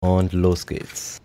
Und los geht's.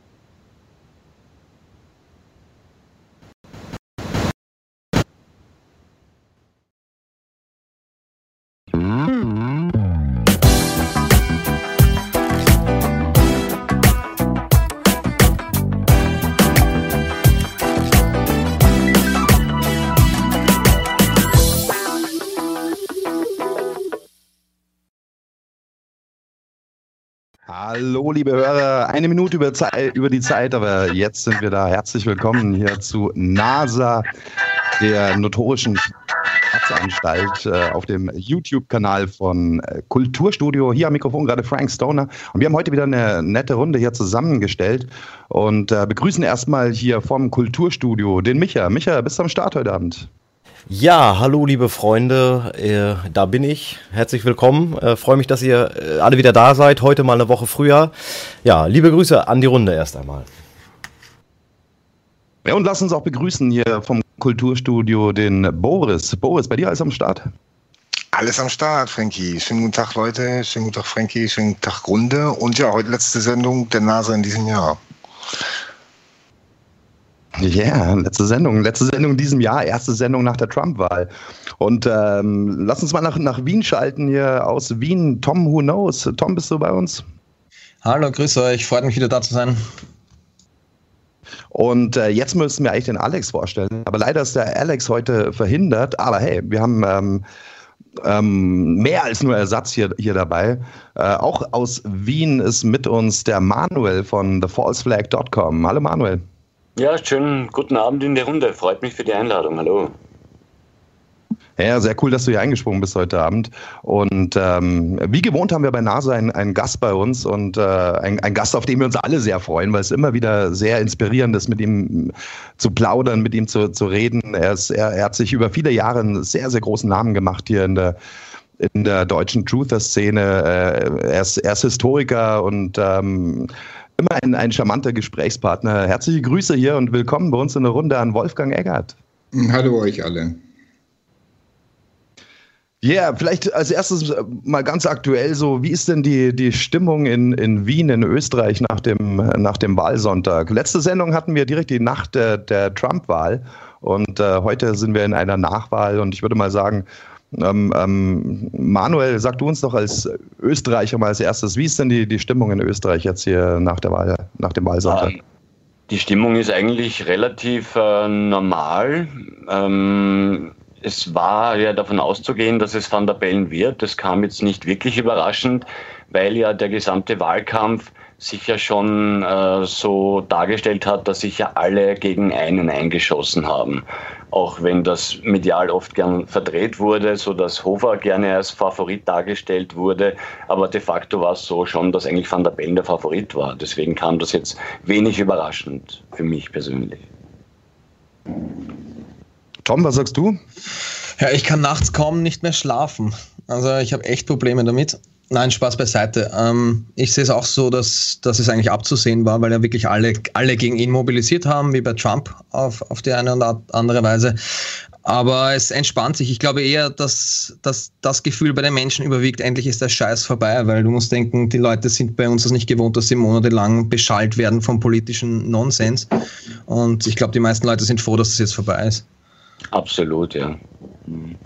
Hallo, liebe Hörer. Eine Minute über, Zeit, über die Zeit, aber jetzt sind wir da. Herzlich willkommen hier zu NASA, der notorischen Platzanstalt äh, auf dem YouTube-Kanal von äh, Kulturstudio. Hier am Mikrofon gerade Frank Stoner. Und wir haben heute wieder eine nette Runde hier zusammengestellt und äh, begrüßen erstmal hier vom Kulturstudio den Micha. Micha, bist du am Start heute Abend? Ja, hallo liebe Freunde, äh, da bin ich. Herzlich willkommen. Äh, Freue mich, dass ihr äh, alle wieder da seid. Heute mal eine Woche früher. Ja, liebe Grüße an die Runde erst einmal. Ja, und lass uns auch begrüßen hier vom Kulturstudio den Boris. Boris, bei dir alles am Start? Alles am Start, Frankie. Schönen guten Tag, Leute. Schönen guten Tag, Frankie. Schönen guten Tag, Runde. Und ja, heute letzte Sendung der NASA in diesem Jahr. Ja, yeah, letzte Sendung. Letzte Sendung in diesem Jahr, erste Sendung nach der Trump-Wahl. Und ähm, lass uns mal nach, nach Wien schalten hier aus Wien. Tom, who knows? Tom, bist du bei uns? Hallo, grüß euch. Freut mich wieder da zu sein. Und äh, jetzt müssen wir eigentlich den Alex vorstellen. Aber leider ist der Alex heute verhindert. Aber hey, wir haben ähm, ähm, mehr als nur Ersatz hier, hier dabei. Äh, auch aus Wien ist mit uns der Manuel von thefalseflag.com. Hallo Manuel. Ja, schönen guten Abend in der Runde. Freut mich für die Einladung. Hallo. Ja, sehr cool, dass du hier eingesprungen bist heute Abend. Und ähm, wie gewohnt haben wir bei NASA einen, einen Gast bei uns und äh, einen, einen Gast, auf den wir uns alle sehr freuen, weil es immer wieder sehr inspirierend ist, mit ihm zu plaudern, mit ihm zu, zu reden. Er, ist, er, er hat sich über viele Jahre einen sehr, sehr großen Namen gemacht hier in der in der deutschen Truther-Szene. Äh, er, ist, er ist Historiker und ähm, immer ein, ein charmanter Gesprächspartner. Herzliche Grüße hier und willkommen bei uns in der Runde an Wolfgang Eggert. Hallo euch alle. Ja, yeah, vielleicht als erstes mal ganz aktuell so, wie ist denn die, die Stimmung in, in Wien, in Österreich nach dem, nach dem Wahlsonntag? Letzte Sendung hatten wir direkt die Nacht der, der Trump-Wahl und äh, heute sind wir in einer Nachwahl und ich würde mal sagen, ähm, ähm, Manuel, sag du uns doch als Österreicher mal als erstes, wie ist denn die, die Stimmung in Österreich jetzt hier nach der Wahl, nach dem Wahlsonntag? Ähm, die Stimmung ist eigentlich relativ äh, normal. Ähm, es war ja davon auszugehen, dass es Van der Bellen wird. Das kam jetzt nicht wirklich überraschend, weil ja der gesamte Wahlkampf sich ja schon äh, so dargestellt hat, dass sich ja alle gegen einen eingeschossen haben. Auch wenn das medial oft gern verdreht wurde, so dass Hofer gerne als Favorit dargestellt wurde. Aber de facto war es so schon, dass eigentlich Van der Bellen der Favorit war. Deswegen kam das jetzt wenig überraschend für mich persönlich. Tom, was sagst du? Ja, ich kann nachts kaum nicht mehr schlafen. Also ich habe echt Probleme damit. Nein, Spaß beiseite. Ähm, ich sehe es auch so, dass, dass es eigentlich abzusehen war, weil ja wirklich alle, alle gegen ihn mobilisiert haben, wie bei Trump auf, auf die eine oder andere Weise. Aber es entspannt sich. Ich glaube eher, dass, dass das Gefühl bei den Menschen überwiegt, endlich ist der Scheiß vorbei, weil du musst denken, die Leute sind bei uns das nicht gewohnt, dass sie monatelang beschallt werden vom politischen Nonsens. Und ich glaube, die meisten Leute sind froh, dass es das jetzt vorbei ist. Absolut, ja. Mhm.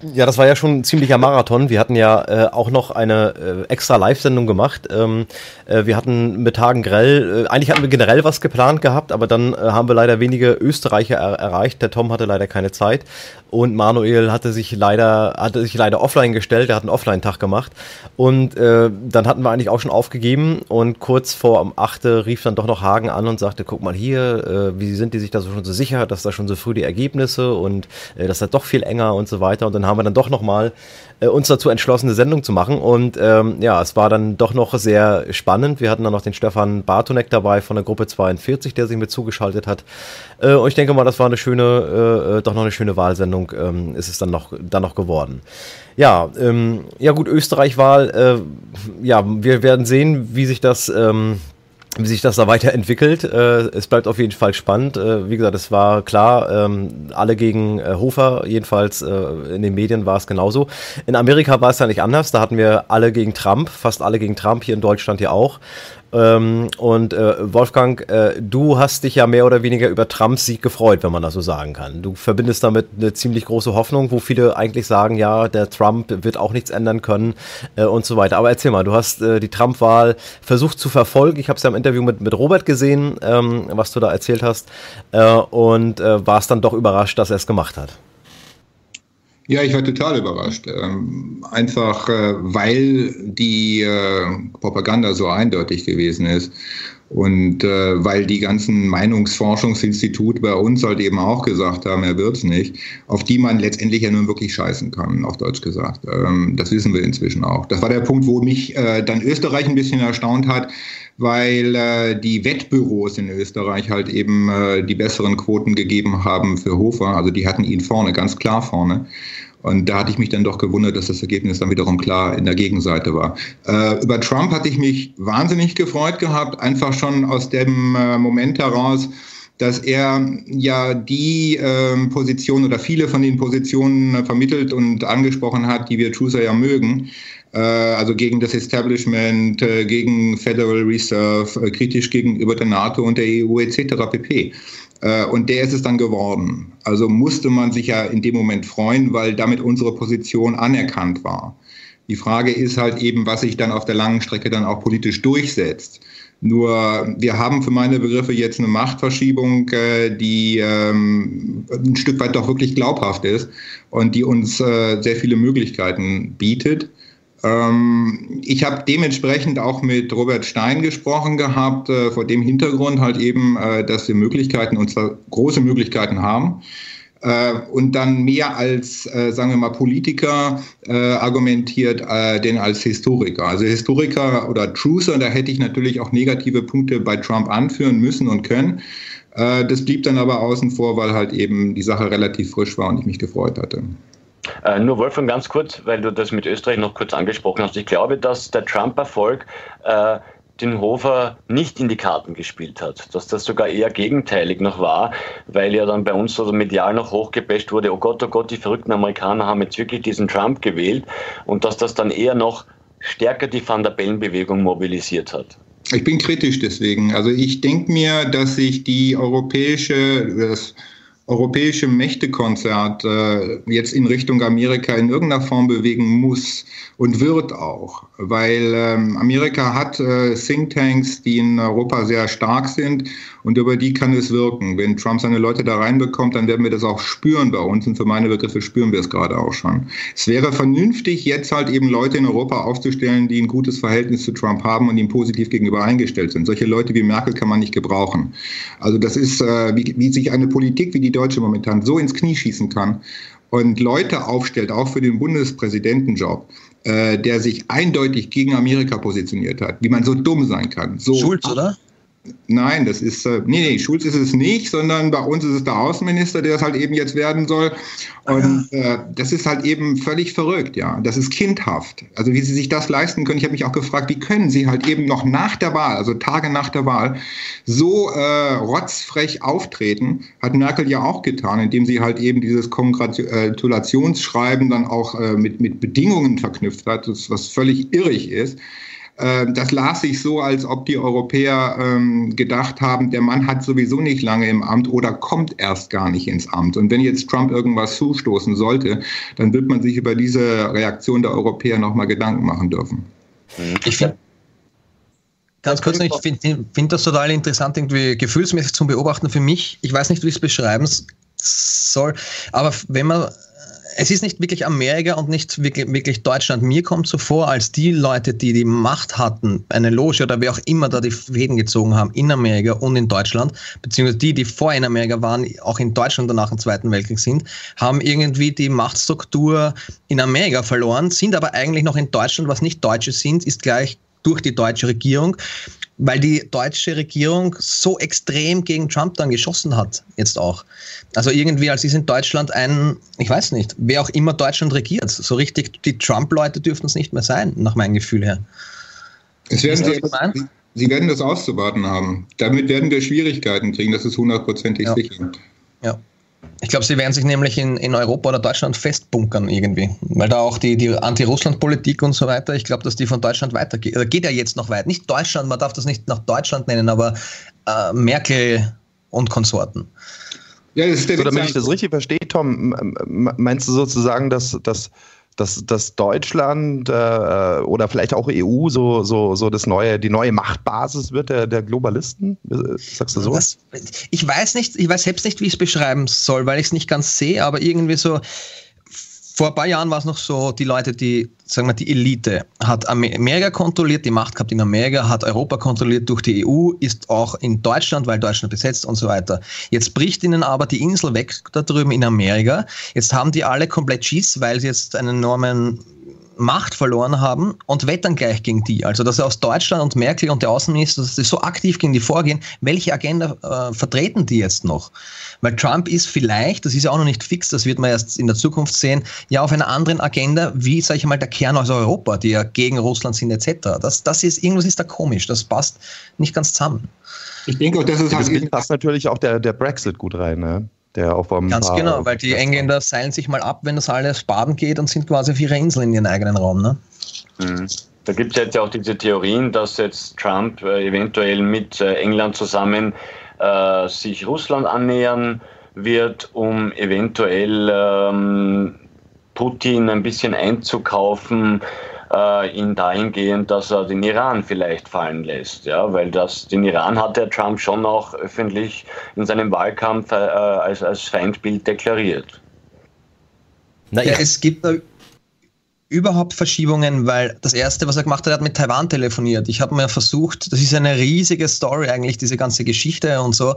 Ja, das war ja schon ein ziemlicher Marathon. Wir hatten ja äh, auch noch eine äh, extra Live-Sendung gemacht. Ähm, äh, wir hatten mit Hagen Grell, äh, eigentlich hatten wir generell was geplant gehabt, aber dann äh, haben wir leider wenige Österreicher er erreicht. Der Tom hatte leider keine Zeit und Manuel hatte sich leider hatte sich leider offline gestellt. Er hat einen Offline-Tag gemacht und äh, dann hatten wir eigentlich auch schon aufgegeben und kurz vor am 8. rief dann doch noch Hagen an und sagte, guck mal hier, wie sind die sich da so schon so sicher, dass da schon so früh die Ergebnisse und äh, das ist doch viel enger und so weiter und dann haben wir dann doch nochmal äh, uns dazu entschlossen, eine Sendung zu machen. Und ähm, ja, es war dann doch noch sehr spannend. Wir hatten dann noch den Stefan Bartonek dabei von der Gruppe 42, der sich mit zugeschaltet hat. Äh, und ich denke mal, das war eine schöne, äh, äh, doch noch eine schöne Wahlsendung, ähm, ist es dann noch, dann noch geworden. Ja, ähm, ja gut, Österreich-Wahl, äh, ja, wir werden sehen, wie sich das ähm, wie sich das da weiterentwickelt. Äh, es bleibt auf jeden Fall spannend. Äh, wie gesagt, es war klar, ähm, alle gegen äh, Hofer, jedenfalls äh, in den Medien war es genauso. In Amerika war es ja nicht anders. Da hatten wir alle gegen Trump, fast alle gegen Trump, hier in Deutschland ja auch. Ähm, und äh, Wolfgang, äh, du hast dich ja mehr oder weniger über Trumps Sieg gefreut, wenn man das so sagen kann. Du verbindest damit eine ziemlich große Hoffnung, wo viele eigentlich sagen, ja, der Trump wird auch nichts ändern können äh, und so weiter. Aber erzähl mal, du hast äh, die Trump-Wahl versucht zu verfolgen. Ich habe es ja im Interview mit, mit Robert gesehen, ähm, was du da erzählt hast, äh, und äh, warst dann doch überrascht, dass er es gemacht hat. Ja, ich war total überrascht. Ähm, einfach, äh, weil die äh, Propaganda so eindeutig gewesen ist. Und äh, weil die ganzen Meinungsforschungsinstitute bei uns halt eben auch gesagt haben, er wird's nicht, auf die man letztendlich ja nun wirklich scheißen kann, auf Deutsch gesagt. Ähm, das wissen wir inzwischen auch. Das war der Punkt, wo mich dann Österreich ein bisschen erstaunt hat, weil die Wettbüros in Österreich halt eben die besseren Quoten gegeben haben für Hofer. Also die hatten ihn vorne, ganz klar vorne. Und da hatte ich mich dann doch gewundert, dass das Ergebnis dann wiederum klar in der Gegenseite war. Äh, über Trump hatte ich mich wahnsinnig gefreut gehabt, einfach schon aus dem äh, Moment heraus, dass er ja die äh, Position oder viele von den Positionen vermittelt und angesprochen hat, die wir Chooser ja mögen. Äh, also gegen das Establishment, äh, gegen Federal Reserve, äh, kritisch gegenüber der NATO und der EU etc. pp. Äh, und der ist es dann geworden. Also musste man sich ja in dem Moment freuen, weil damit unsere Position anerkannt war. Die Frage ist halt eben, was sich dann auf der langen Strecke dann auch politisch durchsetzt. Nur wir haben für meine Begriffe jetzt eine Machtverschiebung, äh, die ähm, ein Stück weit doch wirklich glaubhaft ist und die uns äh, sehr viele Möglichkeiten bietet. Ähm, ich habe dementsprechend auch mit Robert Stein gesprochen gehabt, äh, vor dem Hintergrund halt eben, äh, dass wir Möglichkeiten, und zwar große Möglichkeiten haben. Äh, und dann mehr als, sagen wir mal, Politiker argumentiert, denn als Historiker. Also Historiker oder Truther, da hätte ich natürlich auch negative Punkte bei Trump anführen müssen und können. das blieb dann aber außen vor, weil halt eben die Sache relativ frisch war und ich mich gefreut hatte. Äh, nur Wolfgang, ganz kurz, weil du das mit Österreich noch kurz angesprochen hast. Ich glaube, dass der Trump-Erfolg äh, den Hofer nicht in die Karten gespielt hat, dass das sogar eher gegenteilig noch war, weil ja dann bei uns so medial noch hochgebasht wurde, oh Gott, oh Gott, die verrückten Amerikaner haben jetzt wirklich diesen Trump gewählt und dass das dann eher noch stärker die Van der Bellen-Bewegung mobilisiert hat. Ich bin kritisch deswegen. Also ich denke mir, dass sich die europäische, das europäische Mächtekonzert äh, jetzt in Richtung Amerika in irgendeiner Form bewegen muss und wird auch, weil ähm, Amerika hat äh, Thinktanks, die in Europa sehr stark sind und über die kann es wirken. Wenn Trump seine Leute da reinbekommt, dann werden wir das auch spüren bei uns und für meine Begriffe spüren wir es gerade auch schon. Es wäre vernünftig, jetzt halt eben Leute in Europa aufzustellen, die ein gutes Verhältnis zu Trump haben und ihm positiv gegenüber eingestellt sind. Solche Leute wie Merkel kann man nicht gebrauchen. Also das ist, äh, wie, wie sich eine Politik wie die deutsche momentan so ins Knie schießen kann und Leute aufstellt, auch für den Bundespräsidentenjob, äh, der sich eindeutig gegen Amerika positioniert hat, wie man so dumm sein kann. So Schulz, oder? Nein, das ist, äh, nee, nee, Schulz ist es nicht, sondern bei uns ist es der Außenminister, der es halt eben jetzt werden soll. Und äh, das ist halt eben völlig verrückt, ja. Das ist kindhaft. Also wie sie sich das leisten können, ich habe mich auch gefragt, wie können sie halt eben noch nach der Wahl, also Tage nach der Wahl, so äh, rotzfrech auftreten, hat Merkel ja auch getan, indem sie halt eben dieses Kongratulationsschreiben dann auch äh, mit, mit Bedingungen verknüpft hat, was völlig irrig ist. Ähm, das las sich so, als ob die Europäer ähm, gedacht haben, der Mann hat sowieso nicht lange im Amt oder kommt erst gar nicht ins Amt. Und wenn jetzt Trump irgendwas zustoßen sollte, dann wird man sich über diese Reaktion der Europäer nochmal Gedanken machen dürfen. Ich finde Ganz kurz, ich finde find das total interessant, irgendwie gefühlsmäßig zum Beobachten für mich. Ich weiß nicht, wie ich es beschreiben soll, aber wenn man es ist nicht wirklich Amerika und nicht wirklich, wirklich Deutschland. Mir kommt so vor, als die Leute, die die Macht hatten, eine Loge oder wer auch immer da die Fäden gezogen haben in Amerika und in Deutschland, beziehungsweise die, die vor in Amerika waren, auch in Deutschland danach im Zweiten Weltkrieg sind, haben irgendwie die Machtstruktur in Amerika verloren, sind aber eigentlich noch in Deutschland, was nicht Deutsche sind, ist gleich durch die deutsche Regierung weil die deutsche Regierung so extrem gegen Trump dann geschossen hat, jetzt auch. Also irgendwie, als ist in Deutschland ein, ich weiß nicht, wer auch immer Deutschland regiert, so richtig, die Trump-Leute dürften es nicht mehr sein, nach meinem Gefühl her. Es werden, sehr, Sie werden das auszuwarten haben. Damit werden wir Schwierigkeiten kriegen, das ist hundertprozentig Ja. sicher. Ja. Ich glaube, sie werden sich nämlich in, in Europa oder Deutschland festbunkern irgendwie. Weil da auch die, die Anti-Russland-Politik und so weiter, ich glaube, dass die von Deutschland weitergeht. Oder geht ja jetzt noch weit. Nicht Deutschland, man darf das nicht nach Deutschland nennen, aber äh, Merkel und Konsorten. Ja, das ist der So, Witz damit ich das richtig verstehe, Tom, meinst du sozusagen, dass, dass, dass, dass Deutschland äh, oder vielleicht auch EU so, so, so das neue, die neue Machtbasis wird der, der Globalisten? Äh, Sagst du so? Das, ich weiß nicht, ich weiß selbst nicht, wie ich es beschreiben soll, weil ich es nicht ganz sehe, aber irgendwie so. Vor ein paar Jahren war es noch so, die Leute, die, sagen wir, die Elite hat Amer- Amerika kontrolliert, die Macht gehabt in Amerika, hat Europa kontrolliert durch die EU, ist auch in Deutschland, weil Deutschland besetzt und so weiter. Jetzt bricht ihnen aber die Insel weg da drüben in Amerika. Jetzt haben die alle komplett Schiss, weil sie jetzt einen enormen Macht verloren haben und wettern gleich gegen die. Also, dass aus Deutschland und Merkel und der Außenminister, dass sie so aktiv gegen die vorgehen, welche Agenda äh, vertreten die jetzt noch? Weil Trump ist vielleicht, das ist ja auch noch nicht fix, das wird man erst in der Zukunft sehen, ja auf einer anderen Agenda, wie, sage ich mal, der Kern aus Europa, die ja gegen Russland sind, etc. Das, das ist, irgendwas ist da komisch, das passt nicht ganz zusammen. Ich denke auch, das ist das halt passt natürlich auch der, der Brexit gut rein, ne? Der auch vom Ganz genau, weil die Engländer seilen sich mal ab, wenn das alles baden geht und sind quasi auf ihrer Insel in ihren eigenen Raum. Ne? Mhm. Da gibt es jetzt ja auch diese Theorien, dass jetzt Trump äh, eventuell mit äh, England zusammen äh, sich Russland annähern wird, um eventuell ähm, Putin ein bisschen einzukaufen, äh, ihn dahingehend, dass er den Iran vielleicht fallen lässt. Ja? Weil das, den Iran hat der Trump schon auch öffentlich in seinem Wahlkampf äh, als, als Feindbild deklariert. Na, Ja, ja, es gibt da überhaupt Verschiebungen, weil das erste, was er gemacht hat, er hat mit Taiwan telefoniert. Ich habe mir versucht, das ist eine riesige Story eigentlich, diese ganze Geschichte und so.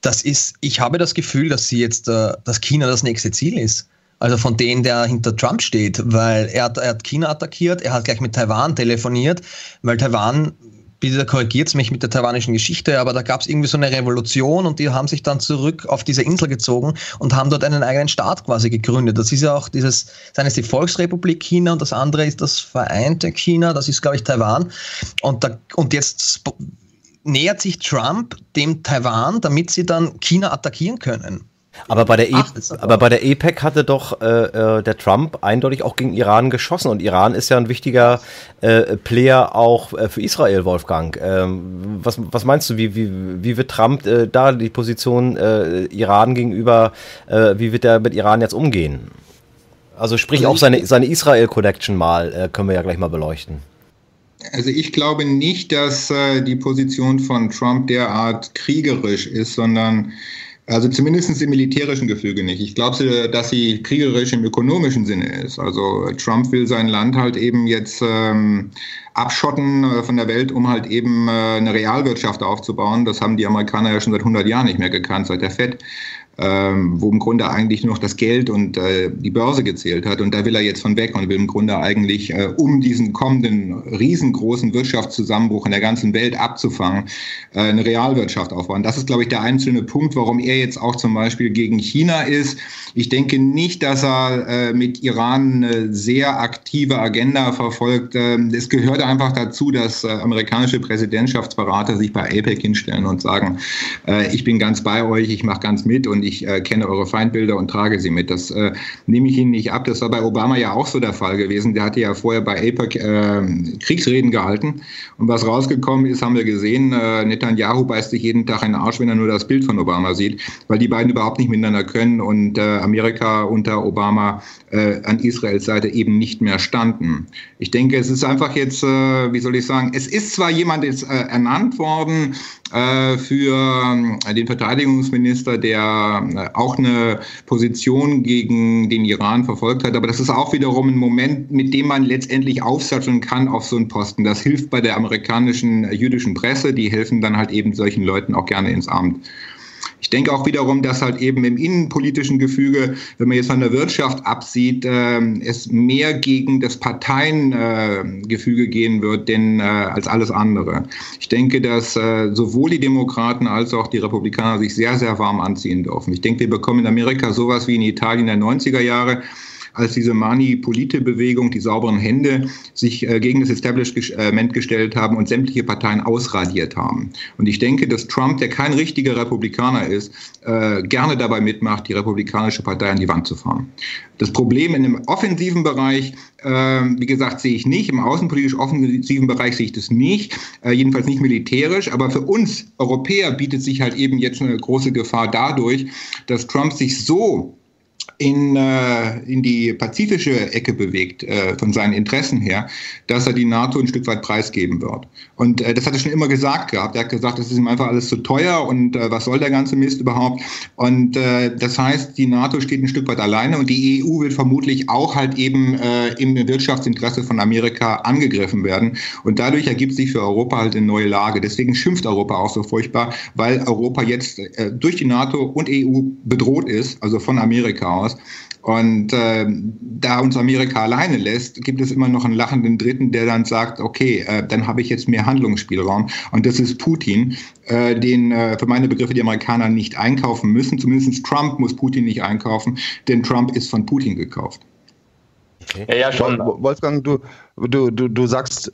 Das ist, ich habe das Gefühl, dass sie jetzt, äh, dass China das nächste Ziel ist. Also von denen, der hinter Trump steht, weil er hat, er hat China attackiert, er hat gleich mit Taiwan telefoniert, weil Taiwan, bitte korrigiert mich mit der taiwanischen Geschichte, aber da gab es irgendwie so eine Revolution und die haben sich dann zurück auf diese Insel gezogen und haben dort einen eigenen Staat quasi gegründet. Das ist ja auch dieses, das eine ist die Volksrepublik China und das andere ist das Vereinte China, das ist, glaube ich, Taiwan. Und, da, und jetzt nähert sich Trump dem Taiwan, damit sie dann China attackieren können. Aber bei der, e aber- bei der EPEC hatte doch äh, äh, der Trump eindeutig auch gegen Iran geschossen und Iran ist ja ein wichtiger äh, Player auch äh, für Israel, Wolfgang. Ähm, was, was meinst du, wie, wie, wie wird Trump äh, da die Position Iran gegenüber, wie wird er mit Iran jetzt umgehen? Also sprich Also auch seine, seine Israel-Collection mal, können wir ja gleich mal beleuchten. Also ich glaube nicht, dass die Position von Trump derart kriegerisch ist, sondern also zumindest im militärischen Gefüge nicht. Ich glaube, dass sie kriegerisch im ökonomischen Sinne ist. Also Trump will sein Land halt eben jetzt ähm, abschotten äh, von der Welt, um halt eben äh, eine Realwirtschaft aufzubauen. Das haben die Amerikaner ja schon seit 100 Jahren nicht mehr gekannt, seit der FED ähm, wo im Grunde eigentlich nur noch das Geld und äh, die Börse gezählt hat. Und da will er jetzt von weg und will im Grunde eigentlich, äh, um diesen kommenden riesengroßen Wirtschaftszusammenbruch in der ganzen Welt abzufangen, äh, eine Realwirtschaft aufbauen. Das ist, glaube ich, der einzelne Punkt, warum er jetzt auch zum Beispiel gegen China ist. Ich denke nicht, dass er äh, mit Iran eine sehr aktive Agenda verfolgt. Ähm, es gehört einfach dazu, dass äh, amerikanische Präsidentschaftsberater sich bei APEC hinstellen und sagen, äh, ich bin ganz bei euch, ich mache ganz mit und ich äh, kenne eure Feindbilder und trage sie mit. Das äh, nehme ich Ihnen nicht ab. Das war bei Obama ja auch so der Fall gewesen. Der hatte ja vorher bei APEC äh, Kriegsreden gehalten. Und was rausgekommen ist, haben wir gesehen. Äh, Netanyahu beißt sich jeden Tag in den Arsch, wenn er nur das Bild von Obama sieht, weil die beiden überhaupt nicht miteinander können und äh, Amerika unter Obama äh, an Israels Seite eben nicht mehr standen. Ich denke, es ist einfach jetzt, äh, wie soll ich sagen, es ist zwar jemand jetzt äh, ernannt worden äh, für äh, den Verteidigungsminister, der äh, auch eine Position gegen den Iran verfolgt hat, aber das ist auch wiederum ein Moment, mit dem man letztendlich aufsatteln kann auf so einen Posten. Das hilft bei der amerikanischen äh, jüdischen Presse, die helfen dann halt eben solchen Leuten auch gerne ins Amt. Ich denke auch wiederum, dass halt eben im innenpolitischen Gefüge, wenn man jetzt von der Wirtschaft absieht, äh, es mehr gegen das Parteiengefüge gehen wird, denn äh, als alles andere. Ich denke, dass äh, sowohl die Demokraten als auch die Republikaner sich sehr, sehr warm anziehen dürfen. Ich denke, wir bekommen in Amerika sowas wie in Italien der 90er Jahre als diese Mani-Polite-Bewegung, die sauberen Hände, sich äh, gegen das Establishment gestellt haben und sämtliche Parteien ausradiert haben. Und ich denke, dass Trump, der kein richtiger Republikaner ist, äh, gerne dabei mitmacht, die Republikanische Partei an die Wand zu fahren. Das Problem in dem offensiven Bereich, äh, wie gesagt, sehe ich nicht. Im außenpolitisch offensiven Bereich sehe ich das nicht, äh, jedenfalls nicht militärisch. Aber für uns Europäer bietet sich halt eben jetzt eine große Gefahr dadurch, dass Trump sich so in, äh, in die pazifische Ecke bewegt, äh, von seinen Interessen her, dass er die NATO ein Stück weit preisgeben wird. Und äh, das hat er schon immer gesagt gehabt. Er hat gesagt, das ist ihm einfach alles zu teuer und äh, was soll der ganze Mist überhaupt? Und äh, das heißt, die NATO steht ein Stück weit alleine und die EU wird vermutlich auch halt eben äh, im Wirtschaftsinteresse von Amerika angegriffen werden. Und dadurch ergibt sich für Europa halt eine neue Lage. Deswegen schimpft Europa auch so furchtbar, weil Europa jetzt durch die NATO und EU bedroht ist, also von Amerika aus. Und äh, da uns Amerika alleine lässt, gibt es immer noch einen lachenden Dritten, der dann sagt, okay, äh, dann habe ich jetzt mehr Handlungsspielraum. Und das ist Putin, äh, den äh, für meine Begriffe die Amerikaner nicht einkaufen müssen. Zumindest Trump muss Putin nicht einkaufen, denn Trump ist von Putin gekauft. Okay. Ja, ja, schon. Wolfgang, du, du, du, du sagst,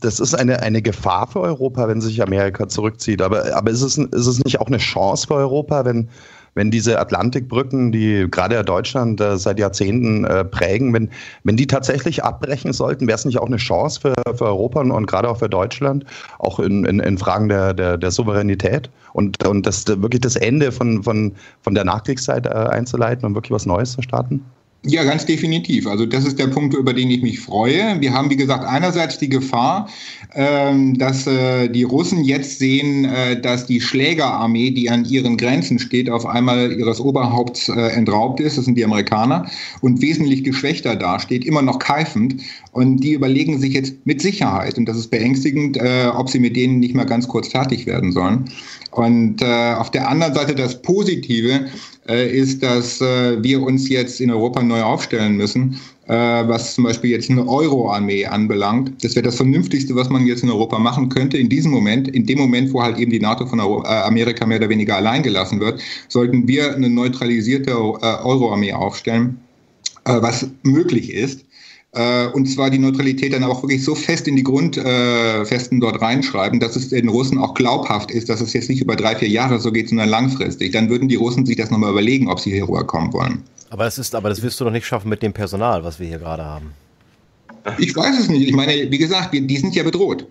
das ist eine, eine Gefahr für Europa, wenn sich Amerika zurückzieht. Aber, aber ist, es, ist es nicht auch eine Chance für Europa, wenn wenn diese Atlantikbrücken, die gerade Deutschland äh, seit Jahrzehnten äh, prägen, wenn, wenn die tatsächlich abbrechen sollten, wäre es nicht auch eine Chance für, für Europa und, gerade auch für Deutschland, auch in, in, in Fragen der, der, der Souveränität und, und das, wirklich das Ende von, von, von der Nachkriegszeit äh, einzuleiten und wirklich was Neues zu starten? Ja, ganz definitiv. Also das ist der Punkt, über den ich mich freue. Wir haben, wie gesagt, einerseits die Gefahr, ähm, dass äh, die Russen jetzt sehen, äh, dass die Schlägerarmee, die an ihren Grenzen steht, auf einmal ihres Oberhaupts äh, entraubt ist. Das sind die Amerikaner und wesentlich geschwächter dasteht, immer noch keifend. Und die überlegen sich jetzt mit Sicherheit, und das ist beängstigend, ob sie mit denen nicht mal ganz kurz fertig werden sollen. Und auf der anderen Seite das Positive, äh, ist, dass äh, wir uns jetzt in Europa neu aufstellen müssen, äh, was zum Beispiel jetzt eine Euro-Armee anbelangt. Das wäre das Vernünftigste, was man jetzt in Europa machen könnte. In diesem Moment, in dem Moment, wo halt eben die NATO von Amerika mehr oder weniger allein gelassen wird, sollten wir eine neutralisierte Euro-Armee aufstellen, was möglich ist. Äh, und zwar die Neutralität dann auch wirklich so fest in die Grundfesten äh, dort reinschreiben, dass es den Russen auch glaubhaft ist, dass es jetzt nicht über drei, vier Jahre so geht, sondern langfristig. Dann würden die Russen sich das nochmal überlegen, ob sie hier rüberkommen wollen. Aber das ist, aber das wirst du doch nicht schaffen mit dem Personal, was wir hier gerade haben. Ich weiß es nicht. Ich meine, wie gesagt, die, die sind ja bedroht.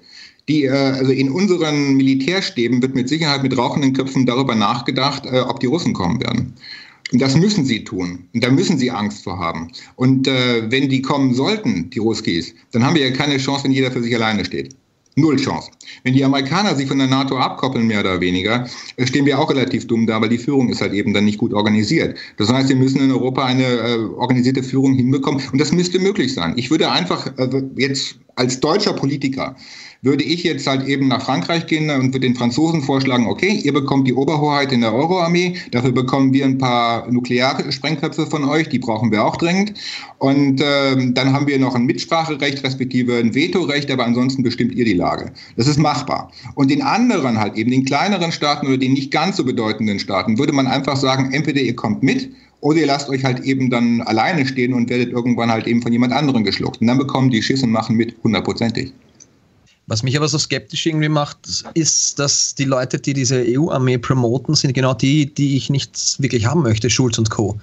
Die, äh, also in unseren Militärstäben wird mit Sicherheit mit rauchenden Köpfen darüber nachgedacht, äh, ob die Russen kommen werden. Und das müssen sie tun. Und da müssen sie Angst vor haben. Und äh, wenn die kommen sollten, die Ruskis, dann haben wir ja keine Chance, wenn jeder für sich alleine steht. Null Chance. Wenn die Amerikaner sich von der NATO abkoppeln, mehr oder weniger, äh, stehen wir auch relativ dumm da, weil die Führung ist halt eben dann nicht gut organisiert. Das heißt, wir müssen in Europa eine äh, organisierte Führung hinbekommen und das müsste möglich sein. Ich würde einfach äh, jetzt als deutscher Politiker würde ich jetzt halt eben nach Frankreich gehen und würde den Franzosen vorschlagen, okay, ihr bekommt die Oberhoheit in der Euroarmee, dafür bekommen wir ein paar Nuklearsprengköpfe von euch, die brauchen wir auch dringend. Und ähm, dann haben wir noch ein Mitspracherecht, respektive ein Vetorecht, aber ansonsten bestimmt ihr die Lage. Das ist machbar. Und den anderen halt eben, den kleineren Staaten oder den nicht ganz so bedeutenden Staaten, würde man einfach sagen, entweder ihr kommt mit oder ihr lasst euch halt eben dann alleine stehen und werdet irgendwann halt eben von jemand anderem geschluckt. Und dann bekommen die Schiss und machen mit hundertprozentig. Was mich aber so skeptisch irgendwie macht, ist, dass die Leute, die diese EU-Armee promoten, sind genau die, die ich nicht wirklich haben möchte, Schulz und Co.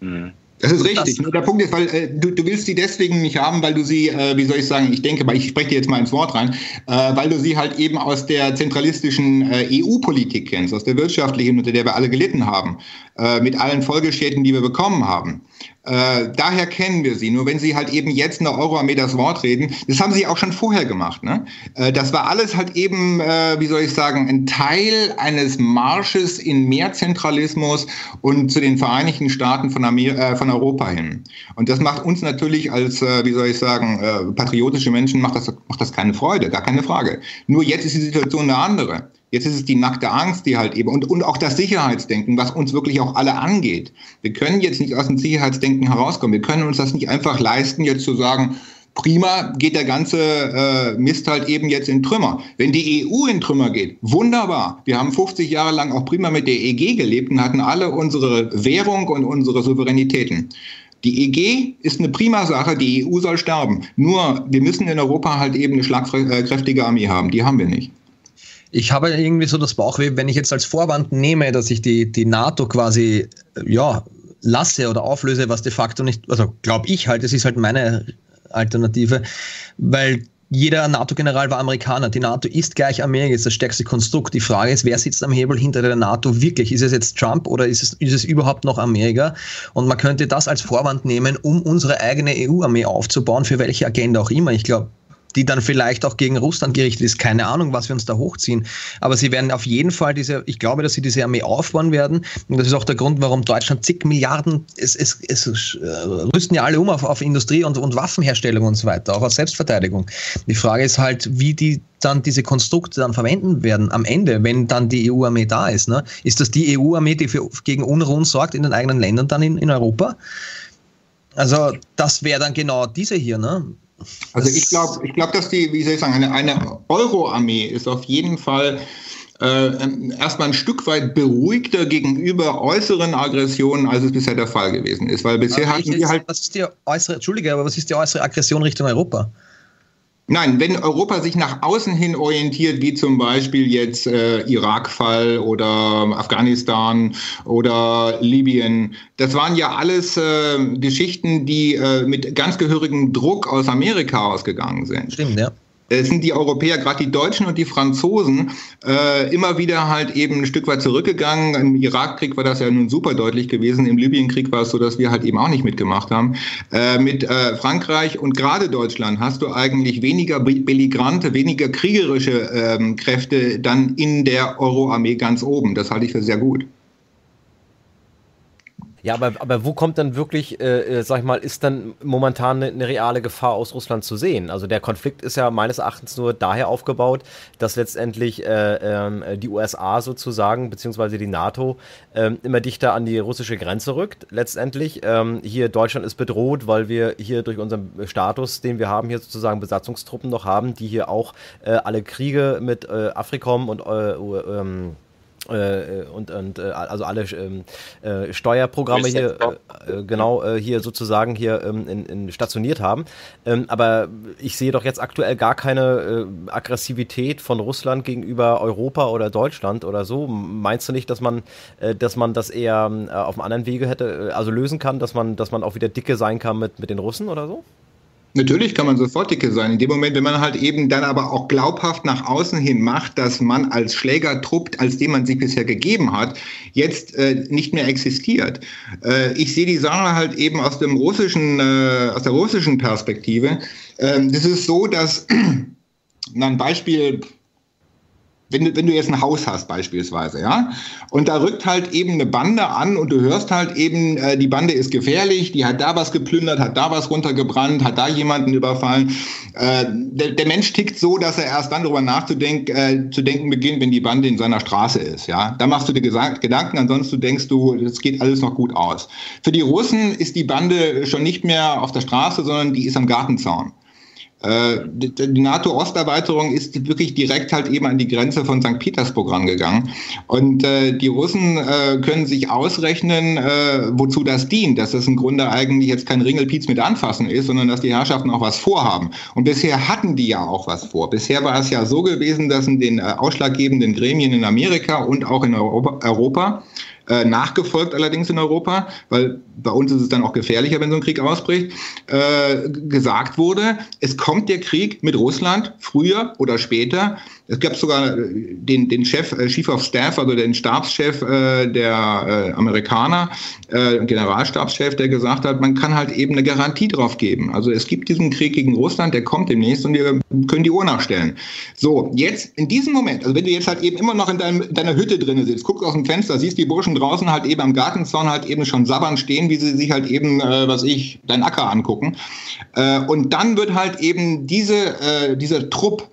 Mhm. Das ist richtig. Das, der Punkt ist, weil äh, du, du willst sie deswegen nicht haben, weil du sie, äh, wie soll ich sagen, ich denke, weil ich spreche dir jetzt mal ins Wort rein, äh, weil du sie halt eben aus der zentralistischen äh, EU-Politik kennst, aus der wirtschaftlichen, unter der wir alle gelitten haben, äh, mit allen Folgeschäden, die wir bekommen haben. Äh, daher kennen wir sie. Nur wenn sie halt eben jetzt in der Euroarmee das Wort reden, das haben sie auch schon vorher gemacht. Ne? Äh, das war alles halt eben, äh, wie soll ich sagen, ein Teil eines Marsches in Mehrzentralismus und zu den Vereinigten Staaten von, Amer äh, von Europa hin. Und das macht uns natürlich als, äh, wie soll ich sagen, patriotische Menschen macht das, macht das keine Freude, gar keine Frage. Nur jetzt ist die Situation eine andere. Jetzt ist es die nackte Angst, die halt eben, und, und auch das Sicherheitsdenken, was uns wirklich auch alle angeht. Wir können jetzt nicht aus dem Sicherheitsdenken herauskommen. Wir können uns das nicht einfach leisten, jetzt zu sagen, prima, geht der ganze äh, Mist halt eben jetzt in Trümmer. Wenn die EU in Trümmer geht, wunderbar. Wir haben 50 Jahre lang auch prima mit der EG gelebt und hatten alle unsere Währung und unsere Souveränitäten. Die EG ist eine prima Sache, die EU soll sterben. Nur, wir müssen in Europa halt eben eine schlagkräftige Armee haben. Die haben wir nicht. Ich habe irgendwie so das Bauchweh, wenn ich jetzt als Vorwand nehme, dass ich die, die NATO quasi, ja, lasse oder auflöse, was de facto nicht, also glaube ich halt, das ist halt meine Alternative, weil jeder NATO-General war Amerikaner. Die NATO ist gleich Amerika, ist das stärkste Konstrukt. Die Frage ist, wer sitzt am Hebel hinter der NATO wirklich? Ist es jetzt Trump oder ist es, ist es überhaupt noch Amerika? Und man könnte das als Vorwand nehmen, um unsere eigene EU-Armee aufzubauen, für welche Agenda auch immer. Ich glaube, die dann vielleicht auch gegen Russland gerichtet ist. Keine Ahnung, was wir uns da hochziehen. Aber sie werden auf jeden Fall diese, ich glaube, dass sie diese Armee aufbauen werden. Und das ist auch der Grund, warum Deutschland zig Milliarden, es, es, es äh, rüsten ja alle um auf, auf Industrie und, und Waffenherstellung und so weiter, auch auf Selbstverteidigung. Die Frage ist halt, wie die dann diese Konstrukte dann verwenden werden am Ende, wenn dann die EU-Armee da ist. Ne? Ist das die EU-Armee, die für, gegen Unruhen sorgt in den eigenen Ländern dann in, in Europa? Also das wäre dann genau diese hier, ne? Also ich glaube, ich glaube, dass die, wie soll ich sagen, eine, eine Euro-Armee ist auf jeden Fall äh, erstmal ein Stück weit beruhigter gegenüber äußeren Aggressionen, als es bisher der Fall gewesen ist. Weil bisher hatten wir halt. Was ist die äußere, Entschuldige, aber was ist die äußere Aggression Richtung Europa? Nein, wenn Europa sich nach außen hin orientiert, wie zum Beispiel jetzt äh, Irak-Fall oder Afghanistan oder Libyen, das waren ja alles äh, Geschichten, die äh, mit ganz gehörigem Druck aus Amerika ausgegangen sind. Stimmt, ja es sind die Europäer, gerade die Deutschen und die Franzosen, äh, immer wieder halt eben ein Stück weit zurückgegangen. Im Irakkrieg war das ja nun super deutlich gewesen. Im Libyenkrieg war es so, dass wir halt eben auch nicht mitgemacht haben. Äh, mit äh, Frankreich und gerade Deutschland hast du eigentlich weniger belligrante, weniger kriegerische ähm, Kräfte dann in der Euroarmee ganz oben. Das halte ich für sehr gut. Ja, aber, aber wo kommt dann wirklich, äh, äh, sag ich mal, ist dann momentan eine, eine, reale Gefahr aus Russland zu sehen? Also der Konflikt ist ja meines Erachtens nur daher aufgebaut, dass letztendlich äh, äh, die USA sozusagen, beziehungsweise die NATO, äh, immer dichter an die russische Grenze rückt. Letztendlich, ähm, hier Deutschland ist bedroht, weil wir hier durch unseren Status, den wir haben, hier sozusagen Besatzungstruppen noch haben, die hier auch äh, alle Kriege mit äh, Afrikom und äh, ähm, äh, und, und äh, also alle ähm, äh, Steuerprogramme hier äh, genau äh, hier sozusagen hier ähm, in, in stationiert haben. Ähm, aber ich sehe doch jetzt aktuell gar keine äh, Aggressivität von Russland gegenüber Europa oder Deutschland oder so. Meinst du nicht, dass man, dass man das eher auf einem anderen Wege hätte, also lösen kann, dass man, dass man auch wieder dicke sein kann mit, mit den Russen oder so? Natürlich kann man sofort dicke sein. In dem Moment, wenn man halt eben dann aber auch glaubhaft nach außen hin macht, dass man als Schlägertrupp, als dem man sich bisher gegeben hat, jetzt äh, nicht mehr existiert. Äh, ich sehe die Sache halt eben aus dem russischen, äh, aus der russischen Perspektive. Ähm, das ist so, dass ein Beispiel wenn du, wenn du jetzt ein Haus hast beispielsweise, ja, und da rückt halt eben eine Bande an und du hörst halt eben, äh, die Bande ist gefährlich, die hat da was geplündert, hat da was runtergebrannt, hat da jemanden überfallen. Äh, der, der Mensch tickt so, dass er erst dann darüber nachzudenken äh, zu denken beginnt, wenn die Bande in seiner Straße ist, ja. Da machst du dir Gedanken, ansonsten denkst du, es geht alles noch gut aus. Für die Russen ist die Bande schon nicht mehr auf der Straße, sondern die ist am Gartenzaun. Äh, die NATO-Osterweiterung ist wirklich direkt halt eben an die Grenze von St. Petersburg rangegangen. Und äh, die Russen äh, können sich ausrechnen, äh, wozu das dient, dass das im Grunde eigentlich jetzt kein Ringelpiez mit anfassen ist, sondern dass die Herrschaften auch was vorhaben. Und bisher hatten die ja auch was vor. Bisher war es ja so gewesen, dass in den äh, ausschlaggebenden Gremien in Amerika und auch in Europa, Europa äh, nachgefolgt allerdings in Europa, weil bei uns ist es dann auch gefährlicher, wenn so ein Krieg ausbricht, äh, gesagt wurde, es kommt der Krieg mit Russland früher oder später. Es gab sogar äh, den, den Chef, äh, Chief of Staff, also den Stabschef äh, der äh, Amerikaner, äh, Generalstabschef, der gesagt hat, man kann halt eben eine Garantie drauf geben. Also es gibt diesen Krieg gegen Russland, der kommt demnächst und wir können die Uhr nachstellen. So, jetzt in diesem Moment, also wenn du jetzt halt eben immer noch in, deinem, in deiner Hütte drin sitzt, guckst aus dem Fenster, siehst die Burschen draußen halt eben am Gartenzaun halt eben schon sabbern stehen, wie sie sich halt eben, äh, was ich, dein Acker angucken. Äh, und dann wird halt eben diese, äh, dieser Trupp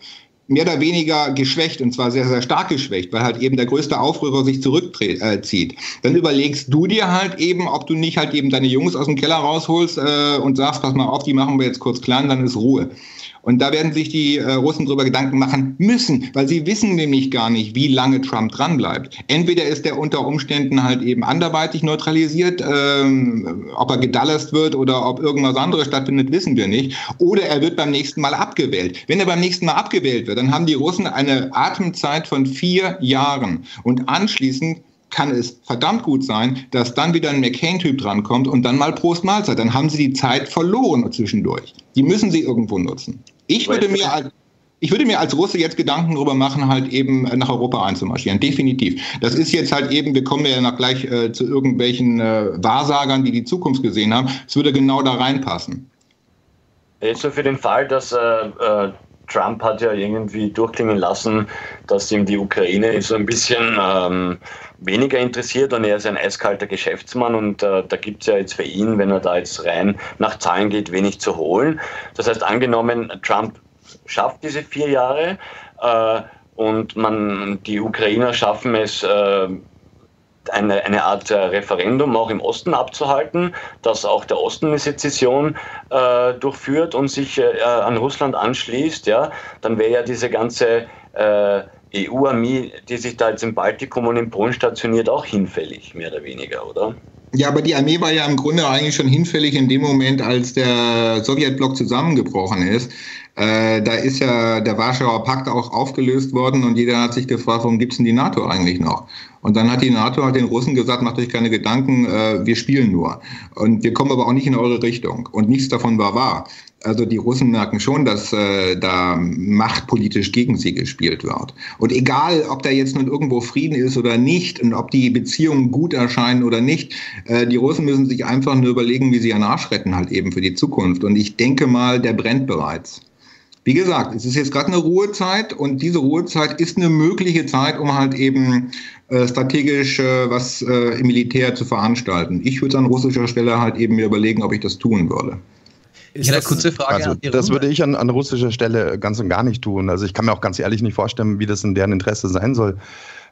mehr oder weniger geschwächt und zwar sehr, sehr stark geschwächt, weil halt eben der größte Aufrührer sich zurückzieht. Äh, dann überlegst du dir halt eben, ob du nicht halt eben deine Jungs aus dem Keller rausholst äh, und sagst, pass mal auf, die machen wir jetzt kurz klein, dann ist Ruhe. Und da werden sich die äh, Russen darüber Gedanken machen müssen, weil sie wissen nämlich gar nicht, wie lange Trump dranbleibt. Entweder ist er unter Umständen halt eben anderweitig neutralisiert, ähm, ob er gedallast wird oder ob irgendwas anderes stattfindet, wissen wir nicht. Oder er wird beim nächsten Mal abgewählt. Wenn er beim nächsten Mal abgewählt wird, dann haben die Russen eine Atemzeit von vier Jahren. Und anschließend kann es verdammt gut sein, dass dann wieder ein McCain-Typ drankommt und dann mal Prost Mahlzeit. Dann haben sie die Zeit verloren zwischendurch. Die müssen sie irgendwo nutzen. Ich würde mir als, ich würde mir als Russe jetzt Gedanken darüber machen, halt eben nach Europa einzumarschieren. Definitiv. Das ist jetzt halt eben, wir kommen ja noch gleich äh, zu irgendwelchen äh, Wahrsagern, die die Zukunft gesehen haben. Es würde genau da reinpassen. Jetzt so für den Fall, dass äh, äh Trump hat ja irgendwie durchklingen lassen, dass ihm die Ukraine so ein bisschen ähm, weniger interessiert und er ist ein eiskalter Geschäftsmann und äh, da gibt es ja jetzt für ihn, wenn er da jetzt rein nach Zahlen geht, wenig zu holen. Das heißt, angenommen, Trump schafft diese vier Jahre äh, und man, die Ukrainer schaffen es, äh, eine, eine Art äh, Referendum auch im Osten abzuhalten, dass auch der Osten eine Sezession äh, durchführt und sich äh, an Russland anschließt, ja, dann wäre ja diese ganze äh, EU-Armee, die sich da jetzt im Baltikum und in Polen stationiert, auch hinfällig, mehr oder weniger, oder? Ja, aber die Armee war ja im Grunde eigentlich schon hinfällig in dem Moment, als der Sowjetblock zusammengebrochen ist. Äh, da ist ja der Warschauer Pakt auch aufgelöst worden und jeder hat sich gefragt, warum gibt es denn die NATO eigentlich noch? Und dann hat die NATO halt den Russen gesagt, macht euch keine Gedanken, äh, wir spielen nur. Und wir kommen aber auch nicht in eure Richtung. Und nichts davon war wahr. Also die Russen merken schon, dass äh, da machtpolitisch gegen sie gespielt wird. Und egal, ob da jetzt nun irgendwo Frieden ist oder nicht und ob die Beziehungen gut erscheinen oder nicht, äh, die Russen müssen sich einfach nur überlegen, wie sie ihren Arsch retten halt eben für die Zukunft. Und ich denke mal, der brennt bereits. Wie gesagt, es ist jetzt gerade eine Ruhezeit und diese Ruhezeit ist eine mögliche Zeit, um halt eben äh, strategisch äh, was äh, im Militär zu veranstalten. Ich würde an russischer Stelle halt eben mir überlegen, ob ich das tun würde. Ist ja, eine kurze Frage. Also, das würde ich an, an russischer Stelle ganz und gar nicht tun. Also ich kann mir auch ganz ehrlich nicht vorstellen, wie das in deren Interesse sein soll.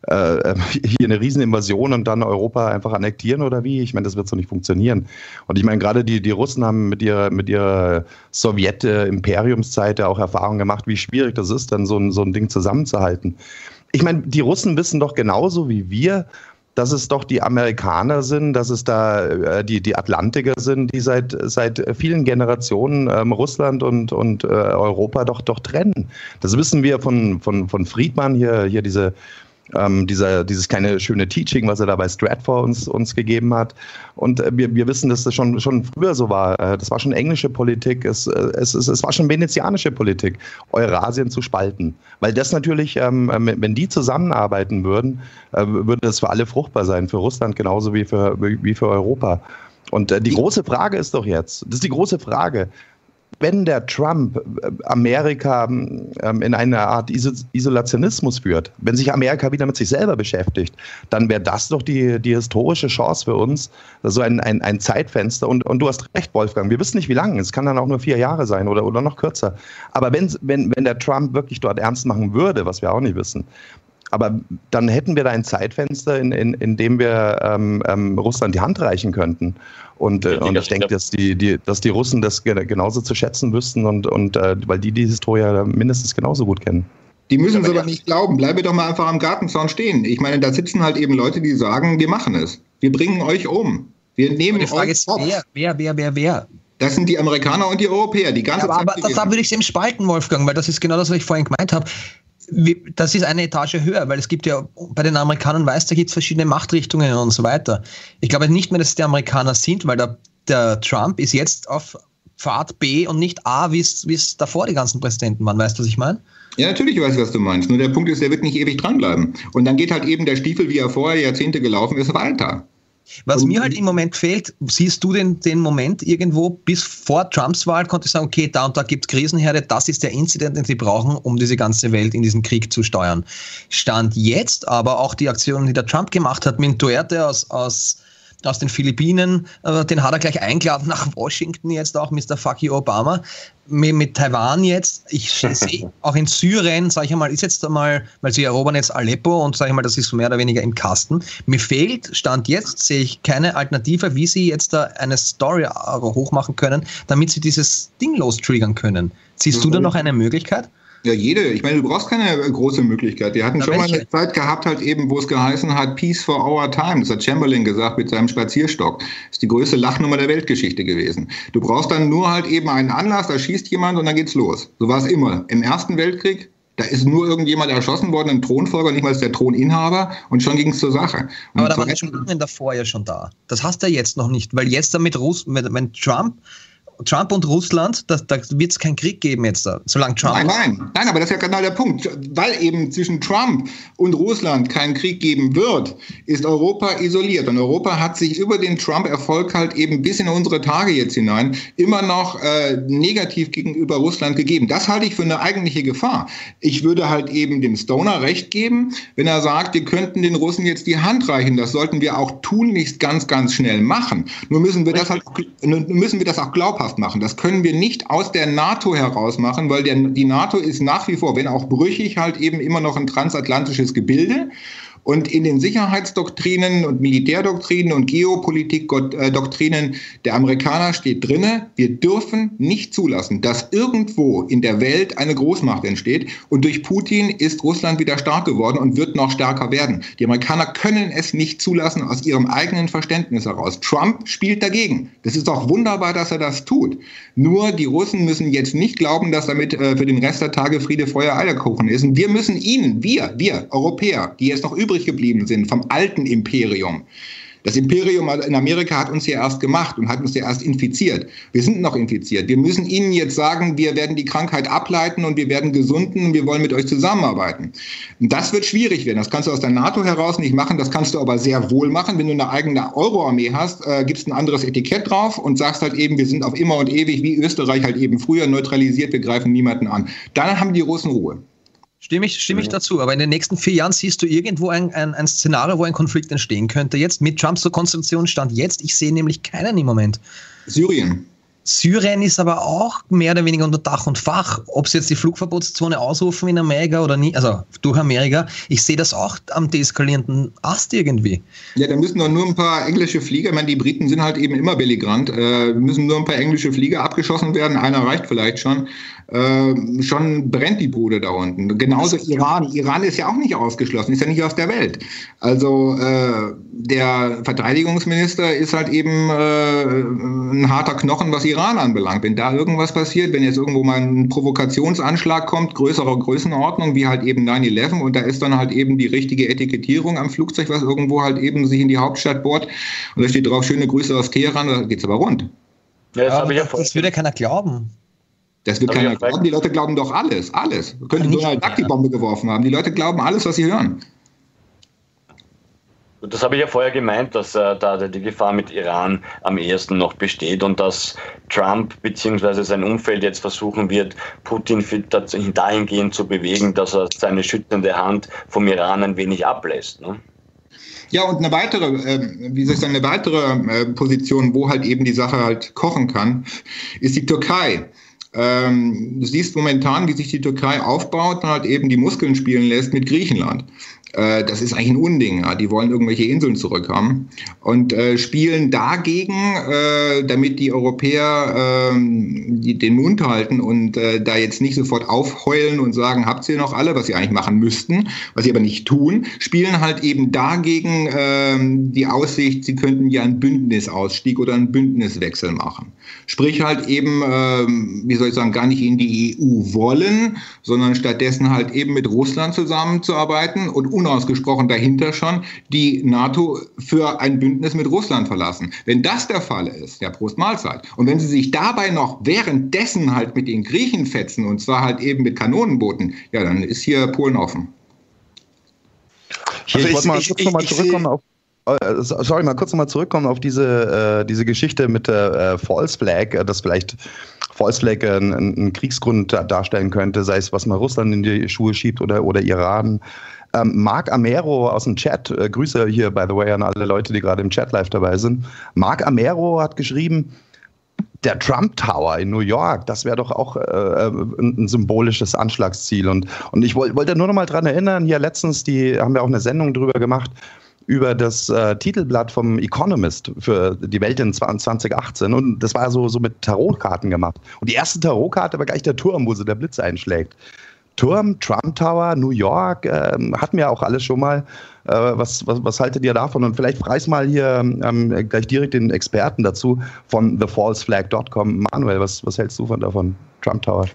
Äh, hier eine Rieseninvasion und dann Europa einfach annektieren oder wie? Ich meine, das wird so nicht funktionieren. Und ich meine, gerade die, die Russen haben mit ihrer, mit ihrer Sowjet-Imperiumszeit auch Erfahrung gemacht, wie schwierig das ist, dann so ein, so ein Ding zusammenzuhalten. Ich meine, die Russen wissen doch genauso wie wir, dass es doch die Amerikaner sind, dass es da äh, die, die Atlantiker sind, die seit, seit vielen Generationen ähm, Russland und, und äh, Europa doch, doch trennen. Das wissen wir von, von, von Friedmann hier, hier diese ähm, dieser, dieses kleine schöne Teaching, was er da bei Stratfor uns, uns gegeben hat. Und äh, wir, wir wissen, dass das schon, schon früher so war. Äh, das war schon englische Politik, es, äh, es, es, es war schon venezianische Politik, Eurasien zu spalten. Weil das natürlich, ähm, äh, wenn die zusammenarbeiten würden, äh, würde das für alle fruchtbar sein, für Russland genauso wie für, wie für Europa. Und die große Frage ist doch jetzt, das ist die große Frage, wenn der Trump äh, Amerika ähm, in eine Art Isolationismus führt, wenn sich Amerika wieder mit sich selber beschäftigt, dann wäre das doch die, die historische Chance für uns, so ein, ein, ein Zeitfenster. Und, und du hast recht, Wolfgang, wir wissen nicht, wie lange. Es kann dann auch nur vier Jahre sein oder, oder noch kürzer. Aber wenn, wenn, wenn der Trump wirklich dort ernst machen würde, was wir auch nicht wissen, aber dann hätten wir da ein Zeitfenster, in, in, in dem wir ähm, ähm, Russland die Hand reichen könnten. Und, äh, und ich denke, dass die, die, dass die Russen das genauso zu schätzen wüssten und, und äh, weil die die Historie mindestens genauso gut kennen. Die müssen es aber nicht glauben. Bleibe doch mal einfach am Gartenzaun stehen. Ich meine, da sitzen halt eben Leute, die sagen, wir machen es. Wir bringen euch um. Wir nehmen die Frage euch ist, wer, wer, wer, wer, wer? Das sind die Amerikaner und die Europäer, die ganze ja, aber, Zeit. Aber da würde ich es eben spalten, Wolfgang, weil das ist genau das, was ich vorhin gemeint habe das ist eine Etage höher, weil es gibt ja bei den Amerikanern weiß, da gibt es verschiedene Machtrichtungen und so weiter. Ich glaube nicht mehr, dass es die Amerikaner sind, weil der, der Trump ist jetzt auf Pfad B und nicht A, wie es davor die ganzen Präsidenten waren. Weißt du, was ich meine? Ja, natürlich weiß ich, was du meinst. Nur der Punkt ist, er wird nicht ewig dranbleiben. Und dann geht halt eben der Stiefel, wie er vorher Jahrzehnte gelaufen ist, weiter. Was mir halt im Moment fehlt, siehst du den, den Moment irgendwo, bis vor Trumps Wahl konnte ich sagen, okay, da und da gibt es Krisenherde, das ist der Incident, den sie brauchen, um diese ganze Welt in diesen Krieg zu steuern. Stand jetzt aber auch die Aktionen, die der Trump gemacht hat, mit Duerte aus, aus aus den Philippinen, äh, den hat er gleich eingeladen nach Washington jetzt auch, Mr. Fucky Obama. Mit, mit Taiwan jetzt, ich sehe auch in Syrien, sage ich einmal, ist jetzt einmal, weil sie erobern jetzt Aleppo und sage ich mal, das ist so mehr oder weniger im Kasten. Mir fehlt, Stand jetzt, sehe ich keine Alternative, wie sie jetzt da eine Story hochmachen können, damit sie dieses Ding lostriggern können. Siehst du da noch eine Möglichkeit? Ja, jede. Ich meine, du brauchst keine große Möglichkeit. Wir hatten Na, schon welche? mal eine Zeit gehabt, halt eben, wo es geheißen hat, Peace for our time. Das hat Chamberlain gesagt mit seinem Spazierstock. Das ist die größte Lachnummer der Weltgeschichte gewesen. Du brauchst dann nur halt eben einen Anlass, da schießt jemand und dann geht's los. So war es immer. Im Ersten Weltkrieg, da ist nur irgendjemand erschossen worden, ein Thronfolger, nicht mal der Throninhaber, und schon ging es zur Sache. Und Aber da war der Chamberlain davor ja schon da. Das hast du jetzt noch nicht, weil jetzt damit Russ, wenn Trump Trump und Russland, da, da wird es keinen Krieg geben jetzt, da, solange Trump. Nein, nein, nein, aber das ist ja genau der Punkt. Weil eben zwischen Trump und Russland keinen Krieg geben wird, ist Europa isoliert. Und Europa hat sich über den Trump-Erfolg halt eben bis in unsere Tage jetzt hinein immer noch äh, negativ gegenüber Russland gegeben. Das halte ich für eine eigentliche Gefahr. Ich würde halt eben dem Stoner recht geben, wenn er sagt, wir könnten den Russen jetzt die Hand reichen. Das sollten wir auch tunlichst ganz, ganz schnell machen. Nur müssen wir das halt, müssen wir das auch glaubhaft glaubhaft machen. Das können wir nicht aus der NATO heraus machen, weil der, die NATO ist nach wie vor, wenn auch brüchig, halt eben immer noch ein transatlantisches Gebilde. Und in den Sicherheitsdoktrinen und Militärdoktrinen und Geopolitikdoktrinen der Amerikaner steht drinne, wir dürfen nicht zulassen, dass irgendwo in der Welt eine Großmacht entsteht. Und durch Putin ist Russland wieder stark geworden und wird noch stärker werden. Die Amerikaner können es nicht zulassen aus ihrem eigenen Verständnis heraus. Trump spielt dagegen. Das ist auch wunderbar, dass er das tut. Nur die Russen müssen jetzt nicht glauben, dass damit äh, für den Rest der Tage Friede, Feuer, Eierkuchen ist. Und wir müssen ihnen, wir, wir Europäer, die jetzt noch übrig übrig geblieben sind vom alten Imperium. Das Imperium in Amerika hat uns ja erst gemacht und hat uns ja erst infiziert. Wir sind noch infiziert. Wir müssen ihnen jetzt sagen, wir werden die Krankheit ableiten und wir werden gesunden und wir wollen mit euch zusammenarbeiten. Das wird schwierig werden. Das kannst du aus der NATO heraus nicht machen. Das kannst du aber sehr wohl machen. Wenn du eine eigene Euro-Armee hast, äh, gibst ein anderes Etikett drauf und sagst halt eben, wir sind auf immer und ewig wie Österreich halt eben früher neutralisiert. Wir greifen niemanden an. Dann haben die Russen Ruhe. Stimme ich, stimme ich dazu. Aber in den nächsten vier Jahren siehst du irgendwo ein, ein, ein Szenario, wo ein Konflikt entstehen könnte. Jetzt mit Trumps Konstitution stand jetzt. Ich sehe nämlich keinen im Moment. Syrien. Syrien ist aber auch mehr oder weniger unter Dach und Fach. Ob sie jetzt die Flugverbotszone ausrufen in Amerika oder nicht, also durch Amerika, ich sehe das auch am deeskalierenden Ast irgendwie. Ja, da müssen doch nur ein paar englische Flieger, ich meine, die Briten sind halt eben immer belligrant, äh, müssen nur ein paar englische Flieger abgeschossen werden, einer reicht vielleicht schon. Äh, schon brennt die Bude da unten. Genauso Iran. Iran ist ja auch nicht ausgeschlossen, ist ja nicht aus der Welt. Also äh, der Verteidigungsminister ist halt eben äh, ein harter Knochen, was Iran anbelangt. Wenn da irgendwas passiert, wenn jetzt irgendwo mal ein Provokationsanschlag kommt, größerer Größenordnung, wie halt eben 9-11, und da ist dann halt eben die richtige Etikettierung am Flugzeug, was irgendwo halt eben sich in die Hauptstadt bohrt, und da steht drauf, schöne Grüße aus Teheran, da geht's aber rund. Ja, das, ja, das, das würde ja keiner glauben. Das wird keiner glauben. Die Leute glauben doch alles, alles. Könnte Donald Duck die Bombe geworfen haben. Die Leute glauben alles, was sie hören. Das habe ich ja vorher gemeint, dass äh, da die Gefahr mit Iran am ehesten noch besteht und dass Trump bzw. sein Umfeld jetzt versuchen wird, Putin dahingehend zu bewegen, dass er seine schützende Hand vom Iran ein wenig ablässt. Ne? Ja, und eine weitere, äh, wie soll ich sagen, eine weitere äh, Position, wo halt eben die Sache halt kochen kann, ist die Türkei. Ähm, du siehst momentan, wie sich die Türkei aufbaut und halt eben die Muskeln spielen lässt mit Griechenland. Äh, das ist eigentlich ein Unding. Ja. Die wollen irgendwelche Inseln zurückhaben und äh, spielen dagegen, äh, damit die Europäer ähm, die, den Mund halten und äh, da jetzt nicht sofort aufheulen und sagen, habt ihr noch alle, was sie eigentlich machen müssten, was sie aber nicht tun, spielen halt eben dagegen ähm, die Aussicht, sie könnten ja einen Bündnisausstieg oder einen Bündniswechsel machen. Sprich halt eben, ähm, wie soll ich sagen, gar nicht in die EU wollen, sondern stattdessen halt eben mit Russland zusammenzuarbeiten und unausgesprochen dahinter schon die NATO für ein Bündnis mit Russland verlassen. Wenn das der Fall ist, ja, Prost Mahlzeit. Und wenn sie sich dabei noch währenddessen halt mit den Griechen fetzen, und zwar halt eben mit Kanonenbooten, ja, dann ist hier Polen offen. Also ich wollte mal kurz nochmal zurückkommen auf äh, sorry, mal kurz nochmal zurückkommen auf diese, äh, diese Geschichte mit der äh, False Flag, äh, dass vielleicht False Flag einen, einen Kriegsgrund darstellen könnte, sei es, was man Russland in die Schuhe schiebt oder, oder Iran. Ähm, Marc Amero aus dem Chat, äh, Grüße hier, by the way, an alle Leute, die gerade im Chat live dabei sind. Marc Amero hat geschrieben, der Trump Tower in New York, das wäre doch auch äh, ein, ein, symbolisches Anschlagsziel. Und, und ich wollte wollt nur noch mal dran erinnern, hier letztens, die haben wir auch eine Sendung drüber gemacht, über das äh, Titelblatt vom Economist für die Welt in 2018 und das war so, so mit Tarotkarten gemacht. Und die erste Tarotkarte war gleich der Turm, wo so der Blitz einschlägt. Turm, Trump Tower, New York, äh, hatten wir auch alles schon mal. Äh, was, was, was haltet ihr davon? Und vielleicht preis mal hier ähm, gleich direkt den Experten dazu von thefalseflag.com. Manuel, was, was hältst du von davon, Trump Tower?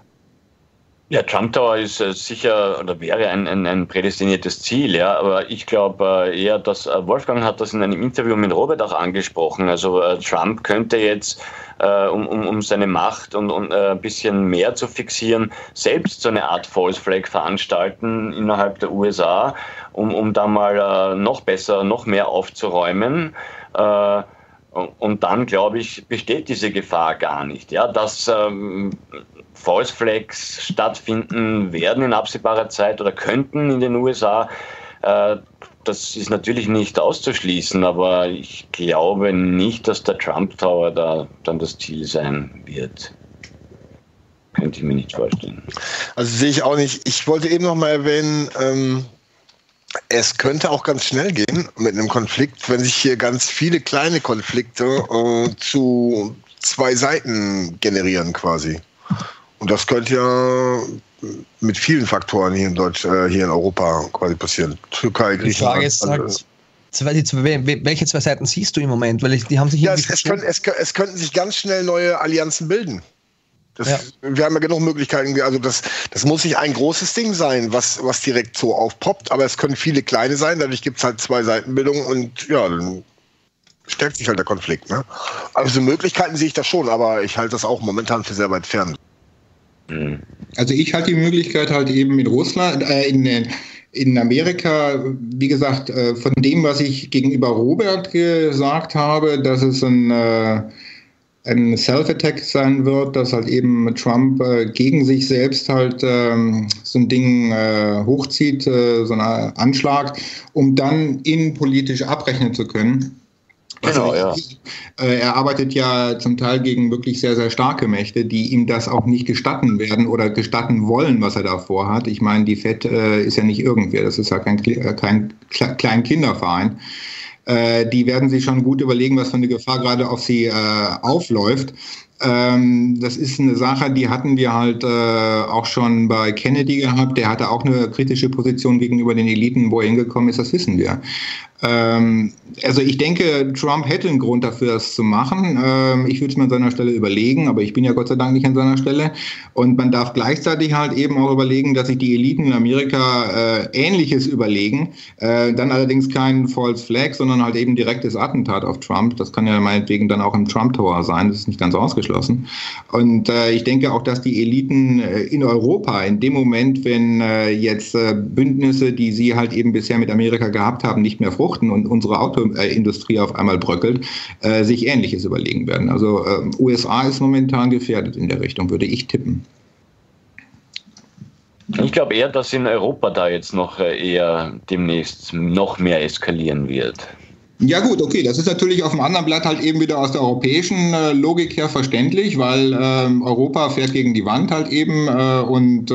Ja, Trump Tower ist äh, sicher oder wäre ein, ein, ein, prädestiniertes Ziel, ja. Aber ich glaube äh, eher, dass äh, Wolfgang hat das in einem Interview mit Robert auch angesprochen. Also Trump könnte jetzt, um, um, um seine Macht und, äh, ein bisschen mehr zu fixieren, selbst so eine Art False Flag veranstalten innerhalb der USA, um, um da mal noch besser, noch mehr aufzuräumen. Und dann, glaube ich, besteht diese Gefahr gar nicht. Ja, dass ähm, False Flags stattfinden werden in absehbarer Zeit oder könnten in den USA. Äh, das ist natürlich nicht auszuschließen, aber ich glaube nicht, dass der Trump Tower da dann das Ziel sein wird. Könnte ich mir nicht vorstellen. Also sehe ich auch nicht. Ich wollte eben noch mal erwähnen, ähm, es könnte auch ganz schnell gehen mit einem Konflikt, wenn sich hier ganz viele kleine Konflikte äh, zu zwei Seiten generieren quasi. Und das könnte ja mit vielen Faktoren hier in Deutsch, äh, hier in Europa quasi passieren. Türkei, Griechenland. Die Frage ist welche zwei Seiten siehst du im Moment? Weil die haben sich ja, es, es, können, es, es, könnten sich ganz schnell neue Allianzen bilden. Das, ja. Wir haben ja genug Möglichkeiten. Also das, das muss nicht ein großes Ding sein, was, was direkt so aufpoppt, aber es können viele kleine sein. Dadurch gibt es halt zwei Seitenbildungen und ja, dann stärkt sich halt der Konflikt. Ne? Also Möglichkeiten sehe ich das schon, aber ich halte das auch momentan für sehr weit fern. Also ich halte die Möglichkeit halt eben in Russland, äh, in, in Amerika, wie gesagt, äh, von dem, was ich gegenüber Robert gesagt habe, dass es ein, äh, ein Self-Attack sein wird, dass halt eben Trump äh, gegen sich selbst halt ähm, so ein Ding äh, hochzieht, äh, so einen Anschlag, um dann innenpolitisch abrechnen zu können. Genau, ja. Äh, er arbeitet ja zum Teil gegen wirklich sehr, sehr starke Mächte, die ihm das auch nicht gestatten werden oder gestatten wollen, was er da vorhat. Ich meine, die FED äh, ist ja nicht irgendwer, das ist ja kein, äh, kein klein Kinderverein. Äh, die werden sich schon gut überlegen, was für eine Gefahr gerade auf sie aufläuft. Ähm, das ist eine Sache, die hatten wir halt äh, auch schon bei Kennedy gehabt. Der hatte auch eine kritische Position gegenüber den Eliten. Wo er hingekommen ist, das wissen wir. Ähm, also ich denke, Trump hätte einen Grund dafür, das zu machen. Ähm, ich würde es mir an seiner Stelle überlegen, aber ich bin ja Gott sei Dank nicht an seiner Stelle. Und man darf gleichzeitig halt eben auch überlegen, dass sich die Eliten in Amerika äh, Ähnliches überlegen. Äh, dann allerdings kein False Flag, sondern halt eben direktes Attentat auf Trump. Das kann ja meinetwegen dann auch im Trump Tower sein. Das ist nicht ganz ausgeschlossen. Und äh, ich denke auch, dass die Eliten äh, in Europa in dem Moment, wenn äh, jetzt äh, Bündnisse, die sie halt eben bisher mit Amerika gehabt haben, nicht mehr vor fruchten und unsere Autoindustrie auf einmal bröckelt, äh, sich Ähnliches überlegen werden. Also äh, USA ist momentan gefährdet in der Richtung, würde ich tippen. Ich glaube eher, dass in Europa da jetzt noch äh, eher demnächst noch mehr eskalieren wird. Ja gut, okay, das ist natürlich auf dem anderen Blatt halt eben wieder aus der europäischen äh, Logik her verständlich, weil äh, Europa fährt gegen die Wand halt eben äh, und äh,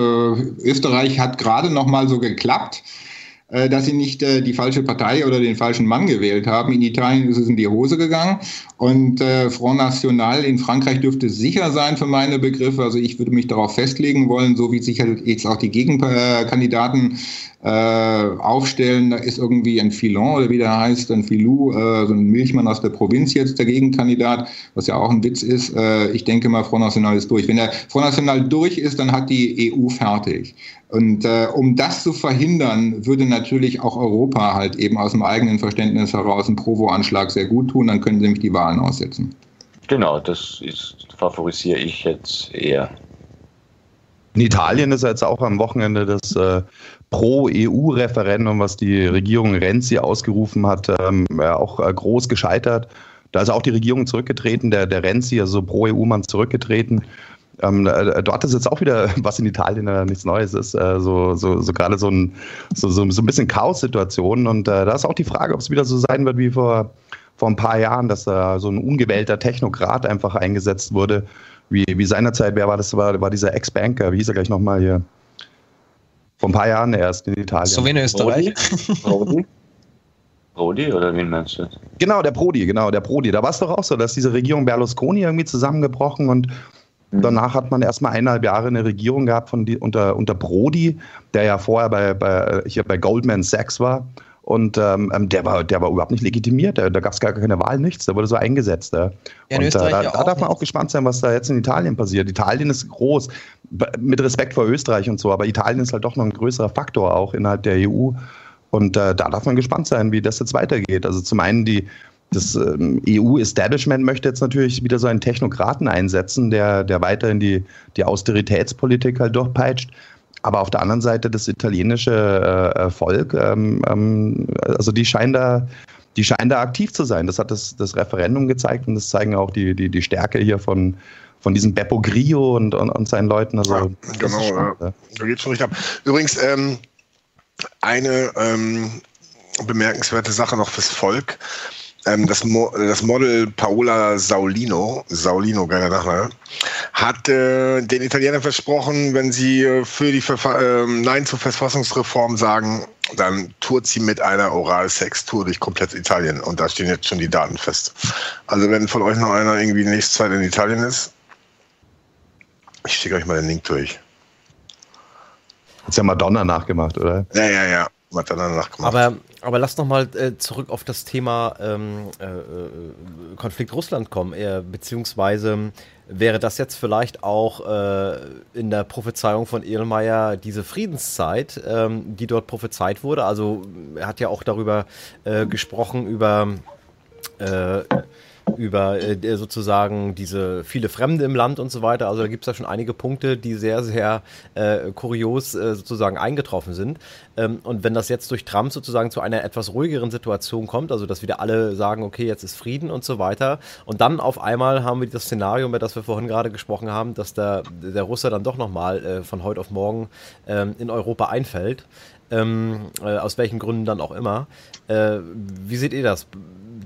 Österreich hat gerade noch mal so geklappt. Äh, dass sie nicht äh, die falsche Partei oder den falschen Mann gewählt haben. In Italien ist es in die Hose gegangen und äh, Front National in Frankreich dürfte sicher sein für meine Begriffe. Also ich würde mich darauf festlegen wollen, so wie sich jetzt auch die Gegenkandidaten äh, aufstellen. Da ist irgendwie ein Filon oder wie der heißt, ein Filou, äh, so ein Milchmann aus der Provinz jetzt der Gegenkandidat, was ja auch ein Witz ist. Äh, ich denke mal, Front National ist durch. Wenn der Front National durch ist, dann hat die EU fertig. Und äh, um das zu verhindern, würde natürlich auch Europa halt eben aus dem eigenen Verständnis heraus einen Provo-Anschlag sehr gut tun. Dann können sie nämlich die Wahlen aussetzen. Genau, das ist, favorisiere ich jetzt eher. In Italien ist jetzt auch am Wochenende das äh, Pro-EU-Referendum, was die Regierung Renzi ausgerufen hat, ähm, ja, auch äh, groß gescheitert. Da ist auch die Regierung zurückgetreten, der, der Renzi, also Pro-EU-Mann, zurückgetreten. Ähm, äh, dort ist jetzt auch wieder, was in Italien äh, nichts Neues ist, äh, so, so, so gerade so ein, so, so, so ein bisschen Chaos-Situation. Und äh, da ist auch die Frage, ob es wieder so sein wird wie vor, vor ein paar Jahren, dass da so ein ungewählter Technokrat einfach eingesetzt wurde. Wie, wie seinerzeit, wer war das? War, war dieser Ex-Banker, wie hieß er gleich nochmal hier? Vor ein paar Jahren erst in Italien. So wie in Österreich. Prodi? Prodi oder wen meinst du? Genau, der Prodi, genau, der Prodi. Da war es doch auch so, dass diese Regierung Berlusconi irgendwie zusammengebrochen und. Danach hat man erstmal eineinhalb Jahre eine Regierung gehabt von die, unter, unter Prodi, der ja vorher bei, bei, hier bei Goldman Sachs war. Und ähm, ähm der, war, der war überhaupt nicht legitimiert. Da, da gab es gar keine Wahl, nichts. Der wurde so eingesetzt. Ja. Ja, und äh, da, da darf man auch gespannt sein, was da jetzt in Italien passiert. Italien ist groß, mit Respekt vor Österreich und so, aber Italien ist halt doch noch ein größerer Faktor auch innerhalb der EU. Und äh, da darf man gespannt sein, wie das jetzt weitergeht. Also zum einen die, das ähm, EU-Establishment möchte jetzt natürlich wieder so einen Technokraten einsetzen, der, der weiterhin die, die Austeritätspolitik halt durchpeitscht. Aber auf der anderen Seite das italienische äh, Volk, ähm, ähm, also die scheinen da, die scheinen da aktiv zu sein. Das hat das, das Referendum gezeigt und das zeigen auch die, die, die Stärke hier von, von diesem Beppo Grillo und, und, und seinen Leuten. Also, ja, genau, spannend, ja. da geht schon richtig ab. Übrigens, ähm, eine ähm, bemerkenswerte Sache noch fürs Volk. Ähm, das, Mo das, Model Paola Saulino, Saulino, geiler Nachname, hat äh, den Italienern versprochen, wenn sie äh, für die Verfa äh, Nein zur Verfassungsreform sagen, dann tourt sie mit einer Oralsex-Tour durch komplett Italien. Und da stehen jetzt schon die Daten fest. Also wenn von euch noch einer irgendwie nächste Zeit in Italien ist, ich schicke euch mal den Link durch. Hat's ja Madonna nachgemacht, oder? Ja, ja, ja. Madonna nachgemacht. Aber, aber lass noch mal äh, zurück auf das Thema ähm, äh, äh Konflikt Russland kommen, äh, beziehungsweise wäre das jetzt vielleicht auch äh, in der Prophezeiung von Ehlmeier diese Friedenszeit, ähm, die dort prophezeit wurde. Also er hat ja auch darüber äh, gesprochen, über über äh, sozusagen diese viele Fremde im Land und so weiter. Also da gibt es ja schon einige Punkte, die sehr, sehr äh, kurios äh, sozusagen eingetroffen sind. Ähm, und wenn das jetzt durch Trump sozusagen zu einer etwas ruhigeren Situation kommt, also dass wieder alle sagen, okay, jetzt ist Frieden und so weiter, und dann auf einmal haben wir das Szenario, über das wir vorhin gerade gesprochen haben, dass der, der Russe dann doch nochmal äh, von heute auf morgen ähm, in Europa einfällt. Ähm, äh, aus welchen Gründen dann auch immer. Äh, wie seht ihr das?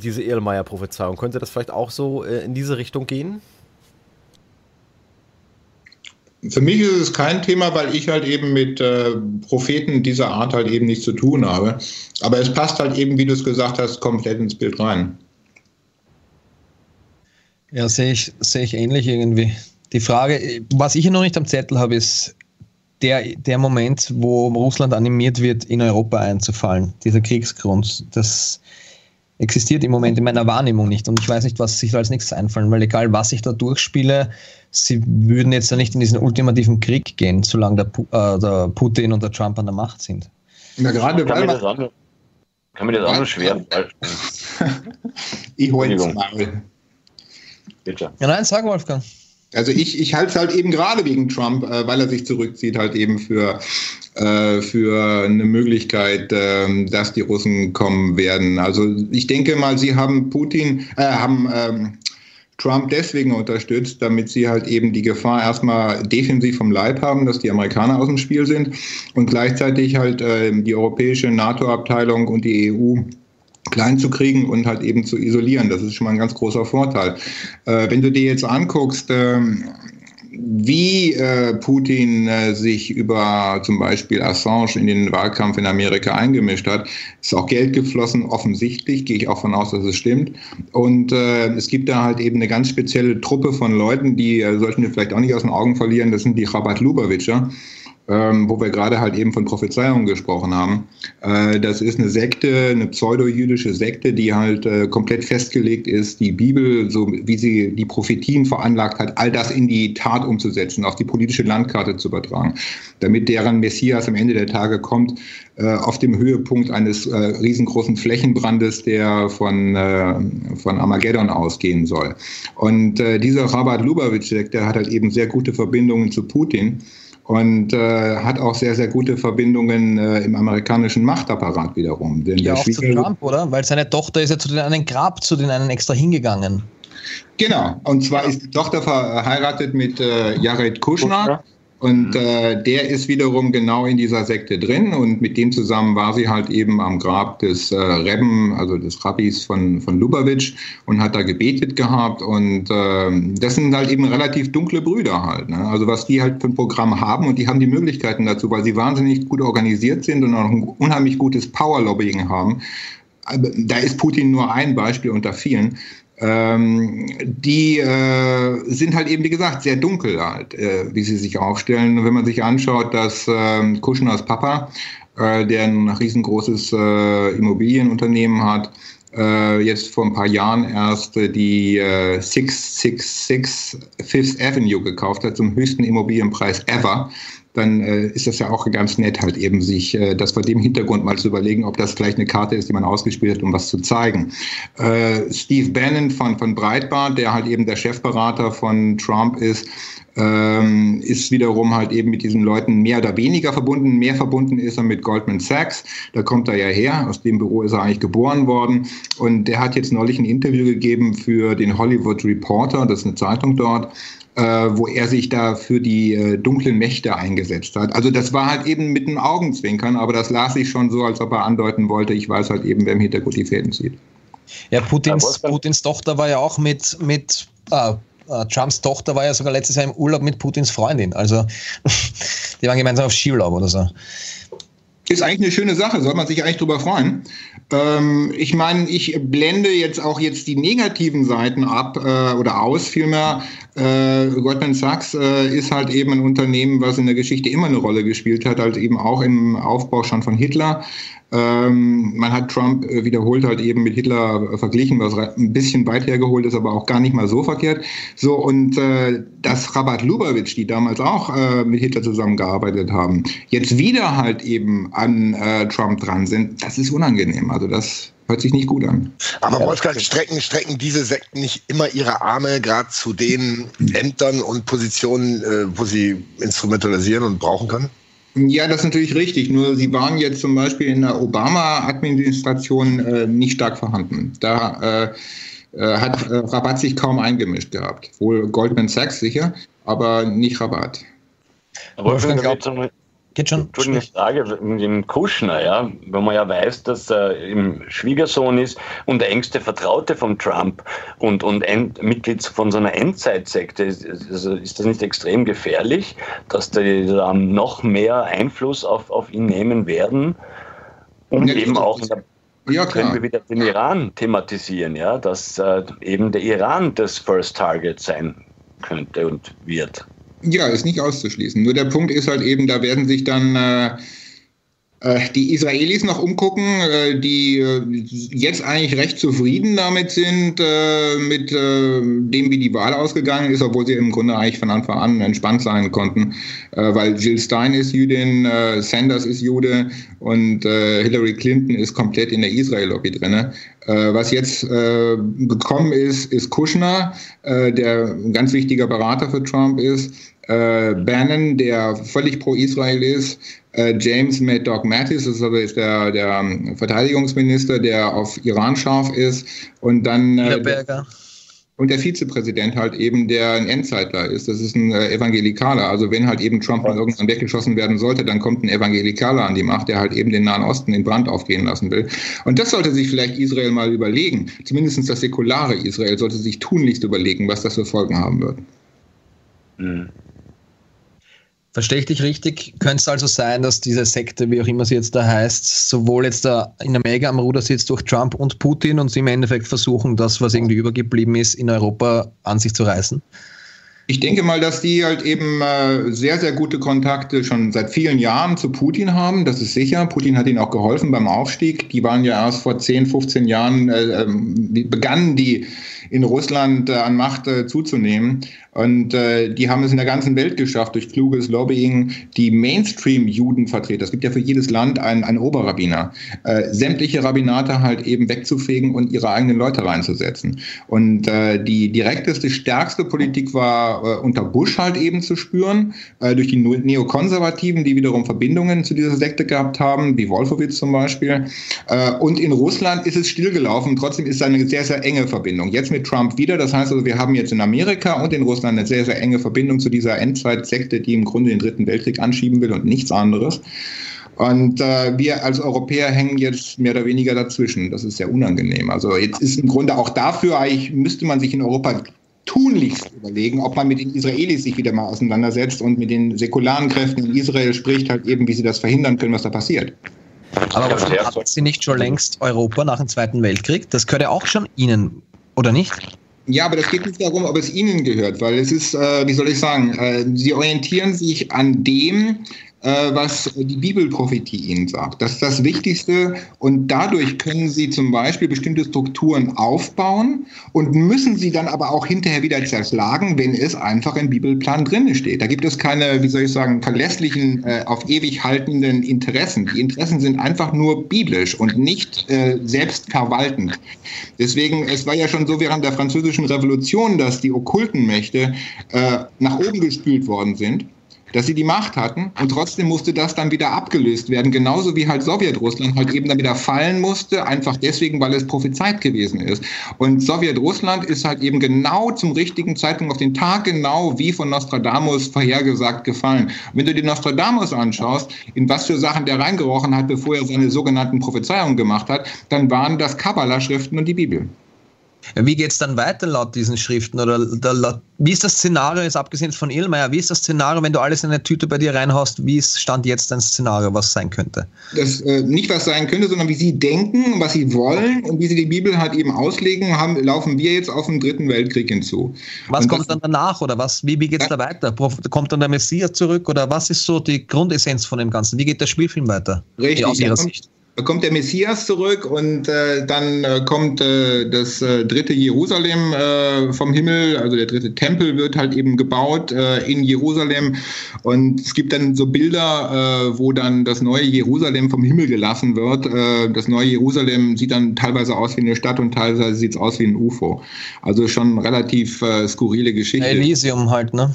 Diese Ehlmeier-Prophezeiung. Könnte das vielleicht auch so äh, in diese Richtung gehen? Für mich ist es kein Thema, weil ich halt eben mit äh, Propheten dieser Art halt eben nichts zu tun habe. Aber es passt halt eben, wie du es gesagt hast, komplett ins Bild rein. Ja, sehe ich, sehe ich ähnlich irgendwie. Die Frage, was ich hier noch nicht am Zettel habe, ist der, der Moment, wo Russland animiert wird, in Europa einzufallen. Dieser Kriegsgrund. Das, existiert im Moment in meiner Wahrnehmung nicht. Und ich weiß nicht, was sich da als nächstes einfallen, weil egal, was ich da durchspiele, sie würden jetzt ja nicht in diesen ultimativen Krieg gehen, solange der, äh, der Putin und der Trump an der Macht sind. Ja, gerade kann, weil mir das auch, kann mir das auch nur schwer Ich hole jetzt mal. Bitte. Ja, nein, sag Wolfgang. Also ich, ich halte es halt eben gerade wegen Trump, äh, weil er sich zurückzieht, halt eben für, äh, für eine Möglichkeit, äh, dass die Russen kommen werden. Also ich denke mal, sie haben Putin, äh, haben ähm, Trump deswegen unterstützt, damit sie halt eben die Gefahr erstmal defensiv vom Leib haben, dass die Amerikaner aus dem Spiel sind und gleichzeitig halt äh, die europäische NATO-Abteilung und die EU klein zu kriegen und halt eben zu isolieren. Das ist schon mal ein ganz großer Vorteil. Äh, wenn du dir jetzt anguckst, äh, wie äh, Putin äh, sich über zum Beispiel Assange in den Wahlkampf in Amerika eingemischt hat, ist auch Geld geflossen, offensichtlich, gehe ich auch von aus, dass es stimmt. Und äh, es gibt da halt eben eine ganz spezielle Truppe von Leuten, die äh, sollten wir vielleicht auch nicht aus den Augen verlieren, das sind die Rabat Lubavitcher ähm, wo wir gerade halt eben von Prophezeiungen gesprochen haben. Äh, das ist eine Sekte, eine pseudo-jüdische Sekte, die halt äh, komplett festgelegt ist, die Bibel, so wie sie die Prophetien veranlagt hat, all das in die Tat umzusetzen, auf die politische Landkarte zu übertragen, damit deren Messias am Ende der Tage kommt, äh, auf dem Höhepunkt eines äh, riesengroßen Flächenbrandes, der von, äh, von Armageddon ausgehen soll. Und äh, dieser Rabat Lubavitch-Sekte hat halt eben sehr gute Verbindungen zu Putin und äh, hat auch sehr, sehr gute Verbindungen äh, im amerikanischen Machtapparat wiederum. Denn ja, auch zu Trump, oder? Weil seine Tochter ist ja zu den einen Grab, zu den einen extra hingegangen. Genau, und zwar ist die Tochter verheiratet mit äh, Jared Kushner. Kushner. Und mhm. äh, der ist wiederum genau in dieser Sekte drin und mit dem zusammen war sie halt eben am Grab des äh, Rebben, also des Rabbis von, von Lubavitch und hat da gebetet gehabt und äh, das sind halt eben relativ dunkle Brüder halt. Ne? Also was die halt für ein Programm haben und die haben die Möglichkeiten dazu, weil sie wahnsinnig gut organisiert sind und auch ein unheimlich gutes Power-Lobbying haben. Da ist Putin nur ein Beispiel unter vielen. Ähm, die äh, sind halt eben, wie gesagt, sehr dunkel halt, äh, wie sie sich aufstellen. Wenn man sich anschaut, dass äh, Kuschners Papa, äh, der ein riesengroßes äh, Immobilienunternehmen hat, äh, jetzt vor ein paar Jahren erst die 666 Fifth Avenue gekauft hat, zum höchsten Immobilienpreis ever dann äh, ist das ja auch ganz nett, halt eben sich äh, das vor dem Hintergrund mal zu überlegen, ob das vielleicht eine Karte ist, die man ausgespielt hat, um was zu zeigen. Äh, Steve Bannon von, von Breitbart, der halt eben der Chefberater von Trump ist, ähm, ist wiederum halt eben mit diesen Leuten mehr oder weniger verbunden. Mehr verbunden ist er mit Goldman Sachs. Da kommt er ja her. Aus dem Büro ist er eigentlich geboren worden. Und der hat jetzt neulich ein Interview gegeben für den Hollywood Reporter. Das ist eine Zeitung dort wo er sich da für die äh, dunklen Mächte eingesetzt hat. Also das war halt eben mit einem Augenzwinkern, aber das las ich schon so, als ob er andeuten wollte, ich weiß halt eben, wer im Hintergrund die Fäden zieht. Ja, Putins, Putins Tochter war ja auch mit, mit äh, äh, Trumps Tochter war ja sogar letztes Jahr im Urlaub mit Putins Freundin. Also die waren gemeinsam auf Skiurlaub oder so. Ist eigentlich eine schöne Sache, soll man sich eigentlich drüber freuen. Ähm, ich meine, ich blende jetzt auch jetzt die negativen Seiten ab äh, oder aus vielmehr. Äh, Goldman Sachs äh, ist halt eben ein Unternehmen, was in der Geschichte immer eine Rolle gespielt hat, also eben auch im Aufbau schon von Hitler. Ähm, man hat Trump äh, wiederholt halt eben mit Hitler äh, verglichen, was ein bisschen weit hergeholt ist, aber auch gar nicht mal so verkehrt. So, und äh, dass Rabat Lubavitch, die damals auch äh, mit Hitler zusammengearbeitet haben, jetzt wieder halt eben an äh, Trump dran sind, das ist unangenehm. Also das hört sich nicht gut an. Aber Wolfgang, strecken, strecken diese Sekten nicht immer ihre Arme gerade zu den Ämtern und Positionen, äh, wo sie instrumentalisieren und brauchen können? Ja, das ist natürlich richtig. Nur sie waren jetzt zum Beispiel in der Obama-Administration äh, nicht stark vorhanden. Da äh, äh, hat äh, Rabat sich kaum eingemischt gehabt. Wohl Goldman Sachs sicher, aber nicht Rabat. Aber ich glaube, Geht schon. Eine Frage mit dem Kuschner, ja, wenn man ja weiß, dass er im Schwiegersohn ist und der engste Vertraute von Trump und, und End, Mitglied von so einer Endzeitsekte. Ist, also ist das nicht extrem gefährlich, dass die da noch mehr Einfluss auf, auf ihn nehmen werden? Und ja, eben auch der, ja, können wir wieder den Iran thematisieren, ja, dass äh, eben der Iran das First Target sein könnte und wird. Ja, ist nicht auszuschließen. Nur der Punkt ist halt eben, da werden sich dann äh, äh, die Israelis noch umgucken, äh, die äh, jetzt eigentlich recht zufrieden damit sind, mit dem, wie die Wahl ausgegangen ist, obwohl sie im Grunde eigentlich von Anfang an entspannt sein konnten, weil Jill Stein ist Jüdin, Sanders ist Jude und Hillary Clinton ist komplett in der Israel-Lobby drin. was jetzt gekommen ist, ist Kushner, der ein ganz wichtiger Berater für Trump ist äh, Bannon, der völlig pro Israel ist, äh, James Mad Dog Mattis, das ist aber der, der ähm, Verteidigungsminister, der auf Iran scharf ist, und dann äh, der, und der Vizepräsident halt eben, der ein Endzeitler ist. Das ist ein äh, Evangelikaler. Also wenn halt eben Trump mal irgendwann weggeschossen werden sollte, dann kommt ein Evangelikaler an die Macht, der halt eben den Nahen Osten in Brand aufgehen lassen will. Und das sollte sich vielleicht Israel mal überlegen. Zumindest das säkulare Israel sollte sich tunlichst überlegen, was das für Folgen haben wird. Mhm. Verstehe ich dich richtig? Könnte es also sein, dass diese Sekte, wie auch immer sie jetzt da heißt, sowohl jetzt da in Amerika am Ruder sitzt durch Trump und Putin und sie im Endeffekt versuchen, das, was irgendwie übergeblieben ist, in Europa an sich zu reißen? Ich denke mal, dass die halt eben äh, sehr, sehr gute Kontakte schon seit vielen Jahren zu Putin haben. Das ist sicher. Putin hat ihnen auch geholfen beim Aufstieg. Die waren ja erst vor 10, 15 Jahren, äh, ähm, begannen die in Russland äh, an Macht äh, zuzunehmen. Und äh, die haben es in der ganzen Welt geschafft, durch kluges Lobbying die Mainstream-Judenvertreter, es gibt ja für jedes Land einen, einen Oberrabbiner, äh, sämtliche Rabbinate halt eben wegzufegen und ihre eigenen Leute reinzusetzen. Und äh, die direkteste, stärkste Politik war äh, unter Bush halt eben zu spüren, äh, durch die Neokonservativen, die wiederum Verbindungen zu dieser Sekte gehabt haben, wie Wolfowitz zum Beispiel. Äh, und in Russland ist es stillgelaufen, trotzdem ist es eine sehr, sehr enge Verbindung. Jetzt mit Trump wieder, das heißt also, wir haben jetzt in Amerika und in Russland Russland eine sehr, sehr enge Verbindung zu dieser Endzeitsekte, die im Grunde den Dritten Weltkrieg anschieben will und nichts anderes. Und äh, wir als Europäer hängen jetzt mehr oder weniger dazwischen. Das ist sehr unangenehm. Also jetzt ist im Grunde auch dafür, eigentlich müsste man sich in Europa tunlichst überlegen, ob man mit den Israelis sich wieder mal auseinandersetzt und mit den säkularen Kräften in Israel spricht, halt eben, wie sie das verhindern können, was da passiert. Aber hat sie nicht schon längst Europa nach dem Zweiten Weltkrieg? Das gehört ja auch schon Ihnen, oder nicht? Ja, aber das geht nicht darum, ob es Ihnen gehört, weil es ist, äh, wie soll ich sagen, äh, Sie orientieren sich an dem, was die Bibelprophetie ihnen sagt. Das ist das Wichtigste und dadurch können sie zum Beispiel bestimmte Strukturen aufbauen und müssen sie dann aber auch hinterher wieder zerschlagen, wenn es einfach im Bibelplan drin steht. Da gibt es keine, wie soll ich sagen, verlässlichen, äh, auf ewig haltenden Interessen. Die Interessen sind einfach nur biblisch und nicht äh, selbstverwaltend. Deswegen, es war ja schon so während der französischen Revolution, dass die okkulten Mächte äh, nach oben gespült worden sind dass sie die Macht hatten und trotzdem musste das dann wieder abgelöst werden, genauso wie halt Sowjetrussland halt eben dann wieder fallen musste, einfach deswegen, weil es prophezeit gewesen ist. Und Sowjetrussland ist halt eben genau zum richtigen Zeitpunkt auf den Tag genau wie von Nostradamus vorhergesagt gefallen. Und wenn du dir Nostradamus anschaust, in was für Sachen der reingerochen hat, bevor er seine sogenannten Prophezeiungen gemacht hat, dann waren das Kabbalah-Schriften und die Bibel. Wie geht es dann weiter laut diesen Schriften? Oder laut, wie ist das Szenario, jetzt abgesehen von Ilmeier, wie ist das Szenario, wenn du alles in eine Tüte bei dir reinhaust, wie ist Stand jetzt dein Szenario, was sein könnte? Das, äh, nicht was sein könnte, sondern wie sie denken, was sie wollen und wie sie die Bibel halt eben auslegen, haben, laufen wir jetzt auf den Dritten Weltkrieg hinzu. Was und kommt dann danach oder was, wie, wie geht es da weiter? Kommt dann der Messias zurück oder was ist so die Grundessenz von dem Ganzen? Wie geht der Spielfilm weiter? Richtig. Aus Ihrer Sicht? Kommt der Messias zurück und äh, dann äh, kommt äh, das äh, dritte Jerusalem äh, vom Himmel, also der dritte Tempel wird halt eben gebaut äh, in Jerusalem und es gibt dann so Bilder, wo dann das neue Jerusalem vom Himmel gelassen wird. Das neue Jerusalem sieht dann teilweise aus wie eine Stadt und teilweise sieht es aus wie ein UFO. Also schon relativ skurrile Geschichte. Elysium halt, ne?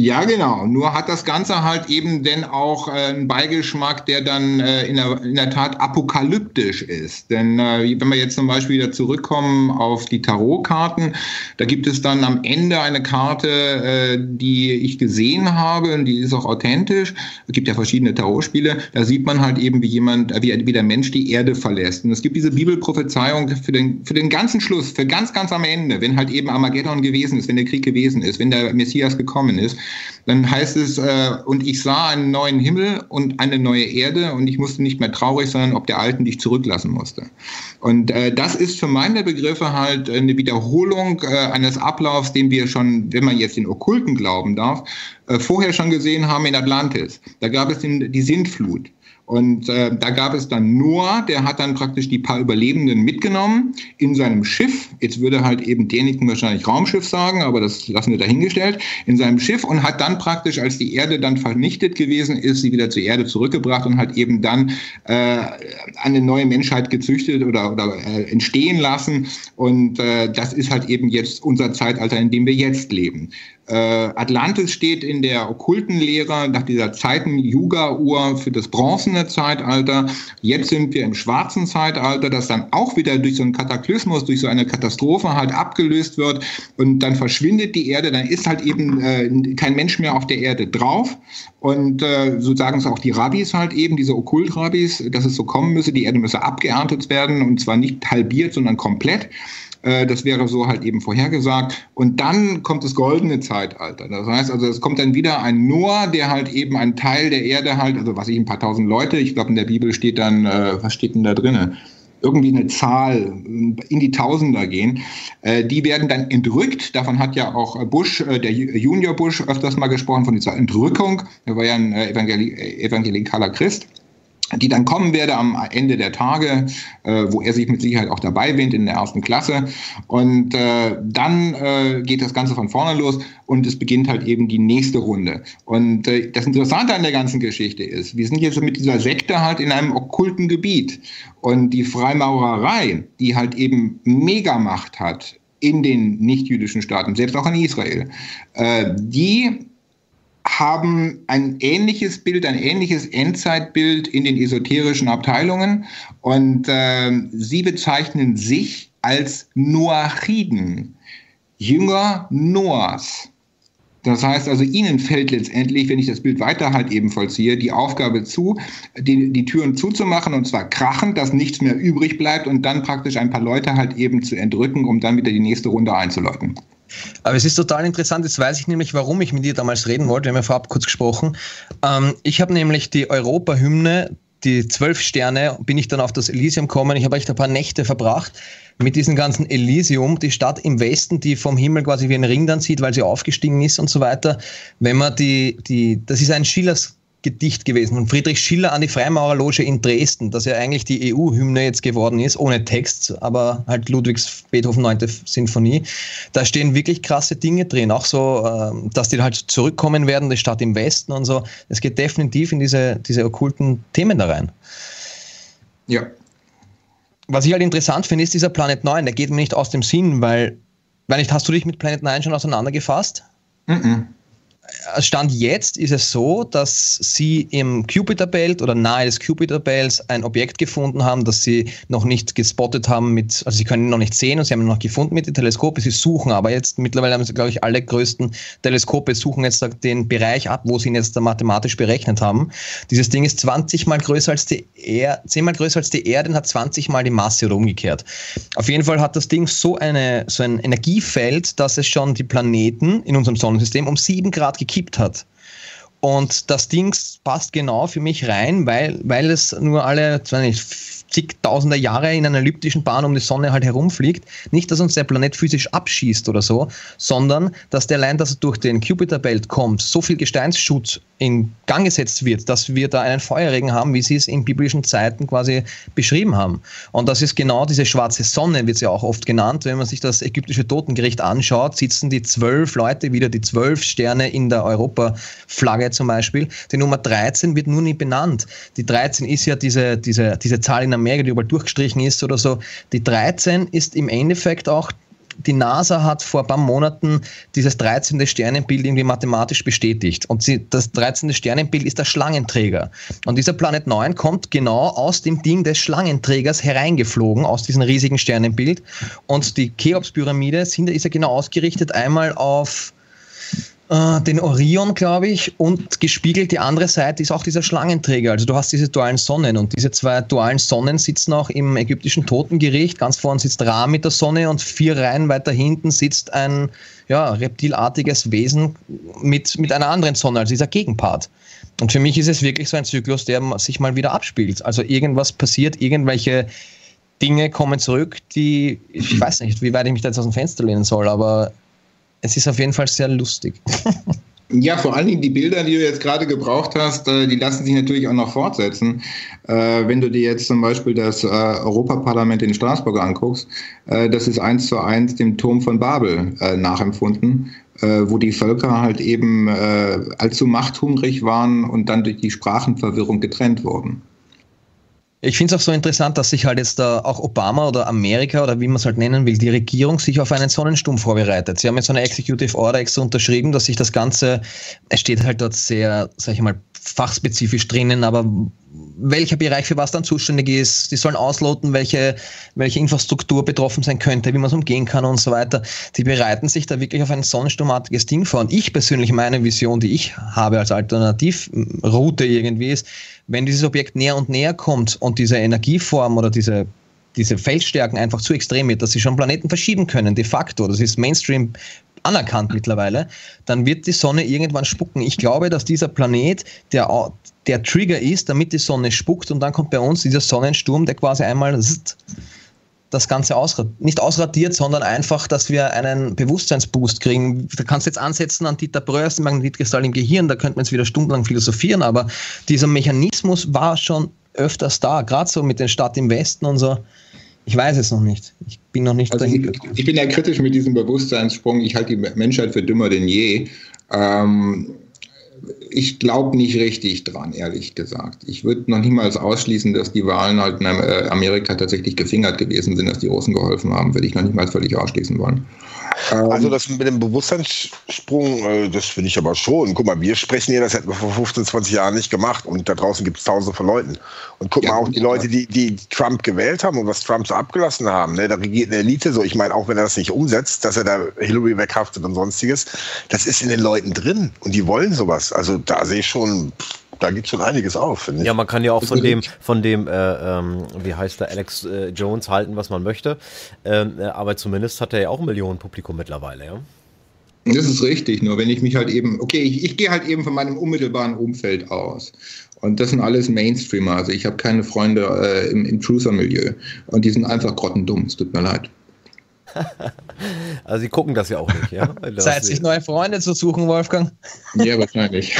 Ja, genau. Nur hat das Ganze halt eben denn auch äh, einen Beigeschmack, der dann äh, in, der, in der Tat apokalyptisch ist. Denn äh, wenn wir jetzt zum Beispiel wieder zurückkommen auf die Tarotkarten, da gibt es dann am Ende eine Karte, äh, die ich gesehen habe und die ist auch authentisch. Es gibt ja verschiedene Tarotspiele. Da sieht man halt eben, wie jemand, äh, wie, wie der Mensch die Erde verlässt. Und es gibt diese Bibelprophezeiung für den, für den ganzen Schluss, für ganz, ganz am Ende, wenn halt eben Armageddon gewesen ist, wenn der Krieg gewesen ist, wenn der Messias gekommen ist dann heißt es, äh, und ich sah einen neuen Himmel und eine neue Erde und ich musste nicht mehr traurig sein, ob der alten, die ich zurücklassen musste. Und äh, das ist für meine Begriffe halt eine Wiederholung äh, eines Ablaufs, den wir schon, wenn man jetzt den Okkulten glauben darf, äh, vorher schon gesehen haben in Atlantis. Da gab es den, die Sintflut. Und äh, da gab es dann Noah, der hat dann praktisch die paar Überlebenden mitgenommen in seinem Schiff. Jetzt würde halt eben Däniken wahrscheinlich Raumschiff sagen, aber das lassen wir dahingestellt. In seinem Schiff und hat dann praktisch, als die Erde dann vernichtet gewesen ist, sie wieder zur Erde zurückgebracht und hat eben dann äh, eine neue Menschheit gezüchtet oder, oder äh, entstehen lassen. Und äh, das ist halt eben jetzt unser Zeitalter, in dem wir jetzt leben. Äh, Atlantis steht in der okkulten Lehre nach dieser Zeiten-Yuga-Uhr für das bronzene Zeitalter. Jetzt sind wir im schwarzen Zeitalter, das dann auch wieder durch so einen Kataklysmus, durch so eine Katastrophe halt abgelöst wird und dann verschwindet die Erde, dann ist halt eben äh, kein Mensch mehr auf der Erde drauf. Und äh, so sagen es auch die Rabbis halt eben, diese Okkult-Rabbis, dass es so kommen müsse, die Erde müsse abgeerntet werden und zwar nicht halbiert, sondern komplett. Äh, das wäre so halt eben vorhergesagt. Und dann kommt das goldene Zeitalter. Das heißt also, es kommt dann wieder ein Noah, der halt eben einen Teil der Erde halt, also was ich, ein paar tausend Leute, ich glaube in der Bibel steht dann, äh, was steht denn da drinnen? irgendwie eine Zahl in die Tausender gehen, äh, die werden dann entrückt. Davon hat ja auch Bush, äh, der Junior Bush, öfters mal gesprochen von dieser Entrückung. Er war ja ein äh, evangelikaler Christ. Die dann kommen werde am Ende der Tage, äh, wo er sich mit Sicherheit auch dabei wähnt in der ersten Klasse. Und äh, dann äh, geht das Ganze von vorne los und es beginnt halt eben die nächste Runde. Und äh, das Interessante an der ganzen Geschichte ist, wir sind jetzt mit dieser Sekte halt in einem okkulten Gebiet. Und die Freimaurerei, die halt eben Megamacht hat in den nichtjüdischen Staaten, selbst auch in Israel, äh, die haben ein ähnliches Bild, ein ähnliches Endzeitbild in den esoterischen Abteilungen und äh, sie bezeichnen sich als Noachiden, Jünger Noahs. Das heißt also, ihnen fällt letztendlich, wenn ich das Bild weiter halt eben vollziehe, die Aufgabe zu, die, die Türen zuzumachen und zwar krachend, dass nichts mehr übrig bleibt und dann praktisch ein paar Leute halt eben zu entrücken, um dann wieder die nächste Runde einzuläuten. Aber es ist total interessant, jetzt weiß ich nämlich, warum ich mit dir damals reden wollte. Wir haben ja vorab kurz gesprochen. Ähm, ich habe nämlich die Europa-Hymne, die zwölf Sterne, bin ich dann auf das Elysium gekommen. Ich habe echt ein paar Nächte verbracht mit diesem ganzen Elysium, die Stadt im Westen, die vom Himmel quasi wie ein Ring dann sieht, weil sie aufgestiegen ist und so weiter. Wenn man die, die, das ist ein Schillers Gedicht gewesen von Friedrich Schiller an die Freimaurerloge in Dresden, das ja eigentlich die EU-Hymne jetzt geworden ist, ohne Text, aber halt Ludwigs Beethoven 9. Sinfonie. Da stehen wirklich krasse Dinge drin, auch so, ähm, dass die halt zurückkommen werden, die Stadt im Westen und so. Es geht definitiv in diese, diese okkulten Themen da rein. Ja. Was ich halt interessant finde, ist dieser Planet 9, der geht mir nicht aus dem Sinn, weil, weil nicht, hast du dich mit Planet 9 schon auseinandergefasst? Mhm. -mm. Stand jetzt ist es so, dass sie im Jupiter-Belt oder nahe des Jupiter-Belts ein Objekt gefunden haben, das sie noch nicht gespottet haben mit, also sie können ihn noch nicht sehen und sie haben ihn noch gefunden mit den Teleskopen. Sie suchen aber jetzt, mittlerweile haben sie, glaube ich, alle größten Teleskope suchen jetzt den Bereich ab, wo sie ihn jetzt mathematisch berechnet haben. Dieses Ding ist 20 mal größer als die Erde, 10 mal größer als die Erde und hat 20 mal die Masse oder umgekehrt. Auf jeden Fall hat das Ding so, eine, so ein Energiefeld, dass es schon die Planeten in unserem Sonnensystem um 7 Grad gekippt hat. Und das Ding passt genau für mich rein, weil, weil es nur alle, nicht, zigtausende Jahre in einer elliptischen Bahn um die Sonne halt herumfliegt. Nicht, dass uns der Planet physisch abschießt oder so, sondern dass der allein, dass er durch den Jupiterbelt kommt, so viel Gesteinsschutz in Gang gesetzt wird, dass wir da einen Feuerregen haben, wie sie es in biblischen Zeiten quasi beschrieben haben. Und das ist genau diese schwarze Sonne, wird sie ja auch oft genannt. Wenn man sich das ägyptische Totengericht anschaut, sitzen die zwölf Leute wieder, die zwölf Sterne in der Europa-Flagge zum Beispiel. Die Nummer 13 wird nur nie benannt. Die 13 ist ja diese, diese, diese Zahl in Amerika, die überall durchgestrichen ist oder so. Die 13 ist im Endeffekt auch die NASA hat vor ein paar Monaten dieses 13. Sternenbild irgendwie mathematisch bestätigt. Und sie, das 13. Sternenbild ist der Schlangenträger. Und dieser Planet 9 kommt genau aus dem Ding des Schlangenträgers hereingeflogen, aus diesem riesigen Sternenbild. Und die Cheops-Pyramide ist ja genau ausgerichtet einmal auf äh, den Orion, glaube ich, und gespiegelt die andere Seite ist auch dieser Schlangenträger. Also du hast diese dualen Sonnen und diese zwei dualen Sonnen sitzen auch im ägyptischen Totengericht. Ganz vorne sitzt Ra mit der Sonne und vier Reihen weiter hinten sitzt ein ja, reptilartiges Wesen mit, mit einer anderen Sonne, also dieser Gegenpart. Und für mich ist es wirklich so ein Zyklus, der sich mal wieder abspielt. Also irgendwas passiert, irgendwelche Dinge kommen zurück, die, ich weiß nicht, wie weit ich mich da jetzt aus dem Fenster lehnen soll, aber es ist auf jeden Fall sehr lustig. Ja, vor allen Dingen die Bilder, die du jetzt gerade gebraucht hast, äh, die lassen sich natürlich auch noch fortsetzen. Äh, wenn du dir jetzt zum Beispiel das äh, Europaparlament in Straßburg anguckst, das ist eins zu eins dem Turm von Babel nachempfunden, wo die Völker halt eben allzu machthungrig waren und dann durch die Sprachenverwirrung getrennt wurden. Ich finde es auch so interessant, dass sich halt jetzt da auch Obama oder Amerika oder wie man es halt nennen will, die Regierung sich auf einen Sonnensturm vorbereitet. Sie haben jetzt so eine Executive Order extra unterschrieben, dass sich das Ganze, es steht halt dort sehr, sag ich mal, fachspezifisch drinnen, aber welcher Bereich für was dann zuständig ist. Die sollen ausloten, welche, welche Infrastruktur betroffen sein könnte, wie man es umgehen kann und so weiter. Die bereiten sich da wirklich auf ein sonnensturmartiges Ding vor. Und ich persönlich, meine Vision, die ich habe als Alternativroute irgendwie ist, wenn dieses Objekt näher und näher kommt und diese Energieform oder diese diese Feldstärken einfach zu extrem wird, dass sie schon Planeten verschieben können, de facto. Das ist Mainstream anerkannt mittlerweile, dann wird die Sonne irgendwann spucken. Ich glaube, dass dieser Planet der, der Trigger ist, damit die Sonne spuckt und dann kommt bei uns dieser Sonnensturm, der quasi einmal das Ganze ausradiert, nicht ausradiert, sondern einfach, dass wir einen Bewusstseinsboost kriegen. Da kannst du jetzt ansetzen an Dieter Bröers, den Magnetkristall im Gehirn, da könnte man jetzt wieder stundenlang philosophieren, aber dieser Mechanismus war schon öfters da, gerade so mit den Stadt im Westen und so. Ich weiß es noch nicht. Ich bin noch nicht also dahin. Ich, ich bin ja kritisch mit diesem Bewusstseinssprung. Ich halte die Menschheit für dümmer denn je. Ähm, ich glaube nicht richtig dran, ehrlich gesagt. Ich würde noch niemals ausschließen, dass die Wahlen halt in äh, Amerika tatsächlich gefingert gewesen sind, dass die Russen geholfen haben. Würde ich noch nicht mal völlig ausschließen wollen. Also ähm, das mit dem Bewusstseinssprung, äh, das finde ich aber schon. Guck mal, wir sprechen hier, das hätten wir vor 15, 20 Jahren nicht gemacht und da draußen gibt es tausende von Leuten. Und guck ja, mal, auch die Leute, die, die Trump gewählt haben und was Trump so abgelassen haben, ne, da regiert eine Elite so. Ich meine, auch wenn er das nicht umsetzt, dass er da Hillary weghaftet und sonstiges, das ist in den Leuten drin und die wollen sowas. Also da sehe ich schon, da geht schon einiges auf, finde ich. Ja, man kann ja auch von dem, von dem, äh, ähm, wie heißt der, Alex äh, Jones halten, was man möchte. Ähm, äh, aber zumindest hat er ja auch Millionen Publikum mittlerweile, ja. Das ist richtig, nur wenn ich mich halt eben, okay, ich, ich gehe halt eben von meinem unmittelbaren Umfeld aus. Und das sind alles Mainstreamer. Also ich habe keine Freunde äh, im, im Truther-Milieu. Und die sind einfach grottendumm. Es tut mir leid. also sie gucken das ja auch nicht, ja? Zeit, sich neue Freunde zu suchen, Wolfgang. Ja, wahrscheinlich.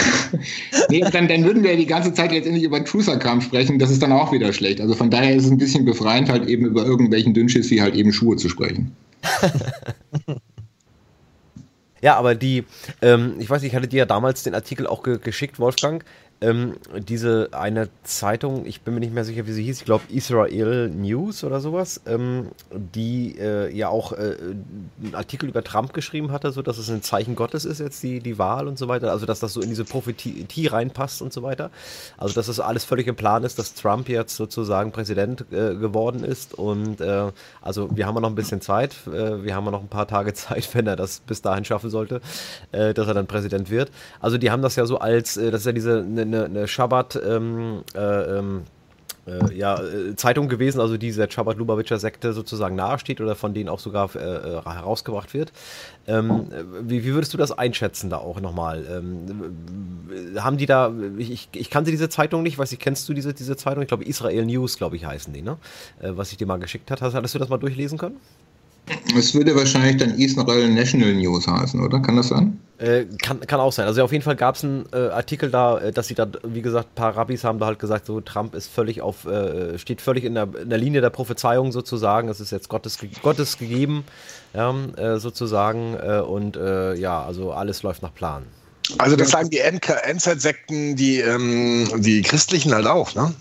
nee, dann, dann würden wir ja die ganze Zeit letztendlich über Truther-Kram sprechen, das ist dann auch wieder schlecht. Also von daher ist es ein bisschen befreiend, halt eben über irgendwelchen Dünnschiss wie halt eben Schuhe zu sprechen. ja, aber die, ähm, ich weiß, ich hatte dir ja damals den Artikel auch ge geschickt, Wolfgang, ähm, diese eine Zeitung, ich bin mir nicht mehr sicher, wie sie hieß, ich glaube Israel News oder sowas, ähm, die äh, ja auch äh, einen Artikel über Trump geschrieben hatte, so dass es ein Zeichen Gottes ist jetzt die, die Wahl und so weiter, also dass das so in diese Prophetie reinpasst und so weiter. Also dass das alles völlig im Plan ist, dass Trump jetzt sozusagen Präsident äh, geworden ist und äh, also wir haben ja noch ein bisschen Zeit, äh, wir haben ja noch ein paar Tage Zeit, wenn er das bis dahin schaffen sollte, äh, dass er dann Präsident wird. Also die haben das ja so als, das ist ja diese eine eine, eine Schabbat, ähm, äh, ähm, äh, ja, äh, Zeitung gewesen, also die der Chabad Lubavitcher Sekte sozusagen nahesteht oder von denen auch sogar äh, äh, herausgebracht wird. Ähm, wie, wie, würdest du das einschätzen da auch nochmal? Ähm, haben die da, ich, ich kannte diese Zeitung nicht, weiß ich, kennst du diese, diese Zeitung? Ich glaube Israel News, glaube ich, heißen die, ne? Äh, was ich dir mal geschickt hat. Hast, hattest du das mal durchlesen können? Es würde wahrscheinlich dann Israel National News heißen, oder? Kann das sein? Äh, kann, kann auch sein. Also auf jeden Fall gab es einen äh, Artikel da, äh, dass sie da, wie gesagt, ein paar Rabbis haben da halt gesagt, so Trump ist völlig auf, äh, steht völlig in der, in der, Linie der Prophezeiung sozusagen. Es ist jetzt Gottes, Gottes gegeben, ja, äh, sozusagen. Äh, und ja, also alles läuft nach Plan. Also das sagen die Endzeitsekten, die, ähm, die Christlichen halt auch, ne?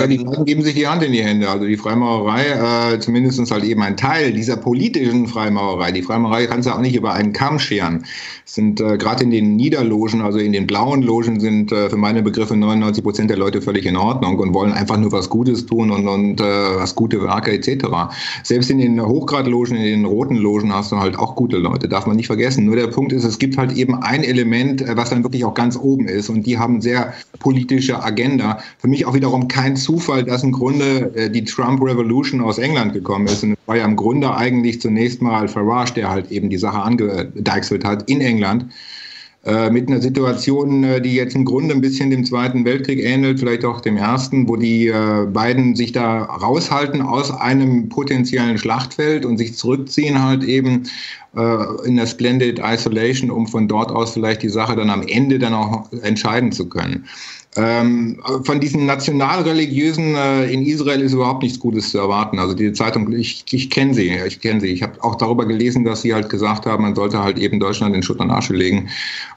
Ja, die Leute geben sich die Hand in die Hände. Also die Freimaurerei, äh, zumindest halt eben ein Teil dieser politischen Freimaurerei. Die Freimaurerei kannst du auch nicht über einen Kamm scheren. Es sind äh, gerade in den Niederlogen, also in den blauen Logen, sind äh, für meine Begriffe 99 Prozent der Leute völlig in Ordnung und wollen einfach nur was Gutes tun und, und äh, was gute Werke etc. Selbst in den Hochgradlogen, in den roten Logen hast du halt auch gute Leute, darf man nicht vergessen. Nur der Punkt ist, es gibt halt eben ein Element, äh, was dann wirklich auch ganz oben ist und die haben sehr politische Agenda. Für mich auch wiederum kein Zufall, dass im Grunde äh, die Trump Revolution aus England gekommen ist. Und es war ja im Grunde eigentlich zunächst mal Farage, der halt eben die Sache angedeichselt hat in England. Äh, mit einer Situation, äh, die jetzt im Grunde ein bisschen dem Zweiten Weltkrieg ähnelt, vielleicht auch dem Ersten, wo die beiden sich da raushalten aus einem potenziellen Schlachtfeld und sich zurückziehen halt eben in der Splendid Isolation, um von dort aus vielleicht die Sache dann am Ende dann auch entscheiden zu können. Ähm, von diesen nationalreligiösen äh, in Israel ist überhaupt nichts Gutes zu erwarten. Also die Zeitung, ich, ich kenne sie, ich kenne sie. Ich habe auch darüber gelesen, dass sie halt gesagt haben, man sollte halt eben Deutschland in Schutt und Asche legen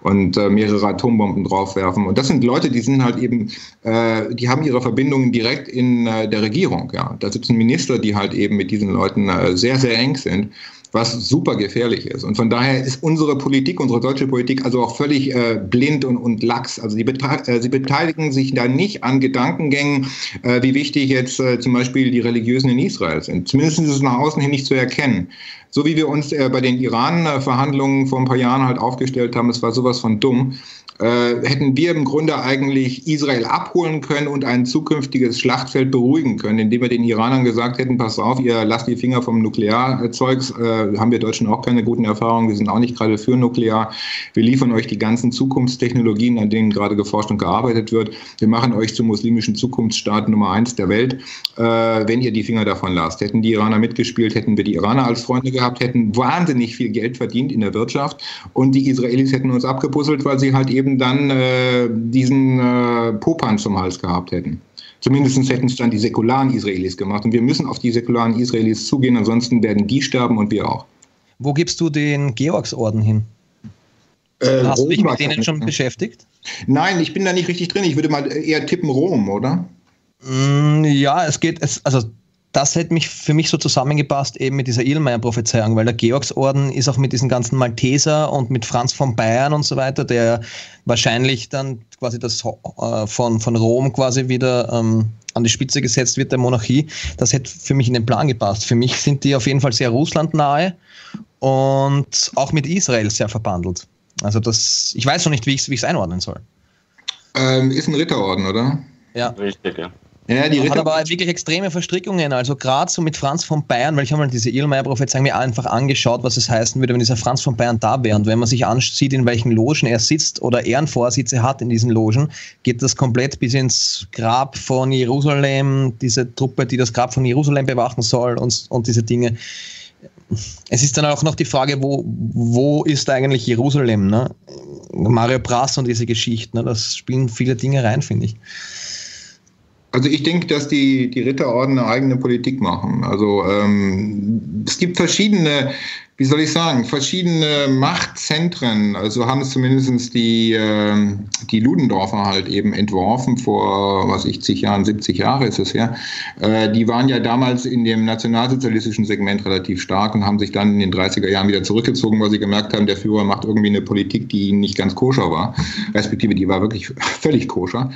und äh, mehrere Atombomben draufwerfen. Und das sind Leute, die sind halt eben, äh, die haben ihre Verbindungen direkt in äh, der Regierung. Ja, da sitzen Minister, die halt eben mit diesen Leuten äh, sehr sehr eng sind was super gefährlich ist. Und von daher ist unsere Politik, unsere deutsche Politik also auch völlig äh, blind und, und lax. Also die äh, sie beteiligen sich da nicht an Gedankengängen, äh, wie wichtig jetzt äh, zum Beispiel die Religiösen in Israel sind. Zumindest ist es nach außen hin nicht zu erkennen. So wie wir uns äh, bei den Iran-Verhandlungen vor ein paar Jahren halt aufgestellt haben, es war sowas von dumm äh, hätten wir im Grunde eigentlich Israel abholen können und ein zukünftiges Schlachtfeld beruhigen können, indem wir den Iranern gesagt hätten, pass auf, ihr lasst die Finger vom Nuklearzeugs, äh, haben wir Deutschen auch keine guten Erfahrungen, wir sind auch nicht gerade für Nuklear, wir liefern euch die ganzen Zukunftstechnologien, an denen gerade geforscht und gearbeitet wird, wir machen euch zum muslimischen Zukunftsstaat Nummer eins der Welt, äh, wenn ihr die Finger davon lasst. Hätten die Iraner mitgespielt, hätten wir die Iraner als Freunde gehabt, hätten wahnsinnig viel Geld verdient in der Wirtschaft und die Israelis hätten uns abgepuzzelt, weil sie halt eben eben dann äh, diesen äh, Popan zum Hals gehabt hätten. Zumindest hätten es dann die säkularen Israelis gemacht. Und wir müssen auf die säkularen Israelis zugehen, ansonsten werden die sterben und wir auch. Wo gibst du den Georgsorden hin? Äh, Hast Rom du dich mit denen schon beschäftigt? Nein, ich bin da nicht richtig drin. Ich würde mal eher tippen Rom, oder? Mm, ja, es geht, es, also das hätte mich für mich so zusammengepasst eben mit dieser Irlmeier-Prophezeiung, weil der Georgsorden ist auch mit diesen ganzen Malteser und mit Franz von Bayern und so weiter, der wahrscheinlich dann quasi das äh, von, von Rom quasi wieder ähm, an die Spitze gesetzt wird, der Monarchie. Das hätte für mich in den Plan gepasst. Für mich sind die auf jeden Fall sehr russlandnahe und auch mit Israel sehr verbandelt. Also das, ich weiß noch nicht, wie ich es einordnen soll. Ähm, ist ein Ritterorden, oder? Ja. Richtig, ja. Ja, die hat aber wirklich extreme Verstrickungen. Also gerade so mit Franz von Bayern, weil ich habe mal diese Irlmeier-Prophezeiung mir einfach angeschaut, was es heißen würde, wenn dieser Franz von Bayern da wäre. Und wenn man sich ansieht, in welchen Logen er sitzt oder Ehrenvorsitze hat in diesen Logen, geht das komplett bis ins Grab von Jerusalem, diese Truppe, die das Grab von Jerusalem bewachen soll und, und diese Dinge. Es ist dann auch noch die Frage, wo, wo ist eigentlich Jerusalem? Ne? Mario Brass und diese Geschichten, ne? das spielen viele Dinge rein, finde ich. Also ich denke, dass die, die Ritterorden eine eigene Politik machen. Also ähm, es gibt verschiedene, wie soll ich sagen, verschiedene Machtzentren. Also haben es zumindest die, äh, die Ludendorfer halt eben entworfen vor, was ich, zig Jahren, 70 Jahre ist es ja. Äh, die waren ja damals in dem nationalsozialistischen Segment relativ stark und haben sich dann in den 30er Jahren wieder zurückgezogen, weil sie gemerkt haben, der Führer macht irgendwie eine Politik, die nicht ganz koscher war, respektive die war wirklich völlig koscher.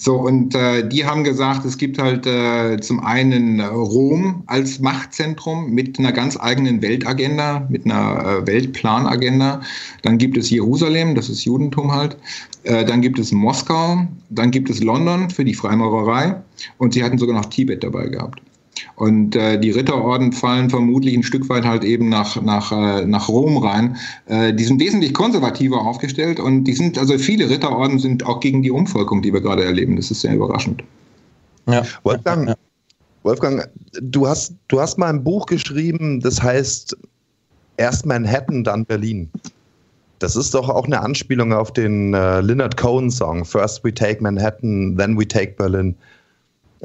So, und äh, die haben gesagt, es gibt halt äh, zum einen Rom als Machtzentrum mit einer ganz eigenen Weltagenda, mit einer äh, Weltplanagenda. Dann gibt es Jerusalem, das ist Judentum halt. Äh, dann gibt es Moskau, dann gibt es London für die Freimaurerei und sie hatten sogar noch Tibet dabei gehabt. Und äh, die Ritterorden fallen vermutlich ein Stück weit halt eben nach, nach, äh, nach Rom rein. Äh, die sind wesentlich konservativer aufgestellt und die sind, also viele Ritterorden sind auch gegen die Umvolkung, die wir gerade erleben. Das ist sehr überraschend. Ja. Wolfgang, Wolfgang, du hast, du hast mal ein Buch geschrieben, das heißt erst Manhattan, dann Berlin. Das ist doch auch eine Anspielung auf den äh, Leonard Cohen Song First we take Manhattan, then we take Berlin.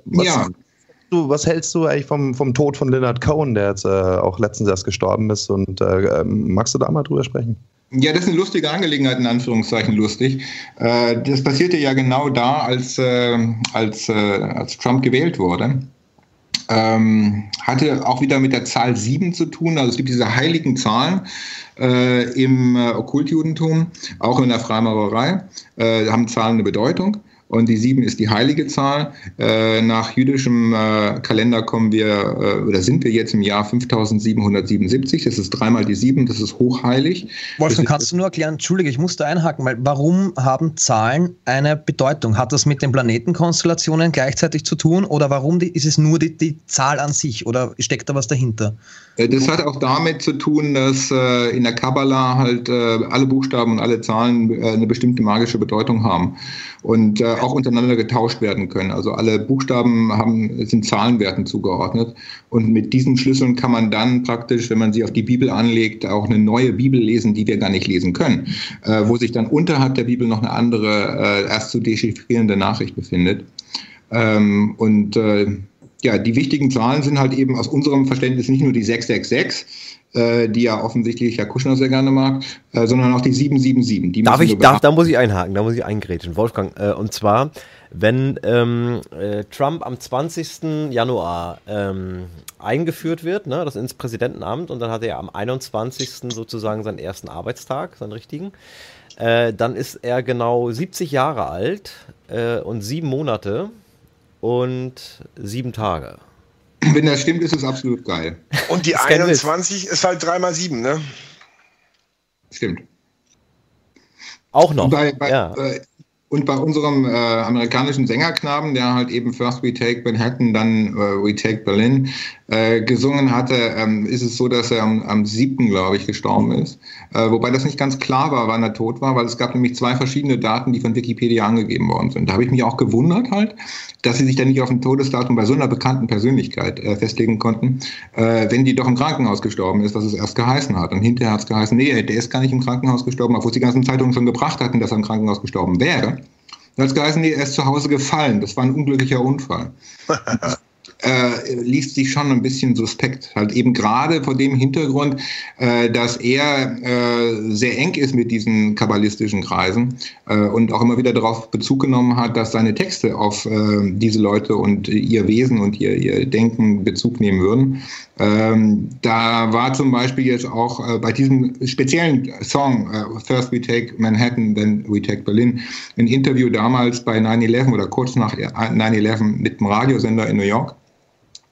Was, ja du, was hältst du eigentlich vom, vom Tod von Leonard Cohen, der jetzt äh, auch letztens erst gestorben ist? Und äh, ähm, magst du da mal drüber sprechen? Ja, das ist eine lustige Angelegenheit, in Anführungszeichen lustig. Äh, das passierte ja genau da, als, äh, als, äh, als Trump gewählt wurde. Ähm, hatte auch wieder mit der Zahl 7 zu tun. Also es gibt diese heiligen Zahlen äh, im äh, Okkultjudentum, auch in der Freimaurerei, äh, haben Zahlen eine Bedeutung und die sieben ist die heilige Zahl. Äh, nach jüdischem äh, Kalender kommen wir äh, oder sind wir jetzt im Jahr 5777. Das ist dreimal die sieben, das ist hochheilig. Wolfgang, kannst du nur erklären, entschuldige, ich musste einhaken, weil warum haben Zahlen eine Bedeutung? Hat das mit den Planetenkonstellationen gleichzeitig zu tun oder warum die, ist es nur die, die Zahl an sich oder steckt da was dahinter? Äh, das hat auch damit zu tun, dass äh, in der Kabbala halt äh, alle Buchstaben und alle Zahlen eine bestimmte magische Bedeutung haben und äh, auch untereinander getauscht werden können. Also alle Buchstaben haben, sind Zahlenwerten zugeordnet. Und mit diesen Schlüsseln kann man dann praktisch, wenn man sie auf die Bibel anlegt, auch eine neue Bibel lesen, die wir gar nicht lesen können, äh, wo sich dann unterhalb der Bibel noch eine andere, äh, erst zu dechiffrierende Nachricht befindet. Ähm, und äh, ja, die wichtigen Zahlen sind halt eben aus unserem Verständnis nicht nur die 666, äh, die ja offensichtlich Herr Kuschner sehr gerne mag, äh, sondern auch die 777. Die darf ich, darf, da muss ich einhaken, da muss ich eingrätschen, Wolfgang. Äh, und zwar, wenn ähm, äh, Trump am 20. Januar ähm, eingeführt wird, ne, das ins Präsidentenamt, und dann hat er am 21. sozusagen seinen ersten Arbeitstag, seinen richtigen, dann ist er genau 70 Jahre alt und sieben Monate und sieben Tage. Wenn das stimmt, ist es absolut geil. Und die 21 ist halt 3 mal 7, ne? Stimmt. Auch noch. Bei, bei, ja. äh, und bei unserem äh, amerikanischen Sängerknaben, der halt eben First We Take Manhattan, dann äh, We Take Berlin äh, gesungen hatte, ähm, ist es so, dass er am, am 7. glaube ich, gestorben ist. Äh, wobei das nicht ganz klar war, wann er tot war, weil es gab nämlich zwei verschiedene Daten, die von Wikipedia angegeben worden sind. Da habe ich mich auch gewundert halt, dass sie sich dann nicht auf ein Todesdatum bei so einer bekannten Persönlichkeit äh, festlegen konnten, äh, wenn die doch im Krankenhaus gestorben ist, was es erst geheißen hat. Und hinterher hat es geheißen, nee, der ist gar nicht im Krankenhaus gestorben, obwohl die ganzen Zeitungen schon gebracht hatten, dass er im Krankenhaus gestorben wäre. Da hat es geheißen, nee, er ist zu Hause gefallen. Das war ein unglücklicher Unfall. äh, liest sich schon ein bisschen suspekt. Halt eben gerade vor dem Hintergrund, äh, dass er äh, sehr eng ist mit diesen kabbalistischen Kreisen äh, und auch immer wieder darauf Bezug genommen hat, dass seine Texte auf äh, diese Leute und ihr Wesen und ihr, ihr Denken Bezug nehmen würden. Ähm, da war zum Beispiel jetzt auch äh, bei diesem speziellen Song First We Take Manhattan, then We Take Berlin, ein Interview damals bei 9-11 oder kurz nach 9-11 mit dem Radiosender in New York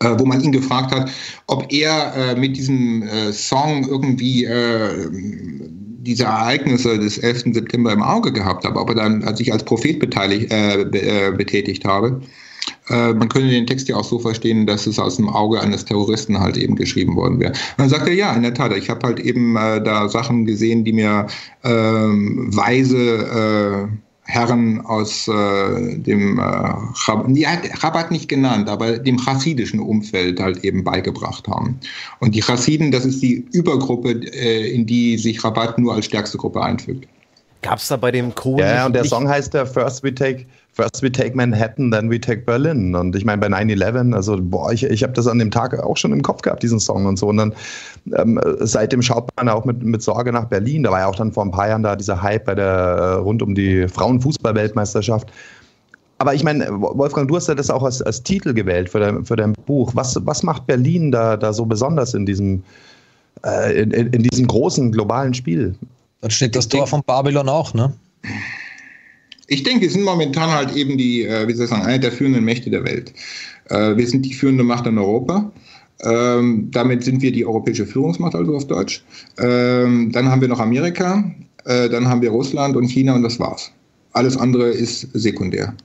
äh, wo man ihn gefragt hat, ob er äh, mit diesem äh, Song irgendwie äh, diese Ereignisse des 11. September im Auge gehabt habe, ob er dann sich als Prophet beteiligt, äh, äh, betätigt habe. Man könnte den Text ja auch so verstehen, dass es aus dem Auge eines Terroristen halt eben geschrieben worden wäre. Dann sagt er, ja, in der Tat, ich habe halt eben da Sachen gesehen, die mir ähm, weise Herren aus äh, dem äh, Rabat nicht genannt, aber dem chassidischen Umfeld halt eben beigebracht haben. Und die Chassiden, das ist die Übergruppe, äh, in die sich Rabat nur als stärkste Gruppe einfügt. Gab es da bei dem Kohl? Ja, und der Song heißt der First We Take First we take Manhattan, then we take Berlin. Und ich meine, bei 9-11, also boah, ich, ich habe das an dem Tag auch schon im Kopf gehabt, diesen Song und so. Und dann ähm, seitdem schaut man auch mit, mit Sorge nach Berlin. Da war ja auch dann vor ein paar Jahren da dieser Hype bei der äh, rund um die Frauenfußball-Weltmeisterschaft. Aber ich meine, Wolfgang, du hast ja das auch als, als Titel gewählt für dein, für dein Buch. Was, was macht Berlin da, da so besonders in diesem, äh, in, in, diesem großen globalen Spiel? Dann steht das Tor von Babylon auch, ne? Ich denke, wir sind momentan halt eben die, äh, wie soll ich sagen, eine der führenden Mächte der Welt. Äh, wir sind die führende Macht in Europa. Ähm, damit sind wir die europäische Führungsmacht, also auf Deutsch. Ähm, dann haben wir noch Amerika, äh, dann haben wir Russland und China und das war's. Alles andere ist sekundär.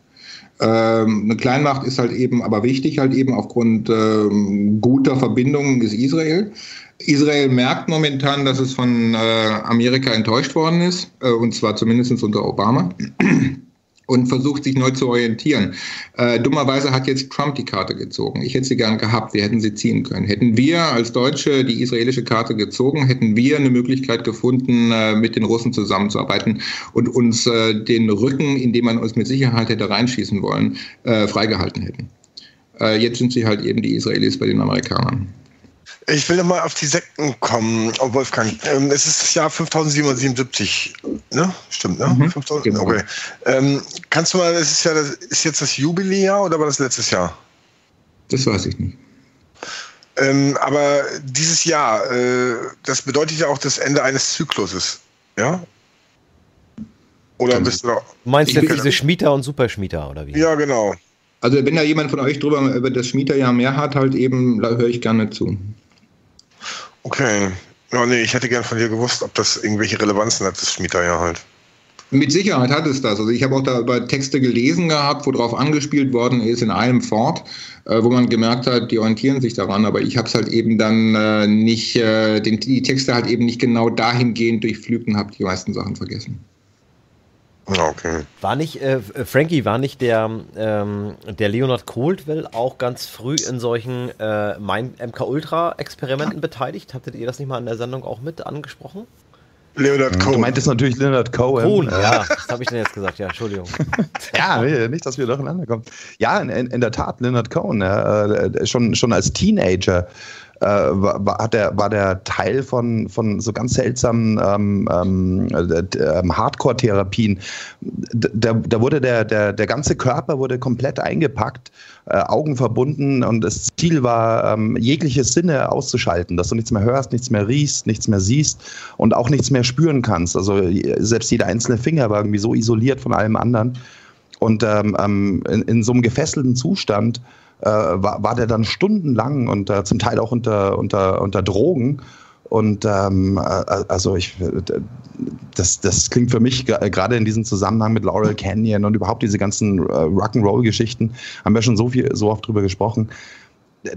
Ähm, eine Kleinmacht ist halt eben aber wichtig, halt eben aufgrund ähm, guter Verbindungen ist Israel. Israel merkt momentan, dass es von äh, Amerika enttäuscht worden ist, äh, und zwar zumindest unter Obama. und versucht sich neu zu orientieren. Äh, dummerweise hat jetzt Trump die Karte gezogen. Ich hätte sie gern gehabt, wir hätten sie ziehen können. Hätten wir als Deutsche die israelische Karte gezogen, hätten wir eine Möglichkeit gefunden, äh, mit den Russen zusammenzuarbeiten und uns äh, den Rücken, in den man uns mit Sicherheit hätte reinschießen wollen, äh, freigehalten hätten. Äh, jetzt sind sie halt eben die Israelis bei den Amerikanern. Ich will nochmal auf die Sekten kommen, oh Wolfgang. Ähm, es ist das Jahr 5777, ne? Stimmt, ne? Mhm, 5000, genau. Okay. Ähm, kannst du mal, es ist ja das, ist jetzt das Jubiläjahr oder war das letztes Jahr? Das weiß ich nicht. Ähm, aber dieses Jahr, äh, das bedeutet ja auch das Ende eines Zykluses, ja? Oder bist du da? Du meinst jetzt diese Schmieter und Superschmieter, oder wie? Ja, genau. Also wenn da jemand von euch drüber über das Schmieterjahr mehr hat, halt eben, da höre ich gerne zu. Okay. Ja, nee, ich hätte gern von dir gewusst, ob das irgendwelche Relevanzen hat, das Schmieterjahr halt. Mit Sicherheit hat es das. Also ich habe auch da über Texte gelesen gehabt, wo drauf angespielt worden ist in einem Fort, äh, wo man gemerkt hat, die orientieren sich daran, aber ich habe es halt eben dann äh, nicht, äh, den, die Texte halt eben nicht genau dahingehend durchflügt und habe die meisten Sachen vergessen. Okay. War nicht, äh, Frankie, war nicht der, ähm, der Leonard Coldwell auch ganz früh in solchen äh, MK Ultra Experimenten beteiligt? Hattet ihr das nicht mal in der Sendung auch mit angesprochen? Leonard Cohen. Du meintest natürlich Leonard Cohen. Cohen, ja, was habe ich denn jetzt gesagt? Ja, Entschuldigung. ja, nicht, dass wir durcheinander kommen. Ja, in, in der Tat, Leonard Cohen, äh, schon, schon als Teenager äh, war, hat der, war der Teil von, von so ganz seltsamen ähm, ähm, ähm, Hardcore-Therapien. Da, da wurde der, der, der ganze Körper wurde komplett eingepackt, äh, Augen verbunden und das Ziel war, ähm, jegliche Sinne auszuschalten, dass du nichts mehr hörst, nichts mehr riechst, nichts mehr siehst und auch nichts mehr spüren kannst. Also selbst jeder einzelne Finger war irgendwie so isoliert von allem anderen. Und ähm, ähm in, in so einem gefesselten Zustand äh, war, war der dann stundenlang und äh, zum Teil auch unter, unter, unter Drogen. Und ähm, äh, also ich, das, das klingt für mich gerade in diesem Zusammenhang mit Laurel Canyon und überhaupt diese ganzen äh, Rock'n'Roll-Geschichten, haben wir schon so viel, so oft drüber gesprochen.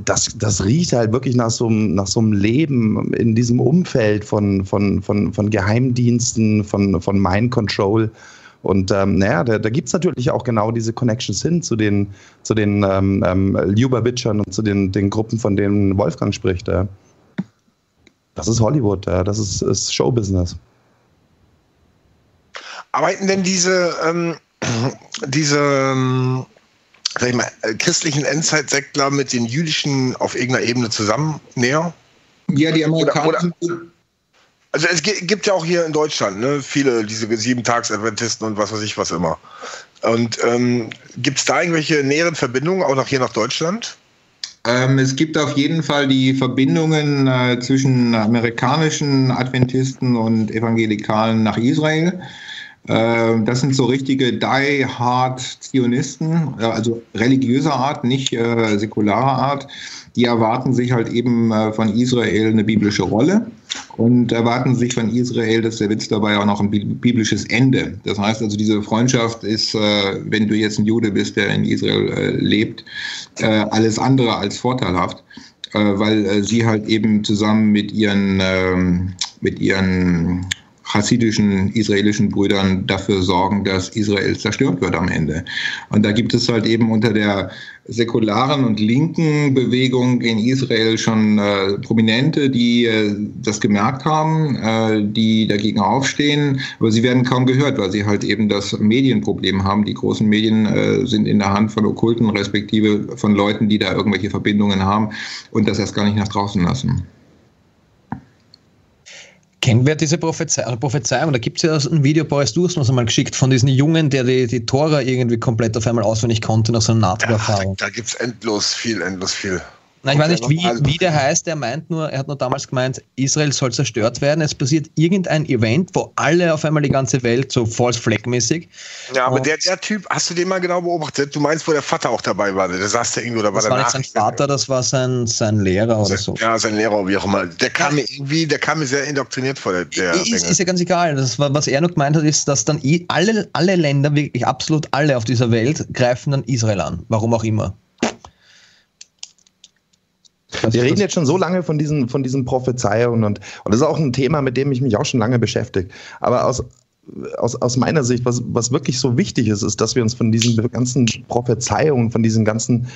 Das, das riecht halt wirklich nach so, einem, nach so einem Leben in diesem Umfeld von, von, von, von Geheimdiensten, von, von Mind Control. Und ähm, naja, da, da gibt es natürlich auch genau diese Connections hin zu den, zu den ähm, ähm, Lubavitchern und zu den, den Gruppen, von denen Wolfgang spricht. Äh. Das ist Hollywood, äh. das ist, ist Showbusiness. Arbeiten denn diese, ähm, diese ähm, sag ich mal, äh, christlichen Endzeitsektler mit den jüdischen auf irgendeiner Ebene zusammen näher? Ja, die Amerikaner. Also es gibt ja auch hier in Deutschland ne, viele diese Sieben-Tags-Adventisten und was weiß ich was immer. Und ähm, gibt es da irgendwelche näheren Verbindungen auch noch hier nach Deutschland? Ähm, es gibt auf jeden Fall die Verbindungen äh, zwischen amerikanischen Adventisten und Evangelikalen nach Israel. Äh, das sind so richtige Die-Hard-Zionisten, äh, also religiöser Art, nicht äh, säkularer Art. Die erwarten sich halt eben äh, von Israel eine biblische Rolle und erwarten sich von Israel, das ist der Witz dabei, auch noch ein biblisches Ende. Das heißt also, diese Freundschaft ist, äh, wenn du jetzt ein Jude bist, der in Israel äh, lebt, alles andere als vorteilhaft, weil sie halt eben zusammen mit ihren, ähm, mit ihren chassidischen israelischen Brüdern dafür sorgen, dass Israel zerstört wird am Ende. Und da gibt es halt eben unter der säkularen und linken Bewegung in Israel schon äh, Prominente, die äh, das gemerkt haben, äh, die dagegen aufstehen, aber sie werden kaum gehört, weil sie halt eben das Medienproblem haben. Die großen Medien äh, sind in der Hand von Okkulten, respektive von Leuten, die da irgendwelche Verbindungen haben und das erst gar nicht nach draußen lassen. Kennen wir diese Prophezei Prophezeiung? Da gibt es ja ein Video, Boris, du hast uns einmal geschickt, von diesem Jungen, der die, die Tora irgendwie komplett auf einmal auswendig konnte nach so einer NATO-Erfahrung. Da, da gibt es endlos viel, endlos viel. Na, ich weiß nicht, wie, wie der heißt, er meint nur, er hat nur damals gemeint, Israel soll zerstört werden. Es passiert irgendein Event, wo alle auf einmal die ganze Welt so false flag mäßig. Ja, aber der, der Typ, hast du den mal genau beobachtet? Du meinst, wo der Vater auch dabei war? Der saß da irgendwo, da war Das war nicht sein Vater, das war sein, sein Lehrer oder so. Ja, sein Lehrer, wie auch immer. Der kam mir irgendwie, der kam mir sehr indoktriniert vor. Der, der ist, ist, ja ganz egal. Das was er noch gemeint hat, ist, dass dann alle, alle Länder, wirklich absolut alle auf dieser Welt, greifen dann Israel an. Warum auch immer. Wir reden jetzt schon so lange von diesen, von diesen Prophezeiungen und, und das ist auch ein Thema, mit dem ich mich auch schon lange beschäftige. Aber aus, aus, aus meiner Sicht, was, was wirklich so wichtig ist, ist, dass wir uns von diesen ganzen Prophezeiungen, von diesem ganzen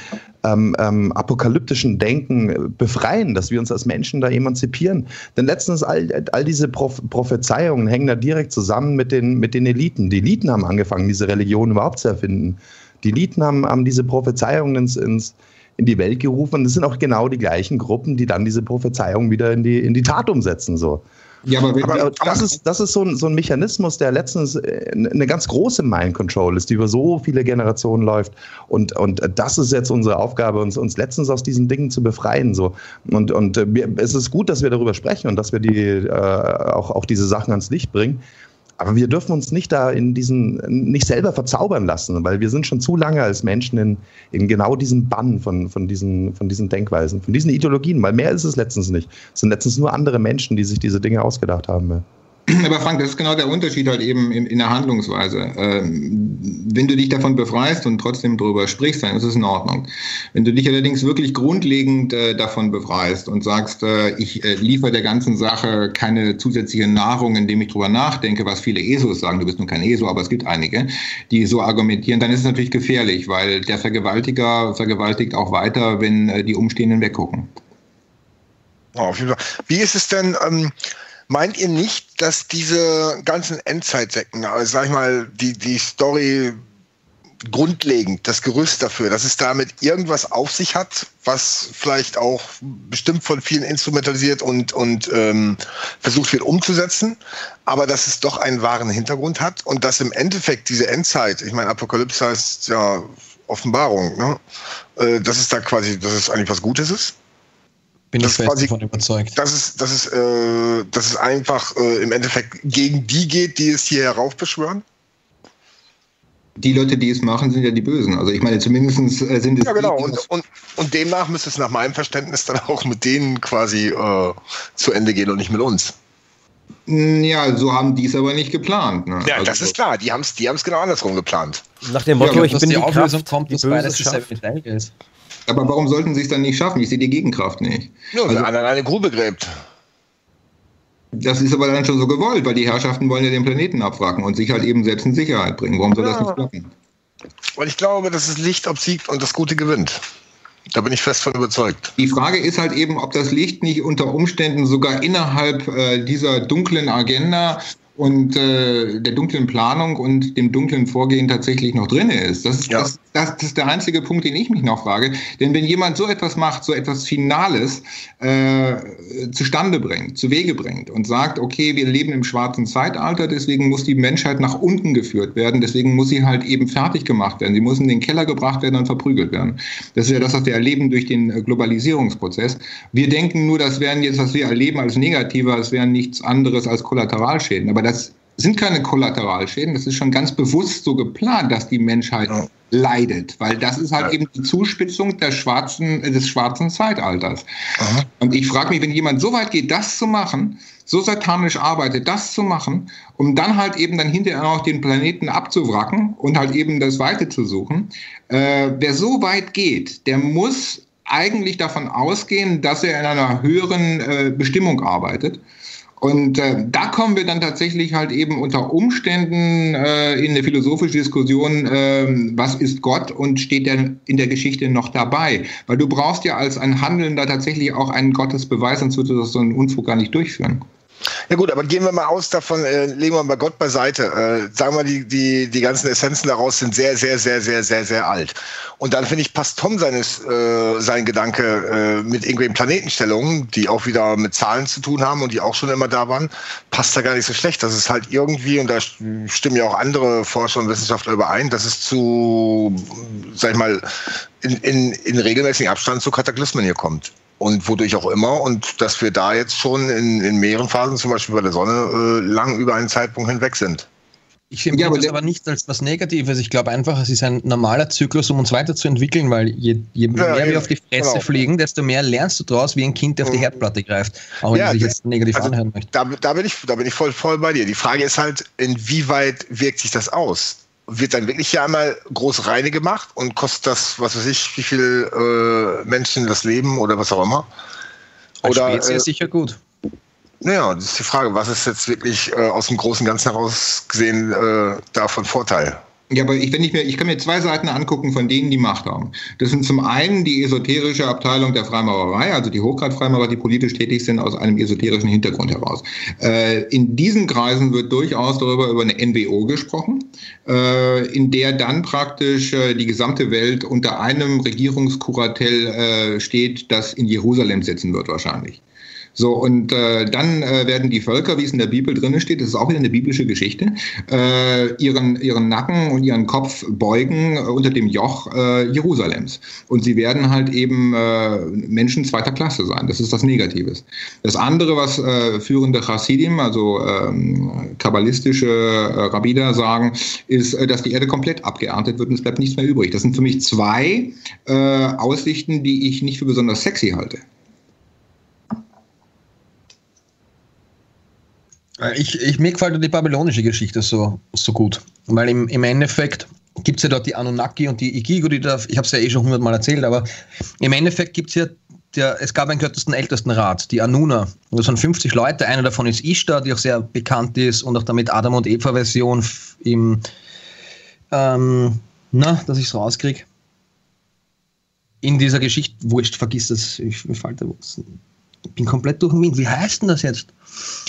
ähm, ähm, apokalyptischen Denken befreien, dass wir uns als Menschen da emanzipieren. Denn letztens all, all diese Proph Prophezeiungen hängen da direkt zusammen mit den, mit den Eliten. Die Eliten haben angefangen, diese Religion überhaupt zu erfinden. Die Eliten haben, haben diese Prophezeiungen ins, ins in die Welt gerufen. Und das sind auch genau die gleichen Gruppen, die dann diese Prophezeiung wieder in die, in die Tat umsetzen. So. Ja, aber, aber das ist, das ist so, ein, so ein Mechanismus, der letztens äh, eine ganz große Mind Control ist, die über so viele Generationen läuft. Und, und das ist jetzt unsere Aufgabe, uns, uns letztens aus diesen Dingen zu befreien. So. Und, und äh, es ist gut, dass wir darüber sprechen und dass wir die, äh, auch, auch diese Sachen ans Licht bringen. Aber wir dürfen uns nicht da in diesen, nicht selber verzaubern lassen, weil wir sind schon zu lange als Menschen in, in genau diesem Bann von, von, diesen, von diesen Denkweisen, von diesen Ideologien, weil mehr ist es letztens nicht. Es sind letztens nur andere Menschen, die sich diese Dinge ausgedacht haben. Aber Frank, das ist genau der Unterschied halt eben in, in der Handlungsweise. Ähm, wenn du dich davon befreist und trotzdem darüber sprichst, dann ist es in Ordnung. Wenn du dich allerdings wirklich grundlegend äh, davon befreist und sagst, äh, ich äh, liefere der ganzen Sache keine zusätzliche Nahrung, indem ich darüber nachdenke, was viele ESOs sagen, du bist nun kein ESO, aber es gibt einige, die so argumentieren, dann ist es natürlich gefährlich, weil der Vergewaltiger vergewaltigt auch weiter, wenn äh, die Umstehenden weggucken. Wie ist es denn? Ähm Meint ihr nicht, dass diese ganzen Endzeitsäcken, also sag ich mal, die, die Story grundlegend, das Gerüst dafür, dass es damit irgendwas auf sich hat, was vielleicht auch bestimmt von vielen instrumentalisiert und, und ähm, versucht wird umzusetzen, aber dass es doch einen wahren Hintergrund hat und dass im Endeffekt diese Endzeit, ich meine, Apokalypse heißt ja Offenbarung, ne? Äh, dass es da quasi, dass es eigentlich was Gutes ist? Bin das ich fest quasi, davon überzeugt. Dass es, dass es, äh, dass es einfach äh, im Endeffekt gegen die geht, die es hier heraufbeschwören? Die Leute, die es machen, sind ja die Bösen. Also ich meine, zumindest äh, sind es. Ja, genau. Die, und, und, und demnach müsste es nach meinem Verständnis dann auch mit denen quasi äh, zu Ende gehen und nicht mit uns. Ja, so haben die es aber nicht geplant. Ne? Ja, also, das ist klar. Die haben es die genau andersrum geplant. Nach dem Motto, ja, ich bin die, die Kraft, kommt, die beides ist. Aber warum sollten sie es dann nicht schaffen? Ich sehe die Gegenkraft nicht. Nur, also, wenn einer eine Grube gräbt. Das ist aber dann schon so gewollt, weil die Herrschaften wollen ja den Planeten abwracken und sich halt eben selbst in Sicherheit bringen. Warum soll ja. das nicht klappen? Weil ich glaube, dass das Licht obsiegt und das Gute gewinnt. Da bin ich fest von überzeugt. Die Frage ist halt eben, ob das Licht nicht unter Umständen sogar innerhalb äh, dieser dunklen Agenda und äh, der dunklen Planung und dem dunklen Vorgehen tatsächlich noch drin ist. Das ist, ja. das, das, das, ist der einzige Punkt, den ich mich noch frage. Denn wenn jemand so etwas macht, so etwas Finales äh, zustande bringt, zu Wege bringt und sagt, okay, wir leben im schwarzen Zeitalter, deswegen muss die Menschheit nach unten geführt werden, deswegen muss sie halt eben fertig gemacht werden, sie muss in den Keller gebracht werden und verprügelt werden. Das ist ja das, was wir erleben durch den äh, Globalisierungsprozess. Wir denken nur, das wären jetzt, was wir erleben als negativer, es wären nichts anderes als Kollateralschäden. Aber das sind keine Kollateralschäden, das ist schon ganz bewusst so geplant, dass die Menschheit ja. leidet, weil das ist halt ja. eben die Zuspitzung der schwarzen, des schwarzen Zeitalters. Aha. Und ich frage mich, wenn jemand so weit geht, das zu machen, so satanisch arbeitet, das zu machen, um dann halt eben dann hinterher auch den Planeten abzuwracken und halt eben das Weite zu suchen, äh, wer so weit geht, der muss eigentlich davon ausgehen, dass er in einer höheren äh, Bestimmung arbeitet. Und äh, da kommen wir dann tatsächlich halt eben unter Umständen äh, in eine philosophische Diskussion, äh, was ist Gott und steht der in der Geschichte noch dabei? Weil du brauchst ja als ein Handelnder tatsächlich auch einen Gottesbeweis, sonst würdest du so einen Unfug gar nicht durchführen. Ja gut, aber gehen wir mal aus davon, äh, legen wir mal Gott beiseite. Äh, sagen wir, die, die, die ganzen Essenzen daraus sind sehr, sehr, sehr, sehr, sehr, sehr alt. Und dann finde ich, passt Tom seines, äh, sein Gedanke äh, mit irgendwelchen Planetenstellungen, die auch wieder mit Zahlen zu tun haben und die auch schon immer da waren, passt da gar nicht so schlecht. Das ist halt irgendwie, und da stimmen ja auch andere Forscher und Wissenschaftler überein, dass es zu, sag ich mal, in, in, in regelmäßigen Abstand zu Kataklysmen hier kommt und wodurch auch immer. Und dass wir da jetzt schon in, in mehreren Phasen, zum Beispiel bei der Sonne, äh, lang über einen Zeitpunkt hinweg sind. Ich empfinde ja, aber das aber nicht als was Negatives. Ich glaube einfach, es ist ein normaler Zyklus, um uns weiterzuentwickeln, weil je, je ja, mehr ja, wir auf die Fresse genau. fliegen, desto mehr lernst du daraus, wie ein Kind, der auf die mhm. Herdplatte greift. Auch wenn ja, du dich jetzt negativ also, anhören möchtest. Da, da, bin ich, da bin ich voll, voll bei dir. Die Frage ist halt, inwieweit wirkt sich das aus? Wird dann wirklich hier einmal groß reine gemacht und kostet das, was weiß ich, wie viel äh, Menschen das Leben oder was auch immer. Oder, Als Spezies äh, sicher gut. Naja, das ist die Frage, was ist jetzt wirklich äh, aus dem großen Ganzen heraus gesehen äh, da von Vorteil? Ja, aber ich, wenn ich, mir, ich kann mir zwei Seiten angucken, von denen die Macht haben. Das sind zum einen die esoterische Abteilung der Freimaurerei, also die Hochgradfreimaurer, die politisch tätig sind aus einem esoterischen Hintergrund heraus. Äh, in diesen Kreisen wird durchaus darüber über eine NWO gesprochen, äh, in der dann praktisch äh, die gesamte Welt unter einem Regierungskuratel äh, steht, das in Jerusalem sitzen wird wahrscheinlich. So, und äh, dann äh, werden die Völker, wie es in der Bibel drin steht, das ist auch wieder eine biblische Geschichte, äh, ihren, ihren Nacken und ihren Kopf beugen äh, unter dem Joch äh, Jerusalems. Und sie werden halt eben äh, Menschen zweiter Klasse sein. Das ist das Negatives. Das andere, was äh, führende Chassidim, also ähm, kabbalistische äh, Rabbiner sagen, ist, äh, dass die Erde komplett abgeerntet wird und es bleibt nichts mehr übrig. Das sind für mich zwei äh, Aussichten, die ich nicht für besonders sexy halte. Ich, ich, mir gefällt die babylonische Geschichte so, so gut, weil im, im Endeffekt gibt es ja dort die Anunnaki und die Ikigo, die da, ich habe es ja eh schon hundertmal erzählt, aber im Endeffekt gibt es ja, der, es gab einen göttersten Ältestenrat, die Anuna. Das sind 50 Leute, einer davon ist Ishtar, die auch sehr bekannt ist und auch damit Adam und Eva-Version im, ähm, na, dass ich es rauskriege. In dieser Geschichte, wurscht, vergiss das, ich. Ich bin komplett durch den Wind. Wie heißt denn das jetzt?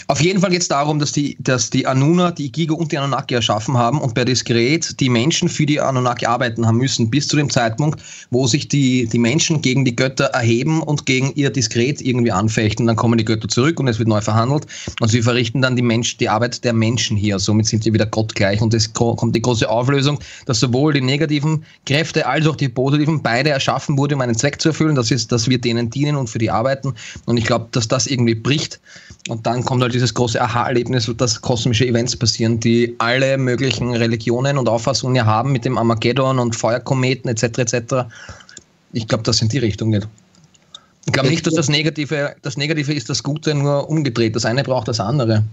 Auf jeden Fall geht es darum, dass die, dass die Anuna die Ikigo und die Anunnaki erschaffen haben und per Diskret die Menschen für die Anunnaki arbeiten haben müssen, bis zu dem Zeitpunkt, wo sich die, die Menschen gegen die Götter erheben und gegen ihr Diskret irgendwie anfechten. Dann kommen die Götter zurück und es wird neu verhandelt und sie verrichten dann die, Mensch, die Arbeit der Menschen hier. Somit sind sie wieder gottgleich und es kommt die große Auflösung, dass sowohl die negativen Kräfte als auch die positiven beide erschaffen wurden, um einen Zweck zu erfüllen. Das ist, dass wir denen dienen und für die arbeiten. Und ich glaube, dass das irgendwie bricht und dann kommt halt dieses große Aha-Erlebnis, dass kosmische Events passieren, die alle möglichen Religionen und Auffassungen ja haben mit dem Armageddon und Feuerkometen etc. etc. Ich glaube, das sind die Richtungen. Ich glaube nicht, dass das Negative, das Negative ist das Gute nur umgedreht. Das eine braucht das andere.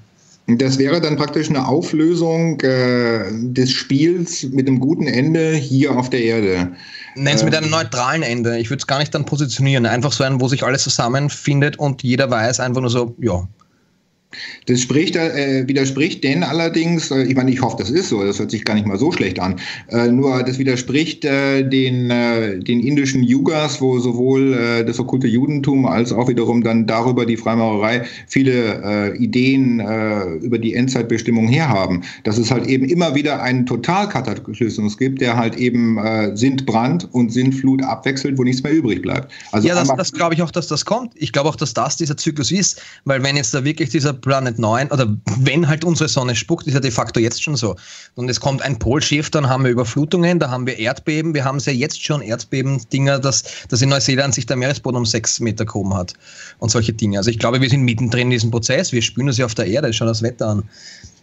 Das wäre dann praktisch eine Auflösung äh, des Spiels mit einem guten Ende hier auf der Erde. Nenn es mit einem ähm, neutralen Ende. Ich würde es gar nicht dann positionieren. Einfach so ein, wo sich alles zusammenfindet und jeder weiß einfach nur so, ja, Das spricht, äh, widerspricht denn allerdings, äh, ich meine, ich hoffe, das ist so, das hört sich gar nicht mal so schlecht an, äh, nur das widerspricht äh, den, äh, den indischen Yugas, wo sowohl äh, das okkulte Judentum als auch wiederum dann darüber die Freimaurerei viele Ideen über die Endzeitbestimmung herhaben. Dass es halt eben immer wieder einen Totalkataklysmus gibt, der halt eben Sintbrand und Sintflut abwechselt, wo nichts mehr übrig bleibt. Also ja, das, das glaube ich auch, dass das kommt. Ich glaube auch, dass das dieser Zyklus ist, weil wenn jetzt da wirklich dieser Planet 9 oder wenn halt unsere Sonne spuckt, ist ja de facto jetzt schon so. Und es kommt ein Polschiff, dann haben wir Überflutungen, da haben wir Erdbeben, wir haben ja jetzt schon Erdbeben-Dinger, dass, dass in Neuseeland sich der Meeresboden um sechs Meter gehoben hat und solche Dinge. Also ich glaube, wir sind mittendrin in diesem Prozess, wir spüren das ja auf der Erde, schau das Wetter an.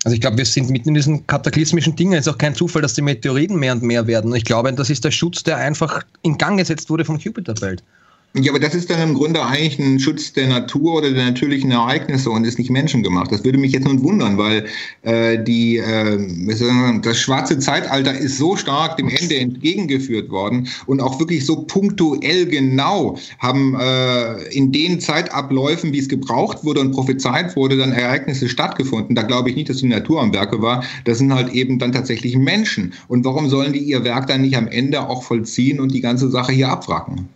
Also ich glaube, wir sind mitten in diesen kataklysmischen Dingen. Es ist auch kein Zufall, dass die Meteoriten mehr und mehr werden. Ich glaube, das ist der Schutz, der einfach in Gang gesetzt wurde vom Jupiterbelt. Ja, aber das ist dann im Grunde eigentlich ein Schutz der Natur oder der natürlichen Ereignisse und ist nicht menschengemacht. Das würde mich jetzt nun wundern, weil äh, die, äh, das schwarze Zeitalter ist so stark dem Ende entgegengeführt worden und auch wirklich so punktuell genau haben äh, in den Zeitabläufen, wie es gebraucht wurde und prophezeit wurde, dann Ereignisse stattgefunden. Da glaube ich nicht, dass die Natur am Werke war. Das sind halt eben dann tatsächlich Menschen. Und warum sollen die ihr Werk dann nicht am Ende auch vollziehen und die ganze Sache hier abwracken?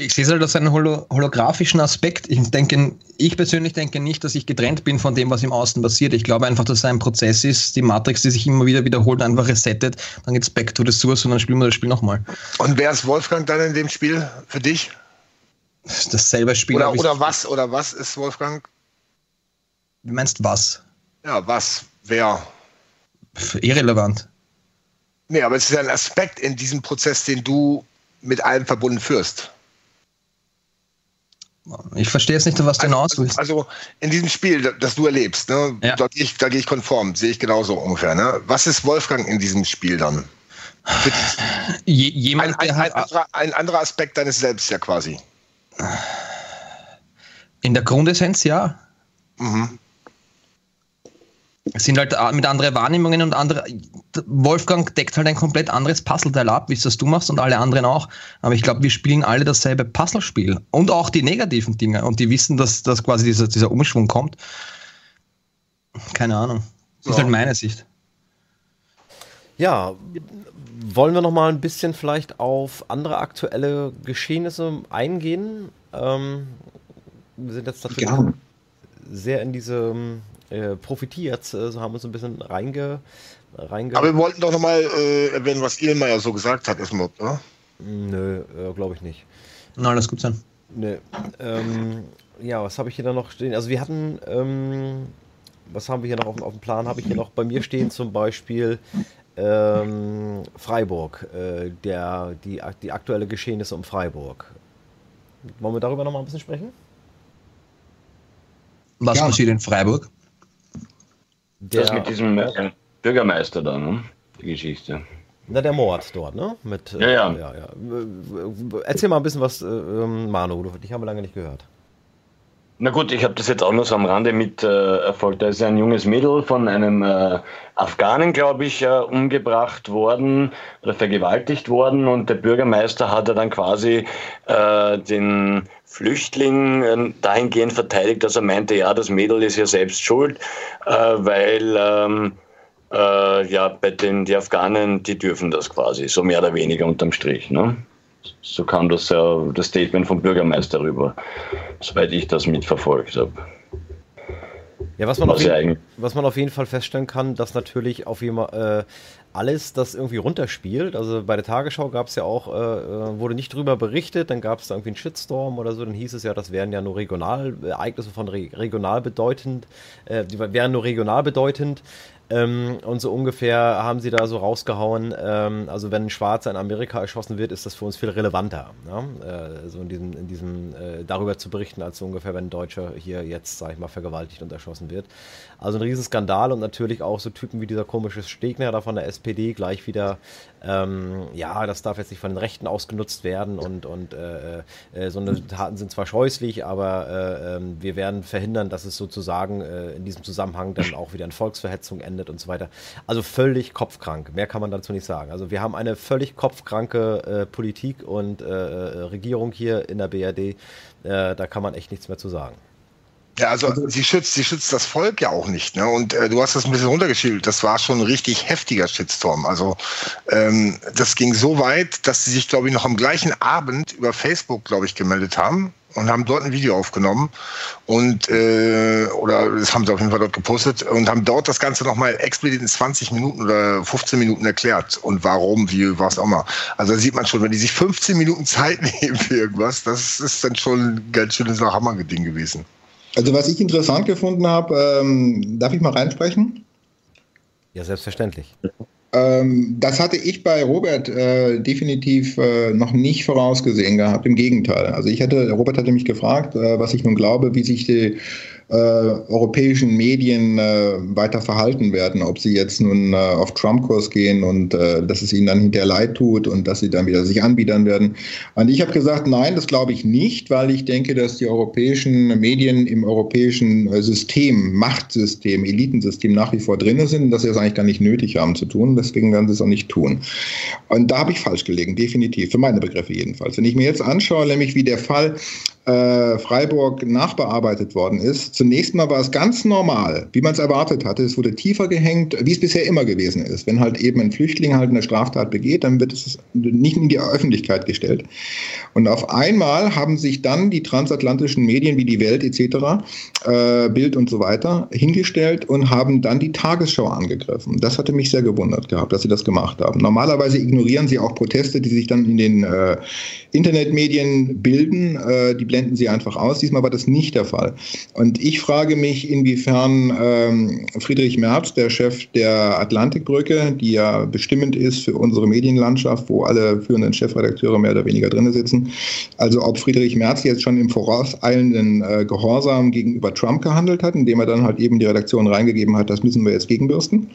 Ich sehe es halt als einen holo holographischen Aspekt. Ich denke, ich persönlich denke nicht, dass ich getrennt bin von dem, was im Außen passiert. Ich glaube einfach, dass es ein Prozess ist, die Matrix, die sich immer wieder wiederholt, einfach resettet. Dann geht es back to the source und dann spielen wir das Spiel nochmal. Und wer ist Wolfgang dann in dem Spiel für dich? Dasselbe Spiel. Oder, oder was? Oder was ist Wolfgang? Du meinst was? Ja, was? Wer? Irrelevant. Nee, aber es ist ein Aspekt in diesem Prozess, den du mit allem verbunden führst. Ich verstehe jetzt nicht, was du also, hinaus willst. Also in diesem Spiel, das du erlebst, ne, ja. da gehe ich, geh ich konform, sehe ich genauso ungefähr. Ne? Was ist Wolfgang in diesem Spiel dann? Jemand, ein, ein, ein, anderer, ein anderer Aspekt deines Selbst ja quasi. In der Grundessenz ja. Mhm. Es sind halt äh, mit anderen Wahrnehmungen und andere. Wolfgang deckt halt ein komplett anderes Puzzleteil ab, wie es das du machst und alle anderen auch. Aber ich glaube, wir spielen alle dasselbe Puzzlespiel und auch die negativen Dinge und die wissen, dass, dass quasi dieser, dieser Umschwung kommt. Keine Ahnung. Das ja. ist halt meine Sicht. Ja, wollen wir noch mal ein bisschen vielleicht auf andere aktuelle Geschehnisse eingehen? Ähm, wir sind jetzt natürlich ja. sehr in diesem äh, profitiert, äh, so haben wir uns ein bisschen reinge, reinge Aber wir wollten doch nochmal äh, erwähnen, was Ilmeier so gesagt hat, erstmal, oder? Nö, äh, glaube ich nicht. Na, alles gut sein. Nö. Ähm, ja, was habe ich hier da noch stehen? Also wir hatten, ähm, was haben wir hier noch auf, auf dem Plan? Habe ich hier noch bei mir stehen zum Beispiel ähm, Freiburg, äh, der, die, die aktuelle Geschehnisse um Freiburg. Wollen wir darüber noch mal ein bisschen sprechen? Was ja. passiert in Freiburg? Der, das mit diesem äh, Bürgermeister da, ne? Die Geschichte. Na, der Mord dort, ne? Mit, äh, ja, ja. ja, ja. Erzähl mal ein bisschen was, äh, ähm, Manu, dich haben wir lange nicht gehört. Na gut, ich habe das jetzt auch nur so am Rande mit äh, erfolgt. Da ist ein junges Mädel von einem äh, Afghanen, glaube ich, äh, umgebracht worden oder vergewaltigt worden und der Bürgermeister hat er dann quasi äh, den Flüchtling äh, dahingehend verteidigt, dass er meinte, ja, das Mädel ist ja selbst schuld, äh, weil ähm, äh, ja, bei den die Afghanen, die dürfen das quasi, so mehr oder weniger unterm Strich. Ne? So kam das, äh, das Statement vom Bürgermeister rüber, soweit ich das mitverfolgt habe. Ja, was man, auf jeden, was man auf jeden Fall feststellen kann, dass natürlich auf jeden Fall, äh, alles das irgendwie runterspielt. Also bei der Tagesschau gab es ja auch, äh, äh, wurde nicht drüber berichtet, dann gab es da irgendwie einen Shitstorm oder so, dann hieß es ja, das wären ja nur Regionalereignisse von re regional bedeutend, äh, die wären nur regional bedeutend. Ähm, und so ungefähr haben sie da so rausgehauen, ähm, also wenn ein Schwarzer in Amerika erschossen wird, ist das für uns viel relevanter, ne? äh, so in diesem, in diesem äh, darüber zu berichten, als so ungefähr, wenn ein Deutscher hier jetzt, sag ich mal, vergewaltigt und erschossen wird. Also ein Riesenskandal und natürlich auch so Typen wie dieser komische Stegner da von der SPD gleich wieder, ähm, ja, das darf jetzt nicht von den Rechten ausgenutzt werden und, und äh, äh, so eine Taten sind zwar scheußlich, aber äh, ähm, wir werden verhindern, dass es sozusagen äh, in diesem Zusammenhang dann auch wieder in Volksverhetzung endet und so weiter. Also völlig kopfkrank. Mehr kann man dazu nicht sagen. Also wir haben eine völlig kopfkranke äh, Politik und äh, äh Regierung hier in der BRD. Äh, da kann man echt nichts mehr zu sagen. Ja, also, also sie schützt, sie schützt das Volk ja auch nicht. Ne? Und äh, du hast das ein bisschen runtergeschildert. Das war schon ein richtig heftiger Shitstorm. Also ähm, das ging so weit, dass sie sich, glaube ich, noch am gleichen Abend über Facebook, glaube ich, gemeldet haben und haben dort ein Video aufgenommen und äh, oder das haben sie auf jeden Fall dort gepostet und haben dort das Ganze nochmal explizit in 20 Minuten oder 15 Minuten erklärt und warum, wie, was auch immer. Also da sieht man schon, wenn die sich 15 Minuten Zeit nehmen für irgendwas, das ist dann schon ein ganz schönes Hammer-Ding gewesen. Also was ich interessant gefunden habe, ähm, darf ich mal reinsprechen? Ja, selbstverständlich. Ähm, das hatte ich bei Robert äh, definitiv äh, noch nicht vorausgesehen gehabt. Im Gegenteil. Also ich hatte, Robert hatte mich gefragt, äh, was ich nun glaube, wie sich die äh, europäischen Medien äh, weiter verhalten werden, ob sie jetzt nun äh, auf Trump-Kurs gehen und äh, dass es ihnen dann hinterher leid tut und dass sie dann wieder sich anbiedern werden. Und ich habe gesagt, nein, das glaube ich nicht, weil ich denke, dass die europäischen Medien im europäischen äh, System, Machtsystem, Elitensystem nach wie vor drin sind und dass sie das eigentlich gar nicht nötig haben zu tun. Deswegen werden sie es auch nicht tun. Und da habe ich falsch gelegen, definitiv, für meine Begriffe jedenfalls. Wenn ich mir jetzt anschaue, nämlich wie der Fall äh, Freiburg nachbearbeitet worden ist. Zunächst mal war es ganz normal, wie man es erwartet hatte. Es wurde tiefer gehängt, wie es bisher immer gewesen ist. Wenn halt eben ein Flüchtling halt eine Straftat begeht, dann wird es nicht in die Öffentlichkeit gestellt. Und auf einmal haben sich dann die transatlantischen Medien wie die Welt etc., äh, Bild und so weiter, hingestellt und haben dann die Tagesschau angegriffen. Das hatte mich sehr gewundert gehabt, dass sie das gemacht haben. Normalerweise ignorieren sie auch Proteste, die sich dann in den äh, Internetmedien bilden. Äh, die blenden sie einfach aus. Diesmal war das nicht der Fall. Und ich frage mich, inwiefern ähm, Friedrich Merz, der Chef der Atlantikbrücke, die ja bestimmend ist für unsere Medienlandschaft, wo alle führenden Chefredakteure mehr oder weniger drin sitzen, also ob Friedrich Merz jetzt schon im vorauseilenden äh, Gehorsam gegenüber Trump gehandelt hat, indem er dann halt eben die Redaktion reingegeben hat, das müssen wir jetzt gegenbürsten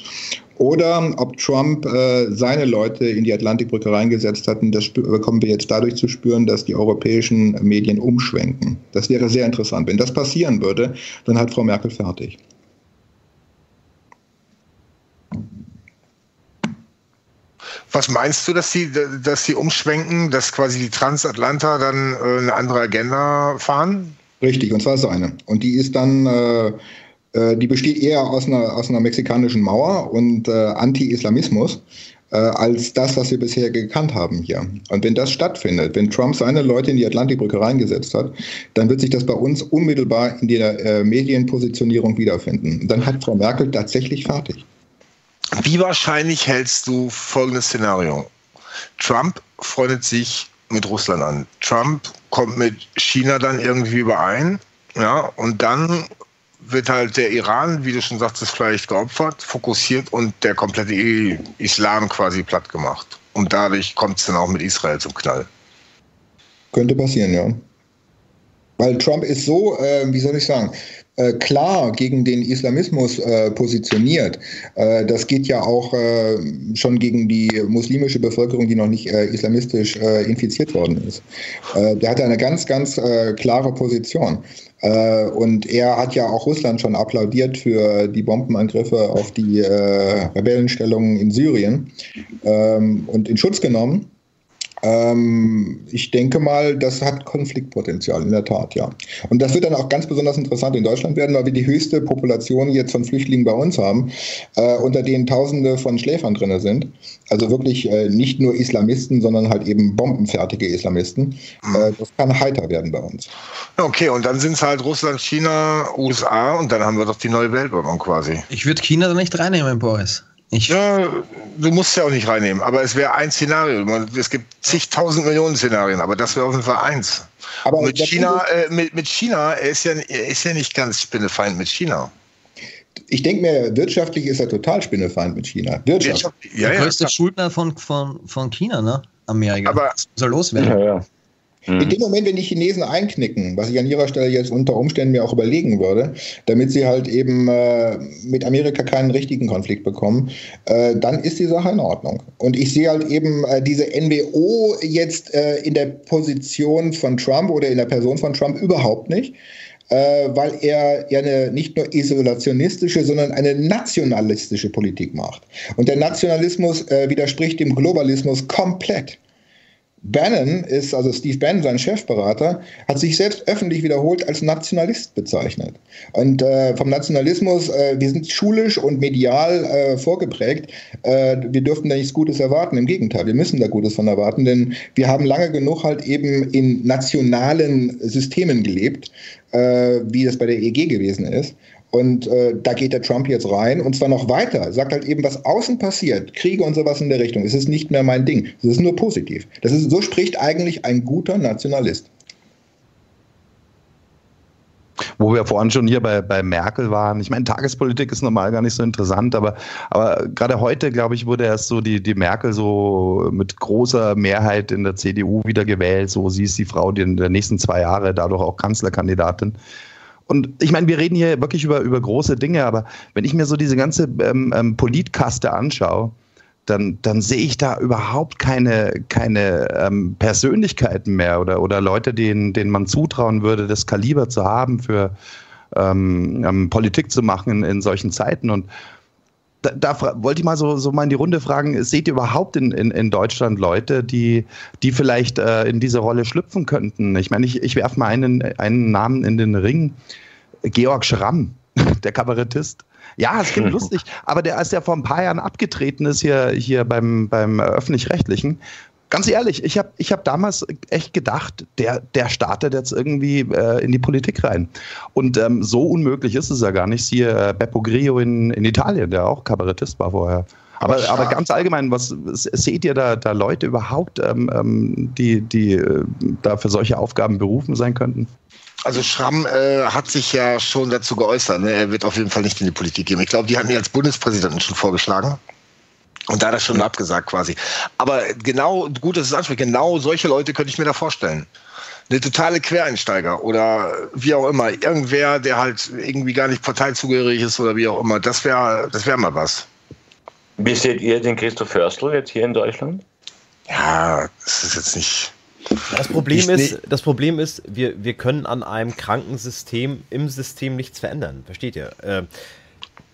oder ob Trump äh, seine Leute in die Atlantikbrücke reingesetzt hat. Und das bekommen wir jetzt dadurch zu spüren, dass die europäischen Medien umschwenken. Das wäre sehr interessant. Wenn das passieren würde, dann hat Frau Merkel fertig. Was meinst du, dass sie, dass sie umschwenken, dass quasi die Transatlanter dann äh, eine andere Agenda fahren? Richtig, und zwar seine. Und die ist dann äh, die besteht eher aus einer, aus einer mexikanischen Mauer und äh, Anti-Islamismus äh, als das, was wir bisher gekannt haben hier. Und wenn das stattfindet, wenn Trump seine Leute in die Atlantikbrücke reingesetzt hat, dann wird sich das bei uns unmittelbar in der äh, Medienpositionierung wiederfinden. Dann hat Frau Merkel tatsächlich fertig. Wie wahrscheinlich hältst du folgendes Szenario? Trump freundet sich mit Russland an. Trump kommt mit China dann irgendwie überein. Ja, und dann wird halt der Iran, wie du schon sagtest, vielleicht geopfert, fokussiert und der komplette Islam quasi platt gemacht. Und dadurch kommt es dann auch mit Israel zum Knall. Könnte passieren, ja. Weil Trump ist so, äh, wie soll ich sagen, äh, klar gegen den Islamismus äh, positioniert. Äh, das geht ja auch äh, schon gegen die muslimische Bevölkerung, die noch nicht äh, islamistisch infiziert worden ist. der hat eine ganz, ganz klare Position. Und er hat ja auch Russland schon applaudiert für die Bombenangriffe auf die Rebellenstellungen in Syrien ähm, und in Schutz genommen. Ähm, ich denke mal, das hat Konfliktpotenzial, in der Tat, ja. Und das wird dann auch ganz besonders interessant in Deutschland werden, weil wir die höchste Population jetzt von Flüchtlingen bei uns haben, äh, unter denen Tausende von Schläfern drin sind. Also wirklich äh, nicht nur Islamisten, sondern halt eben bombenfertige Islamisten. Mhm. Äh, das kann heiter werden bei uns. Okay, und dann sind es halt Russland, China, USA und dann haben wir doch die neue Weltordnung quasi. Ich würde China da nicht reinnehmen, Boris. Ich ja, du musst ja auch nicht reinnehmen, aber es wäre ein Szenario. Es gibt zigtausend Millionen Szenarien, aber das wäre auf jeden Fall eins. Aber mit China, äh, mit, mit China, er ist, ja, er ist ja nicht ganz Spinnefeind mit China. Ich denke mir, wirtschaftlich ist er total Spinnefeind mit China. Wirtschaftlich. Ja, Der größte ja, Schuldner von, von, von China, ne? Amerika. Aber, Was soll loswerden? Ja, ja. In mhm. dem Moment, wenn die Chinesen einknicken, was ich an ihrer Stelle jetzt unter Umständen mir auch überlegen würde, damit sie halt eben äh, mit Amerika keinen richtigen Konflikt bekommen, äh, dann ist die Sache in Ordnung. Und ich sehe halt eben äh, diese NWO jetzt äh, in der Position von Trump oder in der Person von Trump überhaupt nicht. Äh, weil er ja eine nicht nur isolationistische, sondern eine nationalistische Politik macht. Und der Nationalismus äh, widerspricht dem Globalismus komplett Bannon ist, also Steve Bannon, sein Chefberater, hat sich selbst öffentlich wiederholt als Nationalist bezeichnet. Und äh, vom Nationalismus, äh, wir sind schulisch und medial äh, vorgeprägt. Äh, wir dürften da nichts Gutes erwarten. Im Gegenteil, wir müssen da Gutes von erwarten, denn wir haben lange genug halt eben in nationalen Systemen gelebt, äh, wie das bei der EG gewesen ist. Und äh, da geht der Trump jetzt rein und zwar noch weiter, sagt halt eben, was außen passiert, Kriege und sowas in der Richtung, es ist nicht mehr mein Ding. Es ist nur positiv. Das ist, so spricht eigentlich ein guter Nationalist. Wo wir vorhin schon hier bei, bei Merkel waren. Ich meine, Tagespolitik ist normal gar nicht so interessant, aber, aber gerade heute, glaube ich, wurde erst so die, die Merkel so mit großer Mehrheit in der CDU wiedergewählt. So, sie ist die Frau, die in den nächsten zwei Jahre dadurch auch Kanzlerkandidatin. Und ich meine, wir reden hier wirklich über, über große Dinge, aber wenn ich mir so diese ganze ähm, ähm, Politkaste anschaue, dann, dann sehe ich da überhaupt keine, keine ähm, Persönlichkeiten mehr oder, oder Leute, denen, denen man zutrauen würde, das Kaliber zu haben, für ähm, ähm, Politik zu machen in, in solchen Zeiten. Und da, da wollte ich mal so, so mal in die Runde fragen, seht ihr überhaupt in, in, in Deutschland Leute, die, die vielleicht äh, in diese Rolle schlüpfen könnten? Ich meine, ich, ich werfe mal einen, einen Namen in den Ring. Georg Schramm, der Kabarettist. Ja, es klingt lustig, aber der, als der vor ein paar Jahren abgetreten ist hier, hier beim, beim Öffentlich-Rechtlichen, ganz ehrlich, ich habe ich hab damals echt gedacht, der, der startet jetzt irgendwie äh, in die Politik rein. Und ähm, so unmöglich ist es ja gar nicht. Siehe äh, Beppo Grillo in, in Italien, der auch Kabarettist war vorher. Aber, aber, aber ganz allgemein, was seht ihr da, da Leute überhaupt, ähm, ähm, die, die äh, da für solche Aufgaben berufen sein könnten? Also Schramm äh, hat sich ja schon dazu geäußert. Ne? Er wird auf jeden Fall nicht in die Politik gehen. Ich glaube, die haben ihn als Bundespräsidenten schon vorgeschlagen. Und da hat er schon abgesagt quasi. Aber genau, gut, dass es anspricht, genau solche Leute könnte ich mir da vorstellen. Eine totale Quereinsteiger oder wie auch immer. Irgendwer, der halt irgendwie gar nicht parteizugehörig ist oder wie auch immer. Das wäre das wär mal was. Wie seht ihr den Christoph Förstl jetzt hier in Deutschland? Ja, das ist jetzt nicht. Das Problem ist, das Problem ist, wir, wir können an einem kranken System im System nichts verändern. Versteht ihr? Äh,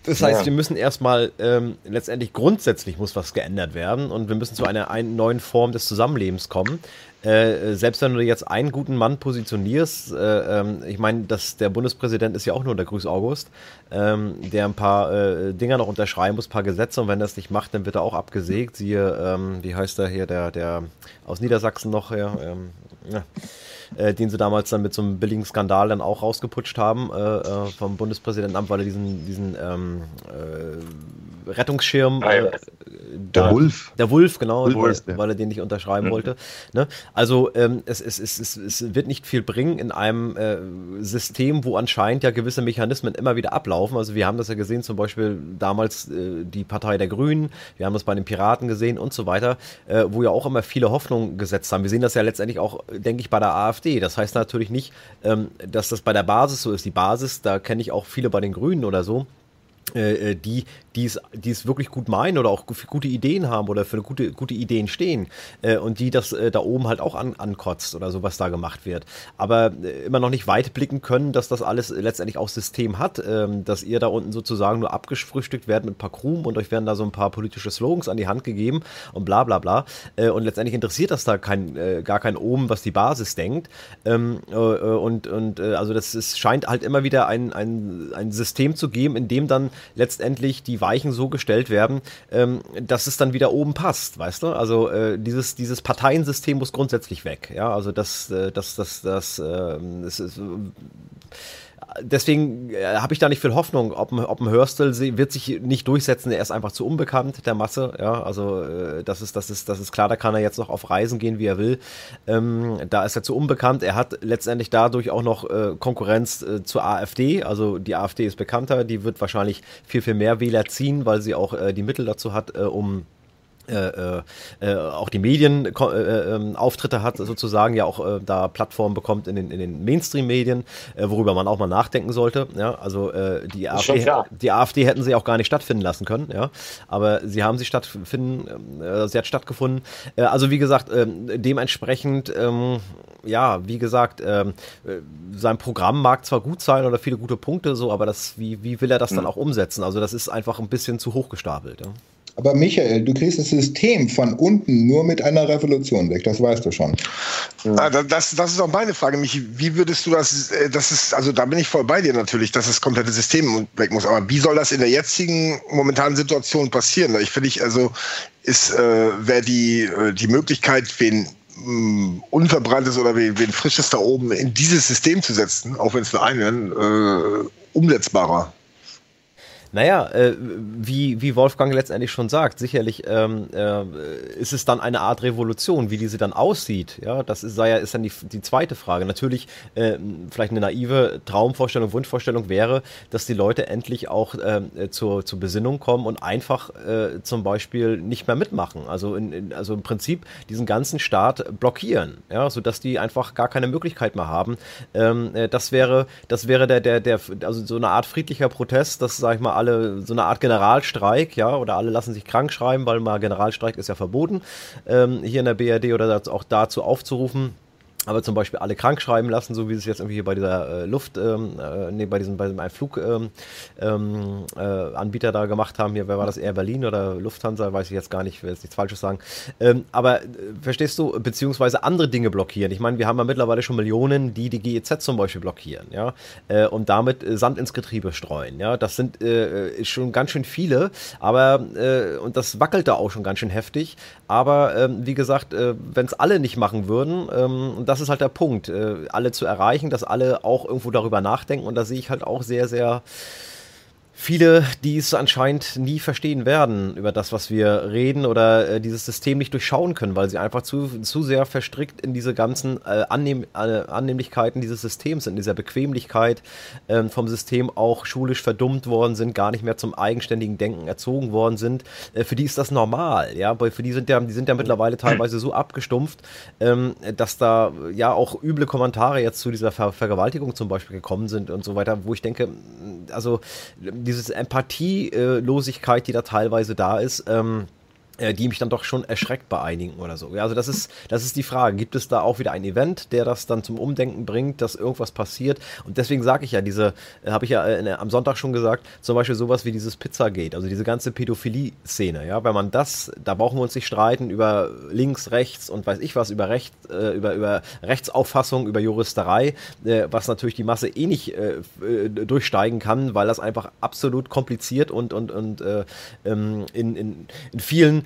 das heißt, ja. wir müssen erstmal ähm, letztendlich grundsätzlich muss was geändert werden und wir müssen zu einer ein, neuen Form des Zusammenlebens kommen. Äh, selbst wenn du jetzt einen guten Mann positionierst, äh, ähm, ich meine, der Bundespräsident ist ja auch nur der Grüß August, ähm, der ein paar äh, Dinger noch unterschreiben muss, ein paar Gesetze und wenn er es nicht macht, dann wird er auch abgesägt. Siehe, ähm, wie heißt der hier, der, der aus Niedersachsen noch, ja, ähm, ja äh, den sie damals dann mit so einem billigen Skandal dann auch rausgeputscht haben äh, äh vom Bundespräsidentenamt, weil er diesen, diesen ähm, äh, Rettungsschirm. Ah, ja. Äh, der da, Wulf. Der Wulf, genau, Wulf, weil, weil, er den nicht unterschreiben mhm. wollte. Ne? Also ähm, es, es, es, es, es wird nicht viel bringen in einem äh, System, wo anscheinend ja gewisse Mechanismen immer wieder ablaufen. Also wir haben das ja gesehen, zum Beispiel damals äh, die Partei der Grünen, wir haben das bei den Piraten gesehen und so weiter, äh, wo ja auch immer viele Hoffnungen gesetzt haben. Wir sehen das ja letztendlich auch, denke ich, bei der AfD. Das heißt natürlich nicht, ähm, dass das bei der Basis so ist. Die Basis, da kenne ich auch viele bei den Grünen oder so, äh, äh, die die es, die es wirklich gut meinen oder auch gute Ideen haben oder für gute, gute Ideen stehen äh, und die das äh, da oben halt auch an, ankotzt oder so, was da gemacht wird. Aber äh, immer noch nicht weit blicken können, dass das alles letztendlich auch System hat, ähm, dass ihr da unten sozusagen nur abgefrühstückt werdet mit ein paar Krumen und euch werden da so ein paar politische Slogans an die Hand gegeben und bla bla bla. Äh, und letztendlich interessiert das da kein, äh, gar kein oben, was die Basis denkt. Ähm, äh, und und also das ist, scheint halt immer wieder ein, ein, ein System zu geben, in dem dann letztendlich die Weichen so gestellt werden, ähm, dass es dann wieder oben passt, weißt du? Also äh, dieses, dieses Parteiensystem muss grundsätzlich weg. Ja, also das, äh, das, das, das, äh, das ist, deswegen äh, habe ich da nicht viel Hoffnung. Ob, ob ein Hörstel wird sich nicht durchsetzen, er ist einfach zu unbekannt der Masse. Ja, also äh, das ist, das ist, das ist klar, da kann er jetzt noch auf Reisen gehen, wie er will. Ähm, da ist er zu unbekannt. Er hat letztendlich dadurch auch noch äh, Konkurrenz äh, zur AfD. Also die AfD ist bekannter, die wird wahrscheinlich viel, viel mehr Wähler ziehen, weil sie auch äh, die Mittel dazu hat, äh, um äh, äh, äh, auch die Medien äh, ähm, Auftritte hat, sozusagen ja auch äh, da Plattformen bekommt in den, in den Mainstream-Medien, äh, worüber man auch mal nachdenken sollte. Ja, also äh, die, AfD, die AfD hätten sie auch gar nicht stattfinden lassen können, ja, aber sie haben sie stattfinden, äh, sie hat stattgefunden. Äh, also wie gesagt, äh, dementsprechend, ähm, ja, wie gesagt, äh, sein Programm mag zwar gut sein oder viele gute Punkte so, aber das, wie, wie will er das dann hm. auch umsetzen? Also das ist einfach ein bisschen zu hoch gestapelt. Ja. Aber Michael, du kriegst das System von unten nur mit einer Revolution weg, das weißt du schon. Ah, das, das ist auch meine Frage, Michi. Wie würdest du das, äh, das ist, also da bin ich voll bei dir natürlich, dass das komplette System weg muss. Aber wie soll das in der jetzigen momentanen Situation passieren? Ich finde, ich, also ist, äh, wäre die, äh, die Möglichkeit, wen mm, unverbranntes oder wen, wen frisches da oben in dieses System zu setzen, auch wenn es nur einen, äh, umsetzbarer. Naja, äh, wie, wie Wolfgang letztendlich schon sagt, sicherlich ähm, äh, ist es dann eine Art Revolution, wie diese dann aussieht. Ja, das ist, sei ja, ist dann die, die zweite Frage. Natürlich, äh, vielleicht eine naive Traumvorstellung, Wunschvorstellung wäre, dass die Leute endlich auch äh, zur, zur Besinnung kommen und einfach äh, zum Beispiel nicht mehr mitmachen. Also, in, in, also im Prinzip diesen ganzen Staat blockieren, ja, sodass die einfach gar keine Möglichkeit mehr haben. Ähm, äh, das wäre, das wäre der, der, der, also so eine Art friedlicher Protest, das sag ich mal, alle so eine Art Generalstreik, ja, oder alle lassen sich krank schreiben, weil mal Generalstreik ist ja verboten, ähm, hier in der BRD oder auch dazu aufzurufen aber zum Beispiel alle krank schreiben lassen, so wie sie es jetzt irgendwie hier bei dieser äh, Luft, ähm, äh, nee, bei diesem, bei diesem Fluganbieter ähm, ähm, äh, da gemacht haben. Hier, wer war das? Air Berlin oder Lufthansa? Weiß ich jetzt gar nicht, ich will jetzt nichts Falsches sagen. Ähm, aber äh, verstehst du, beziehungsweise andere Dinge blockieren. Ich meine, wir haben ja mittlerweile schon Millionen, die die GEZ zum Beispiel blockieren, ja, äh, und damit äh, Sand ins Getriebe streuen, ja. Das sind schon ganz schön viele, aber, und das wackelt da auch schon ganz schön heftig. Aber, ähm, wie gesagt, wenn es alle nicht machen würden, ähm, das ist halt der Punkt, äh, alle zu erreichen, dass alle auch irgendwo darüber nachdenken. Und da sehe ich halt auch sehr, sehr viele, die es anscheinend nie verstehen werden über das, was wir reden oder äh, dieses System nicht durchschauen können, weil sie einfach zu, zu sehr verstrickt in diese ganzen äh, Annehm, äh, Annehmlichkeiten dieses Systems sind, in dieser Bequemlichkeit ähm, vom System auch schulisch verdummt worden sind, gar nicht mehr zum eigenständigen Denken erzogen worden sind. Äh, für die ist das normal, ja, weil für die sind ja, die sind ja mittlerweile teilweise so abgestumpft, ähm, dass da ja auch üble Kommentare jetzt zu dieser Ver Vergewaltigung zum Beispiel gekommen sind und so weiter, wo ich denke, also die diese Empathielosigkeit, die da teilweise da ist, ähm, äh, die mich dann doch schon erschreckt bei einigen oder so. Ja, also das ist, das ist die Frage. Gibt es da auch wieder ein Event, der das dann zum Umdenken bringt, dass irgendwas passiert? Und deswegen sage ich ja, diese, äh, habe ich ja äh, am Sonntag schon gesagt, zum Beispiel sowas wie dieses Pizzagate, also diese ganze Pädophilie-Szene, ja, wenn man das, da brauchen wir uns nicht streiten über links, rechts und weiß ich was, über Recht, äh, über, über Rechtsauffassung, über Juristerei, äh, was natürlich die Masse eh nicht äh, durchsteigen kann, weil das einfach absolut kompliziert und, und, und ähm, in, in, in vielen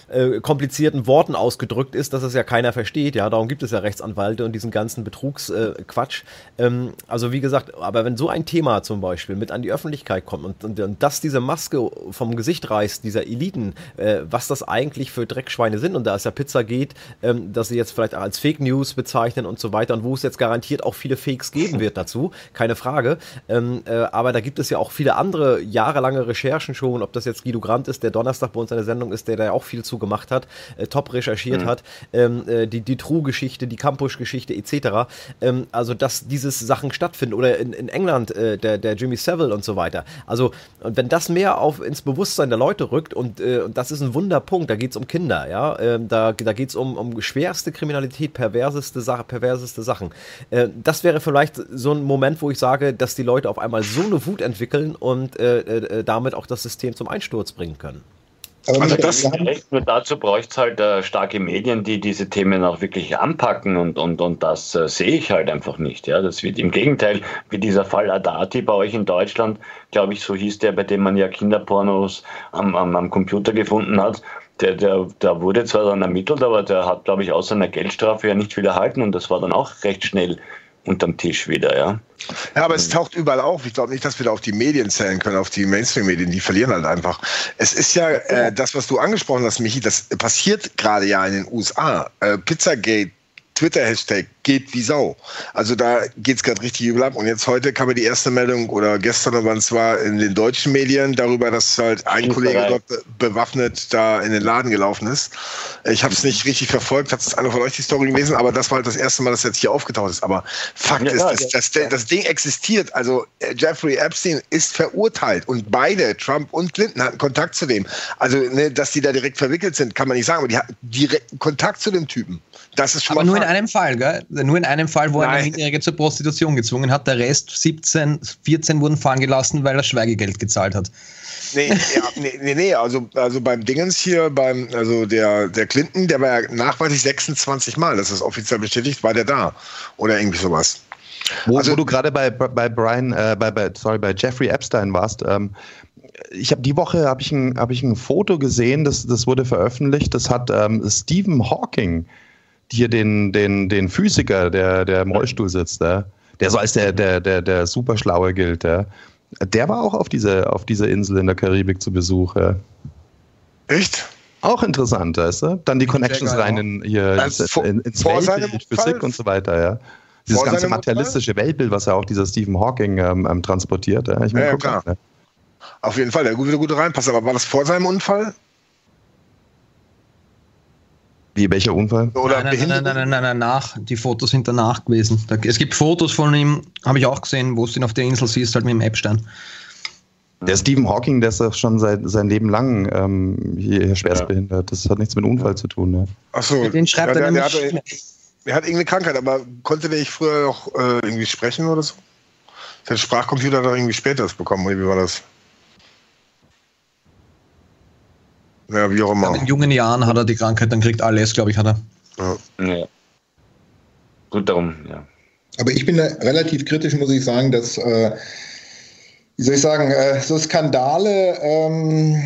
äh, komplizierten Worten ausgedrückt ist, dass es ja keiner versteht. Ja, darum gibt es ja Rechtsanwälte und diesen ganzen Betrugsquatsch. Äh, ähm, also wie gesagt, aber wenn so ein Thema zum Beispiel mit an die Öffentlichkeit kommt und, und, und das diese Maske vom Gesicht reißt, dieser Eliten, äh, was das eigentlich für Dreckschweine sind und da es ja Pizza geht, ähm, dass sie jetzt vielleicht als Fake News bezeichnen und so weiter und wo es jetzt garantiert auch viele Fakes geben wird dazu, keine Frage. Ähm, äh, aber da gibt es ja auch viele andere jahrelange Recherchen schon, ob das jetzt Guido Brandt ist, der Donnerstag bei uns in der Sendung ist, der da ja auch viel zu gemacht hat, äh, top recherchiert mhm. hat, ähm, äh, die, die True-Geschichte, die Campus-Geschichte etc. Ähm, also, dass diese Sachen stattfinden oder in, in England äh, der, der Jimmy Savile und so weiter. Also, und wenn das mehr auf, ins Bewusstsein der Leute rückt und, äh, und das ist ein Wunderpunkt, da geht es um Kinder, ja, ähm, da, da geht es um, um schwerste Kriminalität, perverseste, Sache, perverseste Sachen. Äh, das wäre vielleicht so ein Moment, wo ich sage, dass die Leute auf einmal so eine Wut entwickeln und äh, damit auch das System zum Einsturz bringen können. Aber also das recht, nur dazu bräuchte es halt äh, starke Medien, die diese Themen auch wirklich anpacken und, und, und das äh, sehe ich halt einfach nicht. Ja, das wird im Gegenteil, wie dieser Fall Adati bei euch in Deutschland, glaube ich, so hieß der, bei dem man ja Kinderpornos am, am, am Computer gefunden hat. Der, der, der wurde zwar dann ermittelt, aber der hat, glaube ich, außer einer Geldstrafe ja nicht viel erhalten und das war dann auch recht schnell unterm Tisch wieder, ja. Ja, aber es taucht überall auf. Ich glaube nicht, dass wir da auf die Medien zählen können, auf die Mainstream-Medien. Die verlieren halt einfach. Es ist ja äh, das, was du angesprochen hast, Michi, das passiert gerade ja in den USA. Äh, Pizzagate Twitter-Hashtag geht wie Sau. Also da geht es gerade richtig übel ab. Und jetzt heute kam mir die erste Meldung oder gestern, wann es war, in den deutschen Medien darüber, dass halt ein Kollege dort bewaffnet da in den Laden gelaufen ist. Ich habe es nicht richtig verfolgt, hat es einer von euch die Story gelesen, aber das war halt das erste Mal, dass jetzt hier aufgetaucht ist. Aber Fakt ja, ist, ja, das, das, das, Ding existiert. Also äh, Jeffrey Epstein ist verurteilt und beide, Trump und Clinton, hatten Kontakt zu dem. Also, ne, dass die da direkt verwickelt sind, kann man nicht sagen, aber die hatten direkten Kontakt zu dem Typen. Das ist schon aber nur in einem Fall, gell? Nur in einem Fall, wo er eine Minderjährige zur Prostitution gezwungen hat. Der Rest, 17, 14 wurden fahren gelassen, weil er Schweigegeld gezahlt hat. Nee, ja, nee, nee, nee, also, also beim Dingens hier, beim, also der, der Clinton, der war ja nachweislich 26 Mal, das ist offiziell bestätigt, war der da. Oder irgendwie sowas. Wo, also, wo du gerade bei, bei Brian, äh, bei, bei, sorry, bei Jeffrey Epstein warst, ähm, ich habe die Woche habe ich, ein, hab ich ein Foto gesehen, das, das wurde veröffentlicht, das hat ähm, Stephen Hawking, hier den, den, den Physiker, der, der im Rollstuhl sitzt, der, der so als der, der, der, der Superschlaue gilt, der, der war auch auf dieser auf diese Insel in der Karibik zu Besuch. Echt? Auch interessant, weißt du? Dann die Connections rein in, hier, also in, ins Weltbild, Physik und so weiter, ja. Dieses ganze materialistische Weltbild, was ja auch dieser Stephen Hawking ähm, ähm transportiert. Ja, ich mein, ja, ja klar. An, ne? Auf jeden Fall, der würde gut reinpassen. Aber war das vor seinem Unfall? Wie, welcher Unfall? Oder nein, nein, nein, nein, nein, nein, nein, nach. Die Fotos sind danach gewesen. es gibt Fotos von ihm, habe ich auch gesehen, wo du ihn auf der Insel siehst, halt mit dem Epstein. Der Stephen Hawking, der ist doch schon seit sein Leben lang ähm, hier schwerstbehindert. Das hat nichts mit Unfall zu tun. Ne? Achso, den schreibt ja, er der, der, hatte, der hat irgendeine Krankheit, aber konnte der nicht früher auch äh, irgendwie sprechen oder so? Der Sprachcomputer doch irgendwie später bekommen, oder wie war das? Ja, wie auch immer. in jungen Jahren hat er die Krankheit, dann kriegt alles, glaube ich, hat er. Ja. ja. Gut darum, ja. Aber ich bin da relativ kritisch, muss ich sagen, dass, äh, wie soll ich sagen, äh, so Skandale, ähm,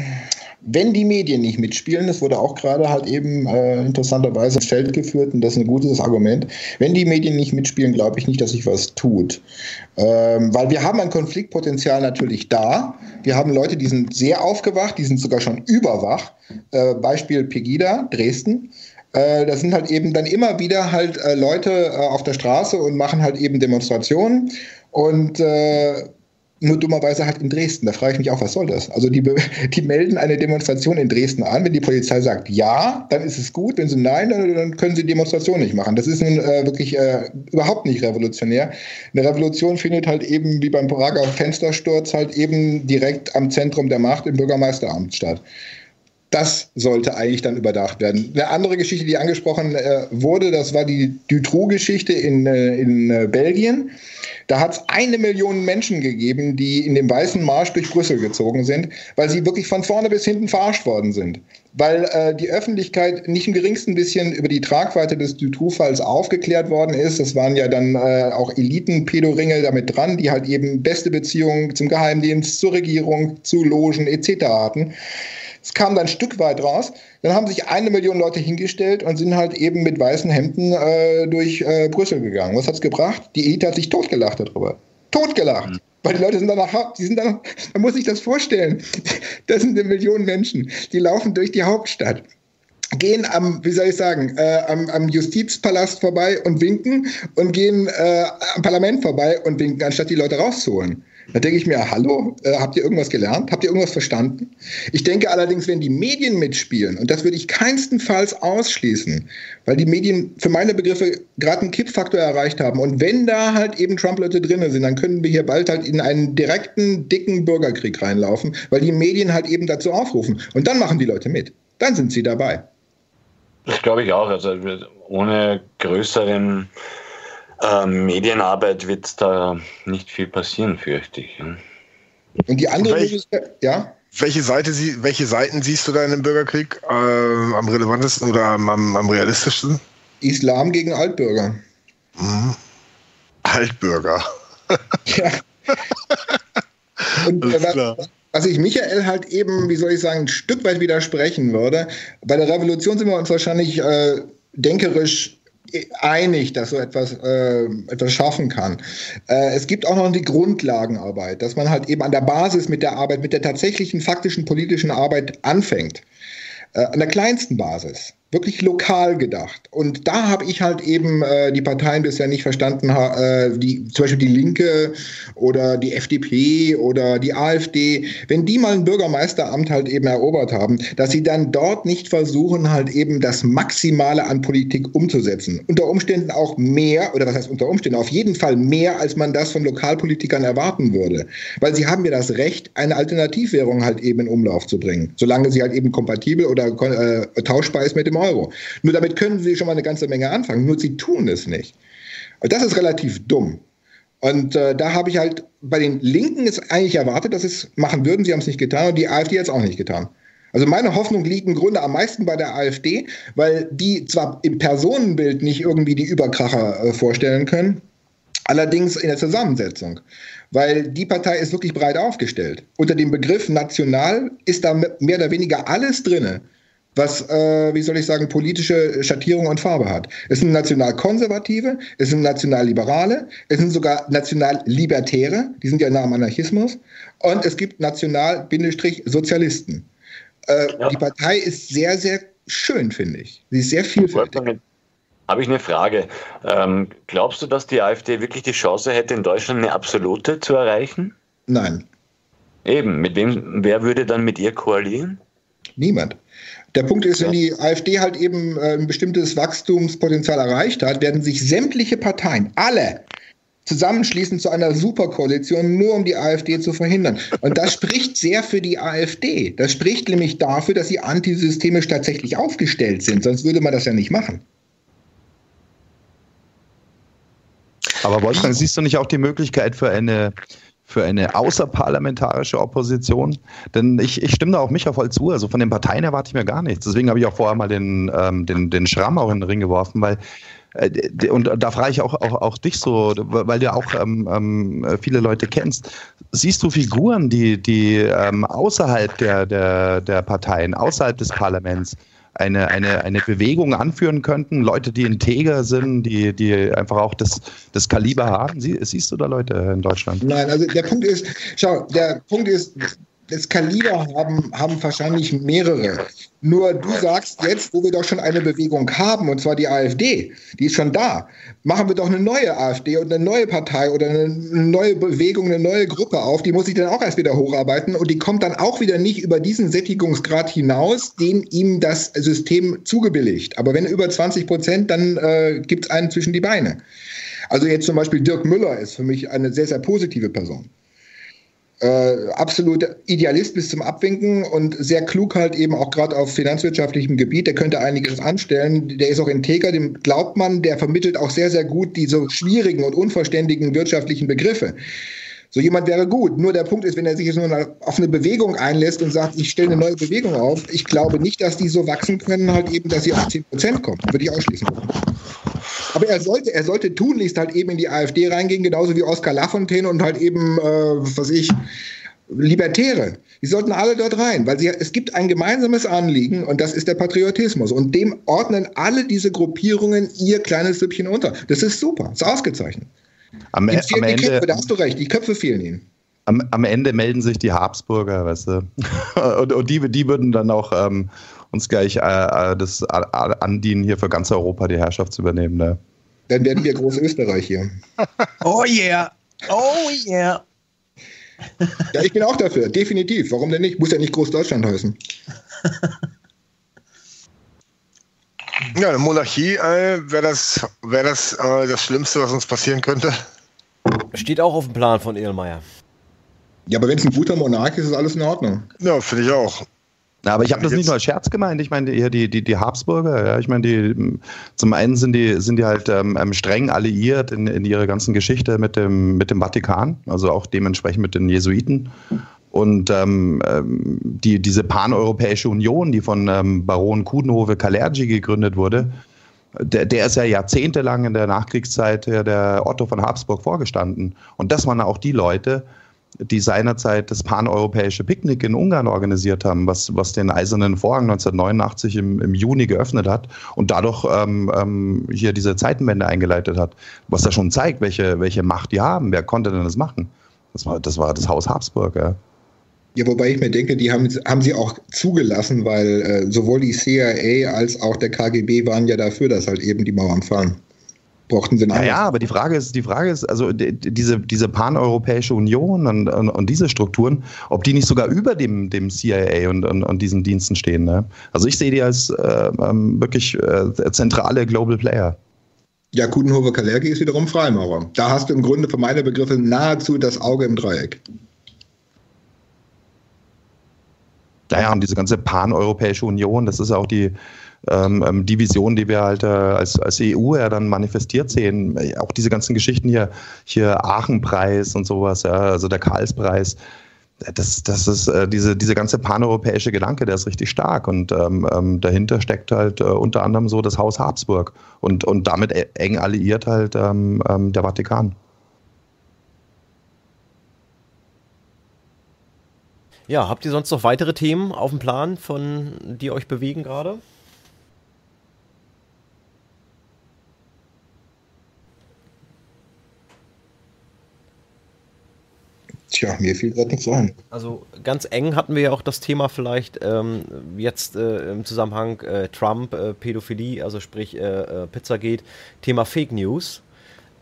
wenn die Medien nicht mitspielen, das wurde auch gerade halt eben äh, interessanterweise ins Feld geführt und das ist ein gutes Argument, wenn die Medien nicht mitspielen, glaube ich nicht, dass sich was tut. Ähm, weil wir haben ein Konfliktpotenzial natürlich da. Wir haben Leute, die sind sehr aufgewacht, die sind sogar schon überwach. Äh, Beispiel Pegida, Dresden. Äh, das sind halt eben dann immer wieder halt äh, Leute äh, auf der Straße und machen halt eben Demonstrationen. Und nur dummerweise halt in Dresden. Da frage ich mich auch, was soll das? Also die, die melden eine Demonstration in Dresden an. Wenn die Polizei sagt ja, dann ist es gut. Wenn sie nein, dann, dann können sie die Demonstration nicht machen. Das ist nun äh, wirklich äh, überhaupt nicht revolutionär. Eine Revolution findet halt eben wie beim Prager Fenstersturz halt eben direkt am Zentrum der Macht im Bürgermeisteramt statt. Das sollte eigentlich dann überdacht werden. Eine andere Geschichte, die angesprochen äh, wurde, das war die Dutroux-Geschichte in, äh, in äh, Belgien. Da hat es eine Million Menschen gegeben, die in dem Weißen Marsch durch Brüssel gezogen sind, weil sie wirklich von vorne bis hinten verarscht worden sind. Weil äh, die Öffentlichkeit nicht im geringsten bisschen über die Tragweite des Dutroux-Falls aufgeklärt worden ist. Das waren ja dann äh, auch Eliten-Pedoringe damit dran, die halt eben beste Beziehungen zum Geheimdienst, zur Regierung, zu Logen etc. hatten. Es kam dann ein Stück weit raus. Dann haben sich eine Million Leute hingestellt und sind halt eben mit weißen Hemden äh, durch äh, Brüssel gegangen. Was hat's gebracht? Die Elite hat sich totgelacht darüber. Totgelacht. Mhm. Weil die Leute sind danach, die sind dann, man muss sich das vorstellen. Das sind eine Million Menschen, die laufen durch die Hauptstadt gehen am, wie soll ich sagen, äh, am, am, Justizpalast vorbei und winken und gehen äh, am Parlament vorbei und winken, anstatt die Leute rauszuholen. Da denke ich mir, hallo, äh, habt ihr irgendwas gelernt? Habt ihr irgendwas verstanden? Ich denke allerdings, wenn die Medien mitspielen, und das würde ich keinstenfalls ausschließen, weil die Medien für meine Begriffe gerade einen Kippfaktor erreicht haben. Und wenn da halt eben Trump-Leute drin sind, dann können wir hier bald halt in einen direkten, dicken Bürgerkrieg reinlaufen, weil die Medien halt eben dazu aufrufen. Und dann machen die Leute mit. Dann sind sie dabei. Das glaube ich auch. Also ohne größeren ähm, Medienarbeit wird da nicht viel passieren, fürchte ich. Und die andere Welch, ja? Welche, Seite, welche Seiten siehst du da in dem Bürgerkrieg äh, am relevantesten oder am, am, am, realistischsten? Islam gegen Altbürger. Mhm. Altbürger. ja. Und was, was ich Michael halt eben, wie soll ich sagen, ein Stück weit widersprechen würde, bei der Revolution sind wir uns wahrscheinlich äh, denkerisch einig, dass so etwas, äh, etwas schaffen kann. Äh, es gibt auch noch die Grundlagenarbeit, dass man halt eben an der Basis mit der Arbeit, mit der tatsächlichen faktischen politischen Arbeit anfängt. Äh, an der kleinsten Basis wirklich lokal gedacht. Und da habe ich halt eben äh, die Parteien bisher nicht verstanden, äh, die, zum Beispiel die Linke oder die FDP oder die AfD, wenn die mal ein Bürgermeisteramt halt eben erobert haben, dass sie dann dort nicht versuchen, halt eben das Maximale an Politik umzusetzen. Unter Umständen auch mehr, oder was heißt unter Umständen, auf jeden Fall mehr, als man das von Lokalpolitikern erwarten würde. Weil sie haben ja das Recht, eine Alternativwährung halt eben in Umlauf zu bringen, solange sie halt eben kompatibel oder äh, tauschbar ist mit dem Euro. Nur damit können sie schon mal eine ganze Menge anfangen, nur sie tun es nicht. Und das ist relativ dumm. Und äh, da habe ich halt bei den Linken es eigentlich erwartet, dass sie es machen würden. Sie haben es nicht getan und die AfD hat es auch nicht getan. Also meine Hoffnung liegt im Grunde am meisten bei der AfD, weil die zwar im Personenbild nicht irgendwie die Überkracher äh, vorstellen können, allerdings in der Zusammensetzung. Weil die Partei ist wirklich breit aufgestellt. Unter dem Begriff national ist da mehr oder weniger alles drinne was, äh, wie soll ich sagen, politische Schattierung und Farbe hat. Es sind Nationalkonservative, es sind Nationalliberale, es sind sogar Nationallibertäre, die sind ja nah am Anarchismus, und es gibt National-Sozialisten. Äh, ja. Die Partei ist sehr, sehr schön, finde ich. Sie ist sehr vielfältig. Habe ich eine Frage. Ähm, glaubst du, dass die AfD wirklich die Chance hätte, in Deutschland eine absolute zu erreichen? Nein. Eben, mit wem, wer würde dann mit ihr koalieren? Niemand. Der Punkt ist, wenn die AfD halt eben äh, ein bestimmtes Wachstumspotenzial erreicht hat, werden sich sämtliche Parteien, alle, zusammenschließen zu einer Superkoalition, nur um die AfD zu verhindern. Und das spricht sehr für die AfD. Das spricht nämlich dafür, dass sie antisystemisch tatsächlich aufgestellt sind. Sonst würde man das ja nicht machen. Aber Wolfgang, siehst du nicht auch die Möglichkeit für eine für eine außerparlamentarische Opposition. Denn ich, ich stimme da auch Micha voll zu. Also von den Parteien erwarte ich mir gar nichts. Deswegen habe ich auch vorher mal den, ähm, den, den Schramm auch in den Ring geworfen, weil äh, und da frage ich auch, auch, auch dich so, weil du auch ähm, ähm, viele Leute kennst. Siehst du Figuren, die, die ähm, außerhalb der, der, der Parteien, außerhalb des Parlaments eine, eine, eine Bewegung anführen könnten? Leute, die integer sind, die, die einfach auch das, das Kaliber haben? Sie, siehst du da Leute in Deutschland? Nein, also der Punkt ist, schau, der Punkt ist, das Kaliber haben, haben wahrscheinlich mehrere. Nur du sagst jetzt, wo wir doch schon eine Bewegung haben, und zwar die AfD, die ist schon da, machen wir doch eine neue AfD und eine neue Partei oder eine neue Bewegung, eine neue Gruppe auf, die muss sich dann auch erst wieder hocharbeiten und die kommt dann auch wieder nicht über diesen Sättigungsgrad hinaus, den ihm das System zugebilligt. Aber wenn über 20 Prozent, dann äh, gibt es einen zwischen die Beine. Also jetzt zum Beispiel Dirk Müller ist für mich eine sehr, sehr positive Person äh, absolut Idealist bis zum Abwinken und sehr klug halt eben auch gerade auf finanzwirtschaftlichem Gebiet. Der könnte einiges anstellen. Der ist auch integer, dem glaubt man. Der vermittelt auch sehr, sehr gut diese schwierigen und unverständigen wirtschaftlichen Begriffe. So jemand wäre gut. Nur der Punkt ist, wenn er sich jetzt nur auf eine Bewegung einlässt und sagt, ich stelle eine neue Bewegung auf, ich glaube nicht, dass die so wachsen können, halt eben, dass sie auf 10 Prozent kommen. Würde ich ausschließen. Aber er sollte, er sollte tunlichst halt eben in die AfD reingehen, genauso wie Oskar Lafontaine und halt eben, äh, was ich, Libertäre. Die sollten alle dort rein, weil sie, es gibt ein gemeinsames Anliegen und das ist der Patriotismus. Und dem ordnen alle diese Gruppierungen ihr kleines Süppchen unter. Das ist super, ist ausgezeichnet. Am, am die Köpfe, da hast du recht, die Köpfe fehlen ihnen. Am, am Ende melden sich die Habsburger, weißt du. und, und die, die würden dann auch ähm, uns gleich äh, äh das andienen, hier für ganz Europa die Herrschaft zu übernehmen. Ne? Dann werden wir Großösterreich hier. oh yeah. Oh yeah. Ja, ich bin auch dafür, definitiv. Warum denn nicht? Muss ja nicht Großdeutschland heißen. Ja, eine Monarchie äh, wäre das, wär das äh, das Schlimmste, was uns passieren könnte. Steht auch auf dem Plan von Edelmeier. Ja, aber wenn es ein guter Monarch ist, ist alles in Ordnung. Ja, finde ich auch. Aber ich habe das nicht nur als Scherz gemeint. Ich meine eher die, die, die Habsburger. Ja. Ich meine, die zum einen sind die, sind die halt ähm, ähm, streng alliiert in, in ihrer ganzen Geschichte mit dem, mit dem Vatikan, also auch dementsprechend mit den Jesuiten. Und ähm, ähm, die, diese paneuropäische Union, die von ähm, Baron Kudenhove Kalergi gegründet wurde, der, der ist ja jahrzehntelang in der Nachkriegszeit der Otto von Habsburg vorgestanden. Und das waren auch die Leute, die seinerzeit das paneuropäische Picknick in Ungarn organisiert haben, was, was den Eisernen Vorhang 1989 im, im Juni geöffnet hat und dadurch ähm, ähm, hier diese Zeitenwende eingeleitet hat. Was da schon zeigt, welche, welche Macht die haben. Wer konnte denn das machen? Das war das, war das Haus Habsburg. Ja. Ja, wobei ich mir denke, die haben, haben sie auch zugelassen, weil äh, sowohl die CIA als auch der KGB waren ja dafür, dass halt eben die Mauern fallen. Brauchten sie ja, ja, aber die Frage ist, die Frage ist, also die, diese, diese paneuropäische Union und, und, und, diese Strukturen, ob die nicht sogar über dem, dem CIA und, und, und diesen Diensten stehen. Ne? Also ich sehe die als äh, wirklich äh, zentrale Global Player. Ja, Kudenhofer Kalergi ist wiederum Freimaurer. Da hast du im Grunde für meine Begriffe nahezu das Auge im Dreieck. Naja, und diese ganze pan-europäische Union, das ist auch die, ähm, die Vision, die wir halt äh, als, als EU ja dann manifestiert sehen. Auch diese ganzen Geschichten hier, hier Aachenpreis und sowas, ja, also der Karlspreis. Das, das ist äh, diese, diese ganze paneuropäische Gedanke, der ist richtig stark. Und ähm, ähm, dahinter steckt halt äh, unter anderem so das Haus Habsburg und, und damit e-, eng alliiert halt ähm, ähm, der Vatikan. Ja, habt ihr sonst noch weitere Themen auf dem Plan, von die euch bewegen gerade? Tja, mir fiel gerade nichts ein. Also ganz eng hatten wir ja auch das Thema vielleicht ähm, jetzt äh, im Zusammenhang äh, Trump, äh, Pädophilie, also sprich äh, äh, Pizzagate, Thema Fake News.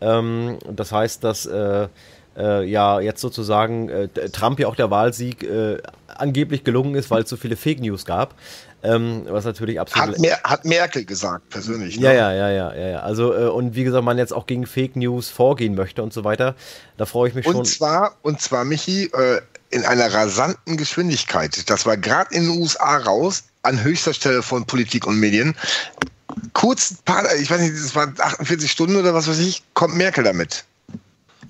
Ähm, das heißt, dass äh, ja jetzt sozusagen Trump ja auch der Wahlsieg angeblich gelungen ist, weil es so viele Fake News gab. Ähm, was natürlich absolut. Hat, Mer hat Merkel gesagt, persönlich. Ne? Ja, ja, ja, ja, ja, ja. Also, äh, und wie gesagt, man jetzt auch gegen Fake News vorgehen möchte und so weiter. Da freue ich mich und schon. Zwar, und zwar, Michi, äh, in einer rasanten Geschwindigkeit. Das war gerade in den USA raus, an höchster Stelle von Politik und Medien. Kurz, paar, ich weiß nicht, das waren 48 Stunden oder was weiß ich, kommt Merkel damit.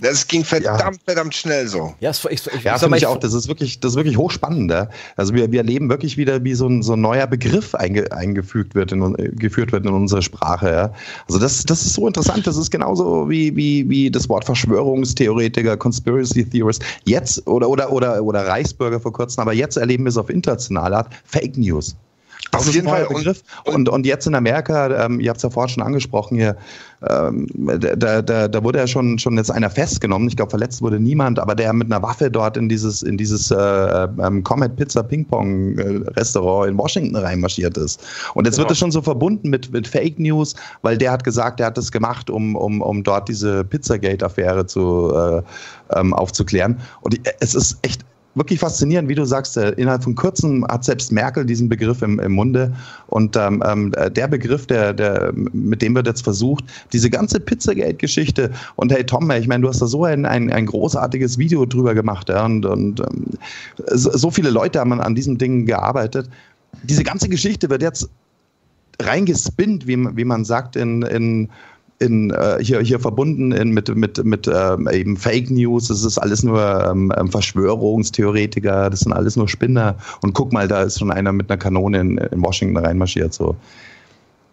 Das ging verdammt, ja. verdammt schnell so. Ja, das, ich, ich, ja, finde ich auch. Das ist wirklich, das ist wirklich hochspannend. Ja? Also wir, wir erleben wirklich wieder, wie so ein, so ein neuer Begriff einge, eingefügt wird, in, geführt wird in unsere Sprache. Ja? Also das, das ist so interessant. Das ist genauso wie, wie, wie das Wort Verschwörungstheoretiker, Conspiracy Theorist. Jetzt oder, oder, oder, oder Reichsbürger vor kurzem, aber jetzt erleben wir es auf internationaler Art. Fake News. Das auf jeden Fall. Begriff. Und, und, und, jetzt in Amerika, ähm, ihr habt es ja vorhin schon angesprochen hier, ähm, da, da, da wurde ja schon, schon jetzt einer festgenommen. Ich glaube, verletzt wurde niemand, aber der mit einer Waffe dort in dieses, in dieses äh, ähm, Comet Pizza Ping Pong äh, Restaurant in Washington reinmarschiert ist. Und jetzt genau. wird es schon so verbunden mit, mit Fake News, weil der hat gesagt, der hat das gemacht, um, um, um dort diese Pizzagate-Affäre zu, äh, ähm, aufzuklären. Und es ist echt wirklich faszinierend, wie du sagst, äh, innerhalb von kurzem hat selbst Merkel diesen Begriff im, im Munde. Und ähm, ähm der Begriff, der, der, mit dem wird jetzt versucht, diese ganze Pizzagate-Geschichte und hey Tom, ich meine, du hast da so ein, ein, ein großartiges Video drüber gemacht ja, und, und ähm, so viele Leute haben an diesem Ding gearbeitet. Diese ganze Geschichte wird jetzt reingespinnt, wie, wie man sagt, in, in in, äh, hier, hier verbunden in, mit, mit, mit ähm, eben Fake News, das ist alles nur ähm, ähm, Verschwörungstheoretiker, das sind alles nur Spinner. Und guck mal, da ist schon einer mit einer Kanone in, in Washington reinmarschiert. So.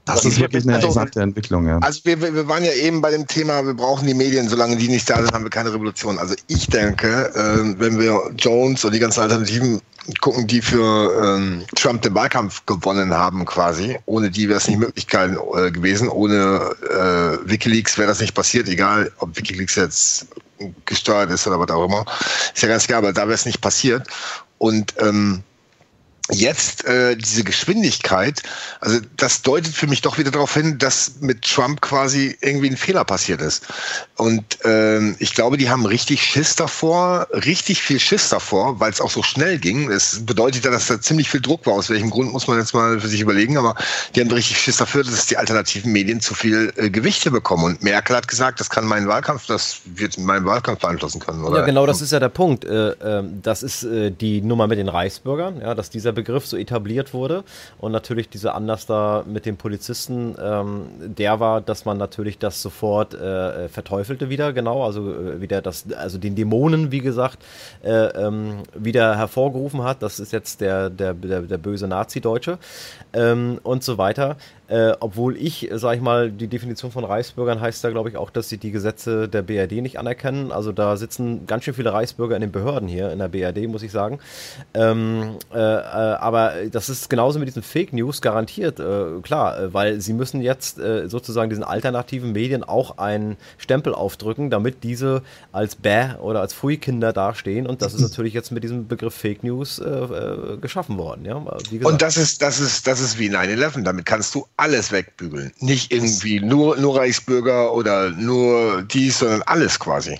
Das ist wirklich eine interessante also, Entwicklung, ja. Also wir, wir waren ja eben bei dem Thema, wir brauchen die Medien, solange die nicht da sind, haben wir keine Revolution. Also ich denke, äh, wenn wir Jones und die ganzen Alternativen gucken, die für ähm, Trump den Wahlkampf gewonnen haben quasi, ohne die wäre es nicht möglich äh, gewesen, ohne äh, Wikileaks wäre das nicht passiert, egal ob Wikileaks jetzt gesteuert ist oder was auch immer. Ist ja ganz klar, aber da wäre es nicht passiert. Und ähm, jetzt äh, diese Geschwindigkeit, also das deutet für mich doch wieder darauf hin, dass mit Trump quasi irgendwie ein Fehler passiert ist. Und ähm, ich glaube, die haben richtig Schiss davor, richtig viel Schiss davor, weil es auch so schnell ging. Es bedeutet ja, dass da ziemlich viel Druck war. Aus welchem Grund muss man jetzt mal für sich überlegen, aber die haben richtig Schiss dafür, dass die alternativen Medien zu viel äh, Gewichte bekommen. Und Merkel hat gesagt, das kann meinen Wahlkampf, das wird meinen Wahlkampf beeinflussen können. Oder? Ja, genau, das ist ja der Punkt. Äh, ähm, das ist äh, die Nummer mit den Reichsbürgern, ja, dass dieser Begriff so etabliert wurde. Und natürlich diese Anlass da mit den Polizisten, ähm, der war, dass man natürlich das sofort äh, verteufelte wieder, genau, also äh, wieder das, also den Dämonen, wie gesagt, äh, ähm, wieder hervorgerufen hat. Das ist jetzt der, der, der, der böse Nazi-Deutsche ähm, und so weiter. Äh, obwohl ich, sag ich mal, die Definition von Reichsbürgern heißt da, glaube ich, auch, dass sie die Gesetze der BRD nicht anerkennen. Also da sitzen ganz schön viele Reichsbürger in den Behörden hier in der BRD, muss ich sagen. Ähm, äh, äh, aber das ist genauso mit diesen Fake News garantiert, äh, klar, äh, weil sie müssen jetzt äh, sozusagen diesen alternativen Medien auch einen Stempel aufdrücken, damit diese als Bäh oder als Pfui-Kinder dastehen. Und das ist natürlich jetzt mit diesem Begriff Fake News geschaffen worden. Ja? Und das ist, das ist, das ist wie 9-11. Damit kannst du alles wegbügeln. Nicht irgendwie nur, nur Reichsbürger oder nur dies, sondern alles quasi.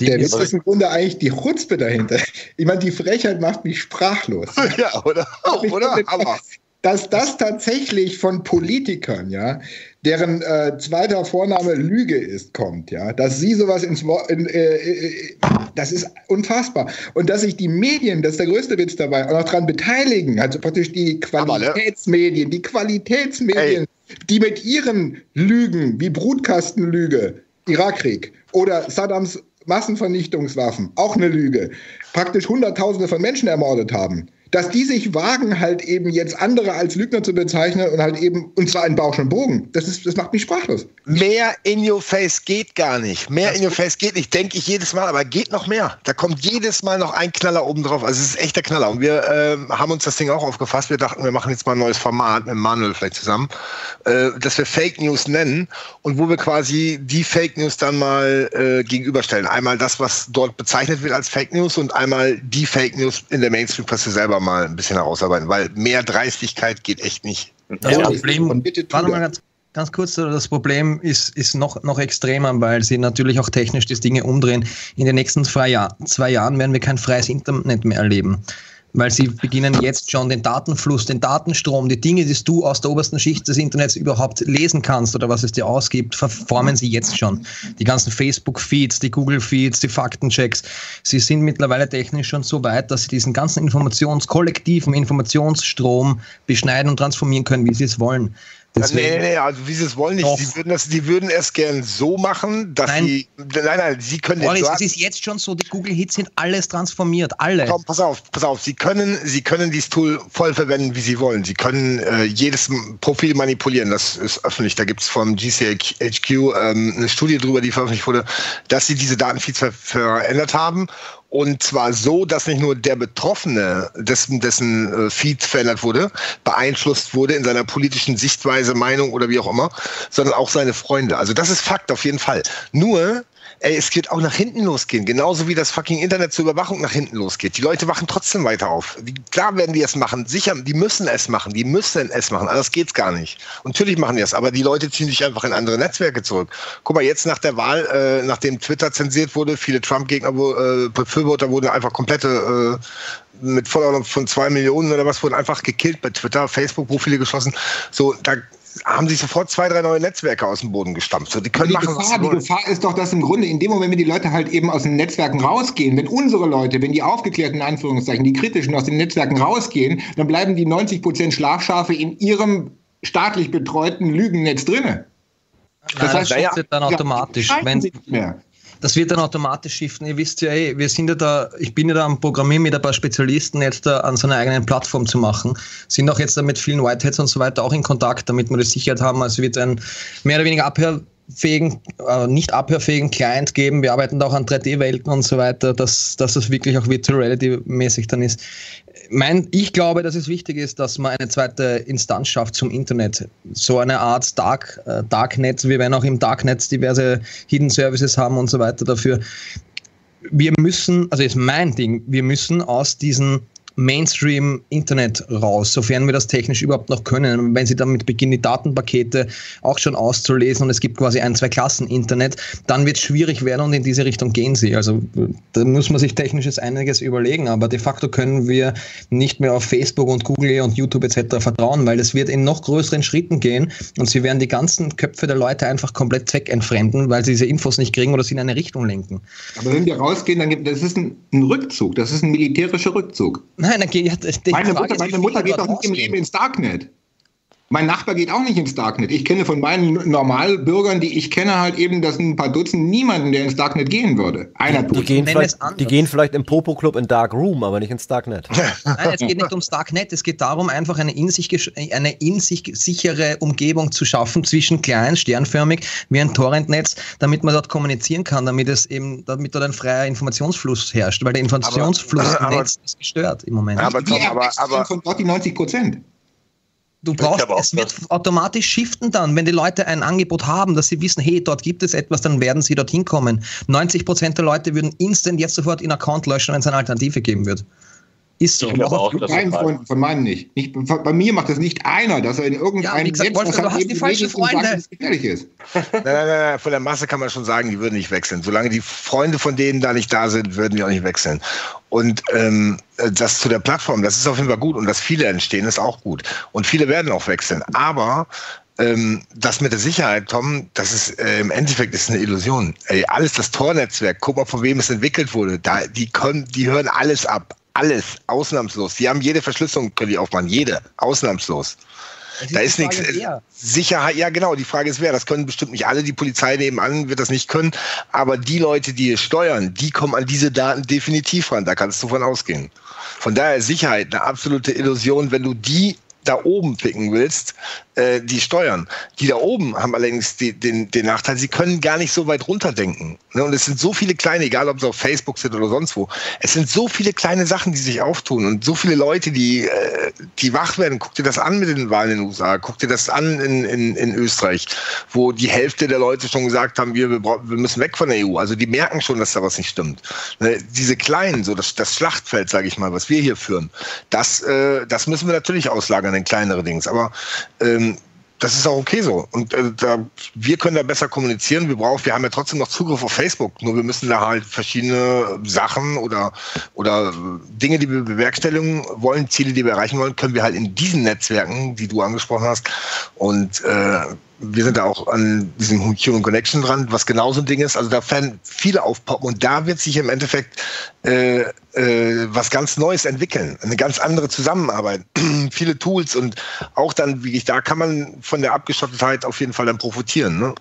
Der Witz ist im Grunde eigentlich die Chutzpe dahinter. Ich meine, die Frechheit macht mich sprachlos. ja, oder? Auch, oder? Aber dass das tatsächlich von Politikern, ja, deren äh, zweiter Vorname Lüge ist, kommt, ja, dass sie sowas ins Wort, in, äh, äh, Das ist unfassbar. Und dass sich die Medien, das ist der größte Witz dabei, auch noch daran beteiligen, also praktisch die ne? Qualitätsmedien, die Qualitätsmedien, die mit ihren Lügen, wie Brutkastenlüge, Irakkrieg oder Saddams Massenvernichtungswaffen, auch eine Lüge, praktisch Hunderttausende von Menschen ermordet haben dass die sich wagen, halt eben jetzt andere als Lügner zu bezeichnen und halt eben, und zwar in Bausch und Bogen. Das, ist, das macht mich sprachlos. Mehr in your face geht gar nicht. Mehr in your face geht nicht, denke ich jedes Mal, aber geht noch mehr. Da kommt jedes Mal noch ein Knaller oben drauf. Also es ist echt der Knaller. Und wir äh, haben uns das Ding auch aufgefasst. Wir dachten, wir machen jetzt mal ein neues Format mit Manuel vielleicht zusammen, äh, dass wir Fake News nennen und wo wir quasi die Fake News dann mal äh, gegenüberstellen. Einmal das, was dort bezeichnet wird als Fake News und einmal die Fake News in der Mainstream-Presse selber mal ein bisschen herausarbeiten, weil mehr Dreistigkeit geht echt nicht. Das ja, Problem, warte mal ganz, ganz kurz, das Problem ist, ist noch, noch extremer, weil sie natürlich auch technisch das Dinge umdrehen. In den nächsten zwei, Jahr, zwei Jahren werden wir kein freies Internet mehr erleben weil sie beginnen jetzt schon den Datenfluss, den Datenstrom, die Dinge, die du aus der obersten Schicht des Internets überhaupt lesen kannst oder was es dir ausgibt, verformen sie jetzt schon. Die ganzen Facebook-Feeds, die Google-Feeds, die Faktenchecks, sie sind mittlerweile technisch schon so weit, dass sie diesen ganzen Informationskollektiven Informationsstrom beschneiden und transformieren können, wie sie es wollen. Deswegen, nee, nee, also wie sie es wollen nicht. Sie würden, das, die würden es gern so machen, dass nein, sie. Nein, nein, sie können Boris, es ist jetzt schon so, die Google-Hits sind alles transformiert, alle. Komm, pass auf, pass auf. Sie können, sie können dieses Tool voll verwenden, wie sie wollen. Sie können äh, jedes Profil manipulieren. Das ist öffentlich. Da gibt es vom GCHQ ähm, eine Studie drüber, die veröffentlicht wurde, dass sie diese Datenfeeds ver verändert haben und zwar so, dass nicht nur der Betroffene, dessen, dessen äh, Feed verändert wurde, beeinflusst wurde in seiner politischen Sichtweise, Meinung oder wie auch immer, sondern auch seine Freunde. Also das ist Fakt auf jeden Fall. Nur ey, es wird auch nach hinten losgehen. Genauso wie das fucking Internet zur Überwachung nach hinten losgeht. Die Leute wachen trotzdem weiter auf. Die, klar werden die es machen. Sicher, die müssen es machen. Die müssen es machen. Anders geht's gar nicht. Und natürlich machen die es. Aber die Leute ziehen sich einfach in andere Netzwerke zurück. Guck mal, jetzt nach der Wahl, äh, nachdem Twitter zensiert wurde, viele Trump-Gegner, äh, Befürworter wurden einfach komplette, äh, mit Follower von zwei Millionen oder was, wurden einfach gekillt bei Twitter, Facebook-Profile geschlossen. So, da haben sich sofort zwei, drei neue Netzwerke aus dem Boden gestampft. So, die können die, machen, Gefahr, die Gefahr ist doch, dass im Grunde in dem Moment, wenn die Leute halt eben aus den Netzwerken rausgehen, wenn unsere Leute, wenn die aufgeklärten Anführungszeichen, die kritischen aus den Netzwerken rausgehen, dann bleiben die 90 Prozent Schlafschafe in ihrem staatlich betreuten Lügennetz drinne. Das heißt, das wird dann automatisch, wenn, das wird dann automatisch shiften. Ihr wisst ja, ey, wir sind ja da, ich bin ja da am Programmieren mit ein paar Spezialisten, jetzt da an so einer eigenen Plattform zu machen. Sind auch jetzt da mit vielen Whiteheads und so weiter auch in Kontakt, damit wir die Sicherheit haben. Also wird ein mehr oder weniger abhörfähigen, äh, nicht abhörfähigen Client geben. Wir arbeiten da auch an 3D-Welten und so weiter, dass, dass das wirklich auch Virtual Reality-mäßig dann ist mein, ich glaube, dass es wichtig ist, dass man eine zweite Instanz schafft zum Internet. So eine Art Dark, äh, Darknet. Wir werden auch im Darknet diverse Hidden Services haben und so weiter dafür. Wir müssen, also ist mein Ding, wir müssen aus diesen Mainstream-Internet raus, sofern wir das technisch überhaupt noch können. Wenn Sie damit beginnen, die Datenpakete auch schon auszulesen und es gibt quasi ein, zwei Klassen Internet, dann wird es schwierig werden und in diese Richtung gehen Sie. Also da muss man sich technisches einiges überlegen, aber de facto können wir nicht mehr auf Facebook und Google und YouTube etc. vertrauen, weil es wird in noch größeren Schritten gehen und Sie werden die ganzen Köpfe der Leute einfach komplett zweckentfremden, weil sie diese Infos nicht kriegen oder sie in eine Richtung lenken. Aber wenn wir rausgehen, dann gibt das ist ein, ein Rückzug, das ist ein militärischer Rückzug. Nein, dann geht meine Mutter, meine Mutter geht doch nicht im Leben ins Darknet. Mein Nachbar geht auch nicht ins Darknet. Ich kenne von meinen Normalbürgern, die ich kenne, halt eben, dass ein paar Dutzend niemanden, der ins Darknet gehen würde. Einer die, gehen vielleicht, die gehen vielleicht im Popo-Club in Dark Room, aber nicht ins Darknet. Nein, es geht nicht ums Darknet. Es geht darum, einfach eine in sich, eine in sich sichere Umgebung zu schaffen, zwischen klein, sternförmig, wie ein Torrentnetz, damit man dort kommunizieren kann, damit es eben, damit dort ein freier Informationsfluss herrscht, weil der Informationsfluss aber, im Netz ist gestört im Moment. Aber, Tom, aber, aber, von dort die 90 Prozent. Du brauchst, es wird automatisch shiften dann, wenn die Leute ein Angebot haben, dass sie wissen, hey, dort gibt es etwas, dann werden sie dorthin kommen. 90 Prozent der Leute würden instant jetzt sofort in Account löschen, wenn es eine Alternative geben wird. Ist so. Ich auch, keinen von, von meinen nicht. nicht. Bei mir macht das nicht einer, dass er in irgendeinem ja, gesagt, Wolfgang, du hast die falschen Freunde. Sagt, gefährlich ist. nein, nein, nein, von der Masse kann man schon sagen, die würden nicht wechseln. Solange die Freunde von denen da nicht da sind, würden die auch nicht wechseln. Und ähm, das zu der Plattform, das ist auf jeden Fall gut. Und dass viele entstehen, ist auch gut. Und viele werden auch wechseln. Aber ähm, das mit der Sicherheit, Tom, das ist äh, im Endeffekt ist eine Illusion. Ey, alles das Tornetzwerk, guck mal, von wem es entwickelt wurde. Da, die können, die hören alles ab. Alles, ausnahmslos. Die haben jede Verschlüsselung, können die aufmachen. Jede, ausnahmslos. Da ist nichts. Sicherheit, ja genau, die Frage ist wer. Das können bestimmt nicht alle. Die Polizei nebenan wird das nicht können. Aber die Leute, die es steuern, die kommen an diese Daten definitiv ran. Da kannst du von ausgehen. Von daher Sicherheit eine absolute Illusion, wenn du die da oben picken willst, äh, die steuern. Die da oben haben allerdings die, den, den Nachteil, sie können gar nicht so weit runterdenken. Ne? Und es sind so viele kleine, egal ob sie auf Facebook sind oder sonst wo, es sind so viele kleine Sachen, die sich auftun und so viele Leute, die, äh, die wach werden. Guck dir das an mit den Wahlen in den USA, guck dir das an in, in, in Österreich, wo die Hälfte der Leute schon gesagt haben, wir, wir, wir müssen weg von der EU. Also die merken schon, dass da was nicht stimmt. Ne? Diese kleinen, so das, das Schlachtfeld, sage ich mal, was wir hier führen, das, äh, das müssen wir natürlich auslagern in kleinere Dings. Aber ähm, das ist auch okay so. Und äh, da, wir können da besser kommunizieren. Wir brauchen, wir haben ja trotzdem noch Zugriff auf Facebook. Nur wir müssen da halt verschiedene Sachen oder oder Dinge, die wir bewerkstelligen wollen, Ziele, die wir erreichen wollen, können wir halt in diesen Netzwerken, die du angesprochen hast. Und äh, wir sind da auch an diesem Human Connection dran, was genauso ein Ding ist. Also da werden viele aufpoppen und da wird sich im Endeffekt äh, äh, was ganz Neues entwickeln, eine ganz andere Zusammenarbeit, viele Tools und auch dann, wie ich, da kann man von der Abgeschottetheit auf jeden Fall dann profitieren. Ne?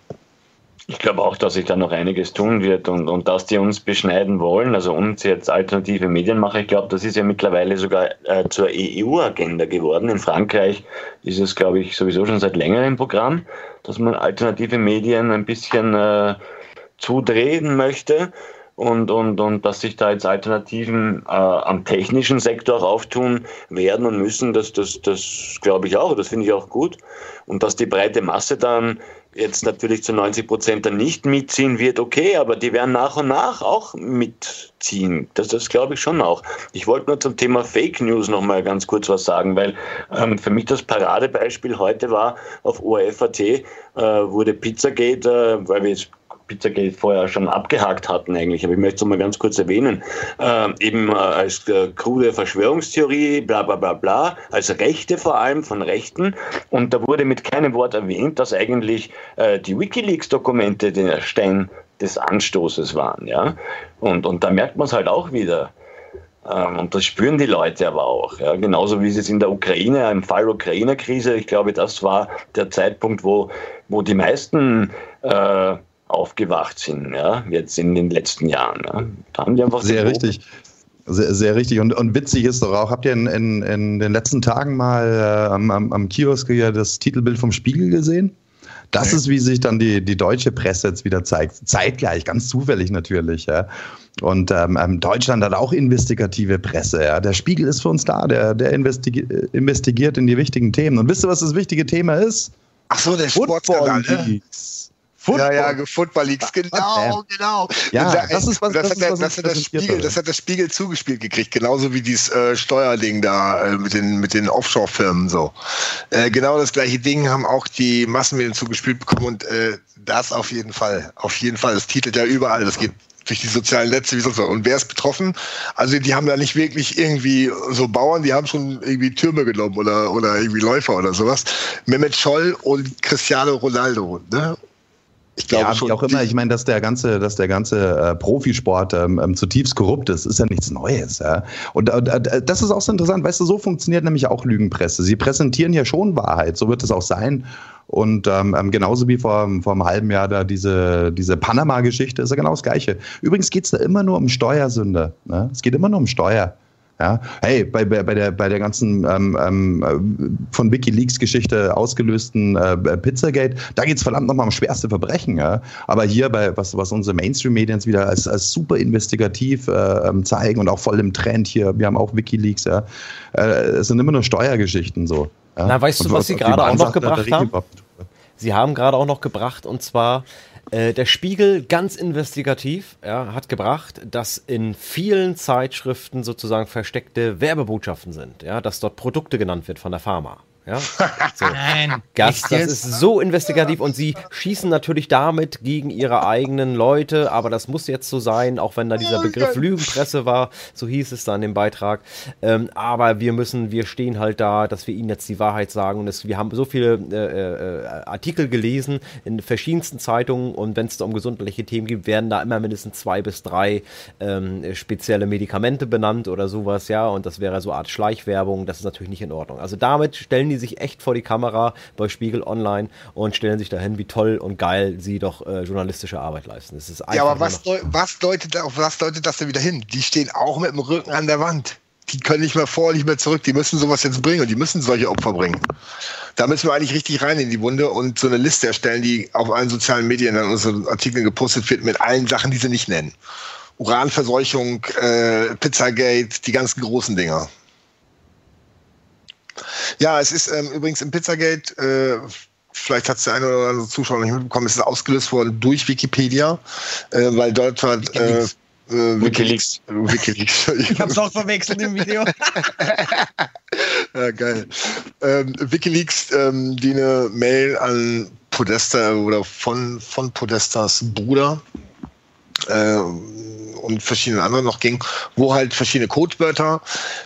Ich glaube auch, dass sich da noch einiges tun wird und, und dass die uns beschneiden wollen, also uns jetzt alternative Medien machen. Ich glaube, das ist ja mittlerweile sogar äh, zur EU-Agenda geworden. In Frankreich ist es, glaube ich, sowieso schon seit längerem Programm, dass man alternative Medien ein bisschen äh, zudrehen möchte und, und, und dass sich da jetzt Alternativen äh, am technischen Sektor auch auftun werden und müssen, das, das, das glaube ich auch, das finde ich auch gut. Und dass die breite Masse dann jetzt natürlich zu 90 Prozent dann nicht mitziehen wird, okay, aber die werden nach und nach auch mitziehen. Das, das glaube ich schon auch. Ich wollte nur zum Thema Fake News noch mal ganz kurz was sagen, weil ähm, für mich das Paradebeispiel heute war, auf ORF.at äh, wurde Pizzagate, äh, weil wir jetzt Pizzagate vorher schon abgehakt hatten eigentlich, aber ich möchte es mal ganz kurz erwähnen, äh, eben äh, als äh, krude Verschwörungstheorie, bla bla bla bla, als Rechte vor allem von Rechten und da wurde mit keinem Wort erwähnt, dass eigentlich äh, die Wikileaks-Dokumente der Stein des Anstoßes waren, ja, und, und da merkt man es halt auch wieder, ähm, und das spüren die Leute aber auch. Ja. Genauso wie es in der Ukraine, im Fall Ukraine-Krise, ich glaube, das war der Zeitpunkt, wo, wo die meisten äh, aufgewacht sind, ja, jetzt in den letzten Jahren. Ja. Da haben die einfach sehr richtig. Sehr, sehr richtig. Und, und witzig ist doch auch, habt ihr in, in, in den letzten Tagen mal äh, am, am, am Kiosk hier das Titelbild vom Spiegel gesehen? Das ist, wie sich dann die, die deutsche Presse jetzt wieder zeigt. Zeitgleich, ganz zufällig natürlich. Ja. Und ähm, ähm Deutschland hat auch investigative Presse. Ja. Der Spiegel ist für uns da, der, der investigi investigiert in die wichtigen Themen. Und wisst ihr, was das wichtige Thema ist? Ach so, der Sportskandal. Ne? Football. Ja, ja, Football Leagues, genau, genau. Ja, da, das ist was, das, das, hat, der, das, hat das Spiegel, das hat das Spiegel zugespielt gekriegt, genauso wie dieses äh, Steuerding da äh, mit den mit den Offshore-Firmen so. Äh, genau das gleiche Ding haben auch die Massenmedien zugespielt bekommen und äh, das auf jeden Fall, auf jeden Fall. Das titelt ja überall. Das geht durch die sozialen Netze wie sonst was. Und wer ist betroffen? Also die haben da nicht wirklich irgendwie so Bauern, die haben schon irgendwie Türme genommen oder, oder irgendwie Läufer oder sowas. Mehmet Scholl und Cristiano Ronaldo. Ne? Ich glaube ja, schon. Wie auch immer, ich meine, dass der ganze, dass der ganze äh, Profisport ähm, ähm, zutiefst korrupt ist, ist ja nichts Neues. Ja? Und äh, das ist auch so interessant, weißt du, so funktioniert nämlich auch Lügenpresse. Sie präsentieren ja schon Wahrheit, so wird es auch sein. Und ähm, ähm genauso wie vor, vor einem halben Jahr da diese, diese Panama-Geschichte ist ja genau das Gleiche. Übrigens geht es da immer nur um Steuersünde. Ne? Es geht immer nur um Steuer. Ja, hey, bei, bei, bei, der, bei der ganzen ähm, ähm, von WikiLeaks-Geschichte ausgelösten äh, Pizzagate, da geht es verdammt nochmal um schwerste Verbrechen. Ja? Aber hier, bei was, was unsere Mainstream-Medien wieder als, als super investigativ äh, ähm, zeigen und auch voll im Trend hier, wir haben auch WikiLeaks, ja, äh, es sind immer nur Steuergeschichten so. Ja? Na, weißt du, was Sie gerade auch noch gebracht haben? Sie haben gerade auch noch gebracht, und zwar äh, der Spiegel, ganz investigativ, ja, hat gebracht, dass in vielen Zeitschriften sozusagen versteckte Werbebotschaften sind, ja, dass dort Produkte genannt wird von der Pharma. Ja? So. Nein. Gast, das ist so investigativ und sie schießen natürlich damit gegen ihre eigenen Leute, aber das muss jetzt so sein, auch wenn da dieser Begriff Lügenpresse war, so hieß es da in dem Beitrag. Ähm, aber wir müssen, wir stehen halt da, dass wir ihnen jetzt die Wahrheit sagen und es, wir haben so viele äh, äh, Artikel gelesen in verschiedensten Zeitungen und wenn es da um gesundheitliche Themen geht, werden da immer mindestens zwei bis drei ähm, spezielle Medikamente benannt oder sowas, ja, und das wäre so eine Art Schleichwerbung, das ist natürlich nicht in Ordnung. Also damit stellen die sich echt vor die Kamera bei Spiegel Online und stellen sich dahin, wie toll und geil sie doch äh, journalistische Arbeit leisten. Das ist ja, aber was, deu was, deutet, auf was deutet das denn wieder hin? Die stehen auch mit dem Rücken an der Wand. Die können nicht mehr vor, nicht mehr zurück. Die müssen sowas jetzt bringen und die müssen solche Opfer bringen. Da müssen wir eigentlich richtig rein in die Wunde und so eine Liste erstellen, die auf allen sozialen Medien in unseren Artikeln gepostet wird mit allen Sachen, die sie nicht nennen. Uranverseuchung, äh, Pizzagate, die ganzen großen Dinger. Ja, es ist ähm, übrigens im Pizzagate, äh, vielleicht hat es der eine oder andere Zuschauer nicht mitbekommen, es ist ausgelöst worden durch Wikipedia, äh, weil dort hat äh, Wikileaks. Wikileaks. Ich hab's auch verwechselt im Video. ja, geil. Ähm, Wikileaks, ähm, die eine Mail an Podesta oder von, von Podestas Bruder äh, und verschiedene andere noch ging, wo halt verschiedene Codewörter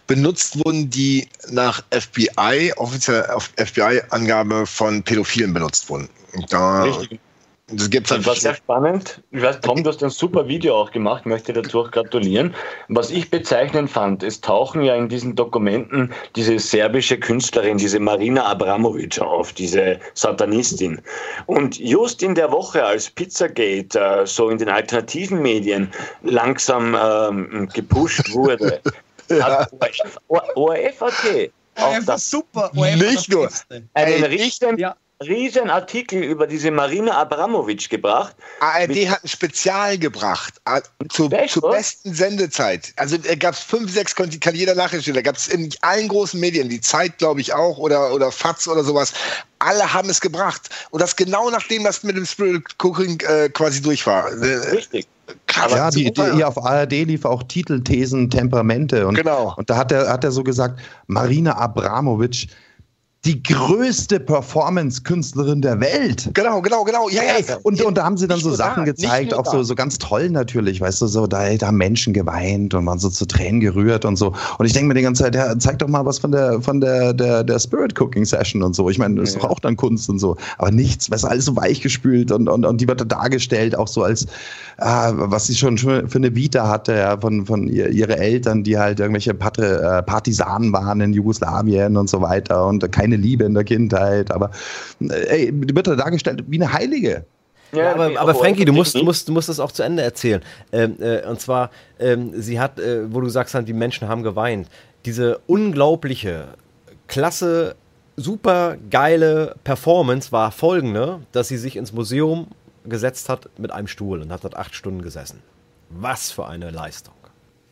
benutzt wurden, die nach FBI, offizieller FBI-Angabe von Pädophilen benutzt wurden. Da Richtig. Das gibt's halt war sehr spannend. Ich weiß, Tom, du hast ein super Video auch gemacht, möchte dazu auch gratulieren. Was ich bezeichnend fand, es tauchen ja in diesen Dokumenten diese serbische Künstlerin, diese Marina Abramovic auf, diese Satanistin. Und just in der Woche, als Pizzagate äh, so in den alternativen Medien langsam ähm, gepusht wurde, ja. hat ORF.at auch das super. ORF nicht nur. Einen richten, ja riesen Artikel über diese Marina Abramovic gebracht. ARD hat ein Spezial gebracht äh, zur, zur besten Sendezeit. Also da gab es fünf, sechs, kann jeder nachstellen. Da gab es in allen großen Medien, die Zeit glaube ich auch oder, oder FATS oder sowas. Alle haben es gebracht. Und das genau nachdem das mit dem Spirit Cooking äh, quasi durch war. Richtig. Krass, ja, die, die, hier auf ARD lief auch Titel, Thesen, Temperamente. Und, genau. Und da hat er, hat er so gesagt, Marina Abramovic, die größte Performance-Künstlerin der Welt. Genau, genau, genau. Ja, ja. Und, und da haben sie dann so Sachen da, gezeigt, auch so, so ganz toll natürlich, weißt du, so, da, da haben Menschen geweint und waren so zu Tränen gerührt und so. Und ich denke mir die ganze Zeit, ja, zeig doch mal was von der, von der, der, der Spirit Cooking Session und so. Ich meine, das ist doch auch dann Kunst und so. Aber nichts, was alles so weichgespült und, und, und die wird da dargestellt, auch so als, ah, was sie schon für eine Vita hatte, ja, von, von ihr, ihre Eltern, die halt irgendwelche Patre, äh, Partisanen waren in Jugoslawien und so weiter und keine keine Liebe in der Kindheit, aber äh, ey, die wird da dargestellt wie eine Heilige. Ja, aber, aber Frankie, du musst, du, musst, du musst das auch zu Ende erzählen. Ähm, äh, und zwar, ähm, sie hat, äh, wo du sagst, halt, die Menschen haben geweint. Diese unglaubliche, klasse, super geile Performance war folgende, dass sie sich ins Museum gesetzt hat mit einem Stuhl und hat dort acht Stunden gesessen. Was für eine Leistung.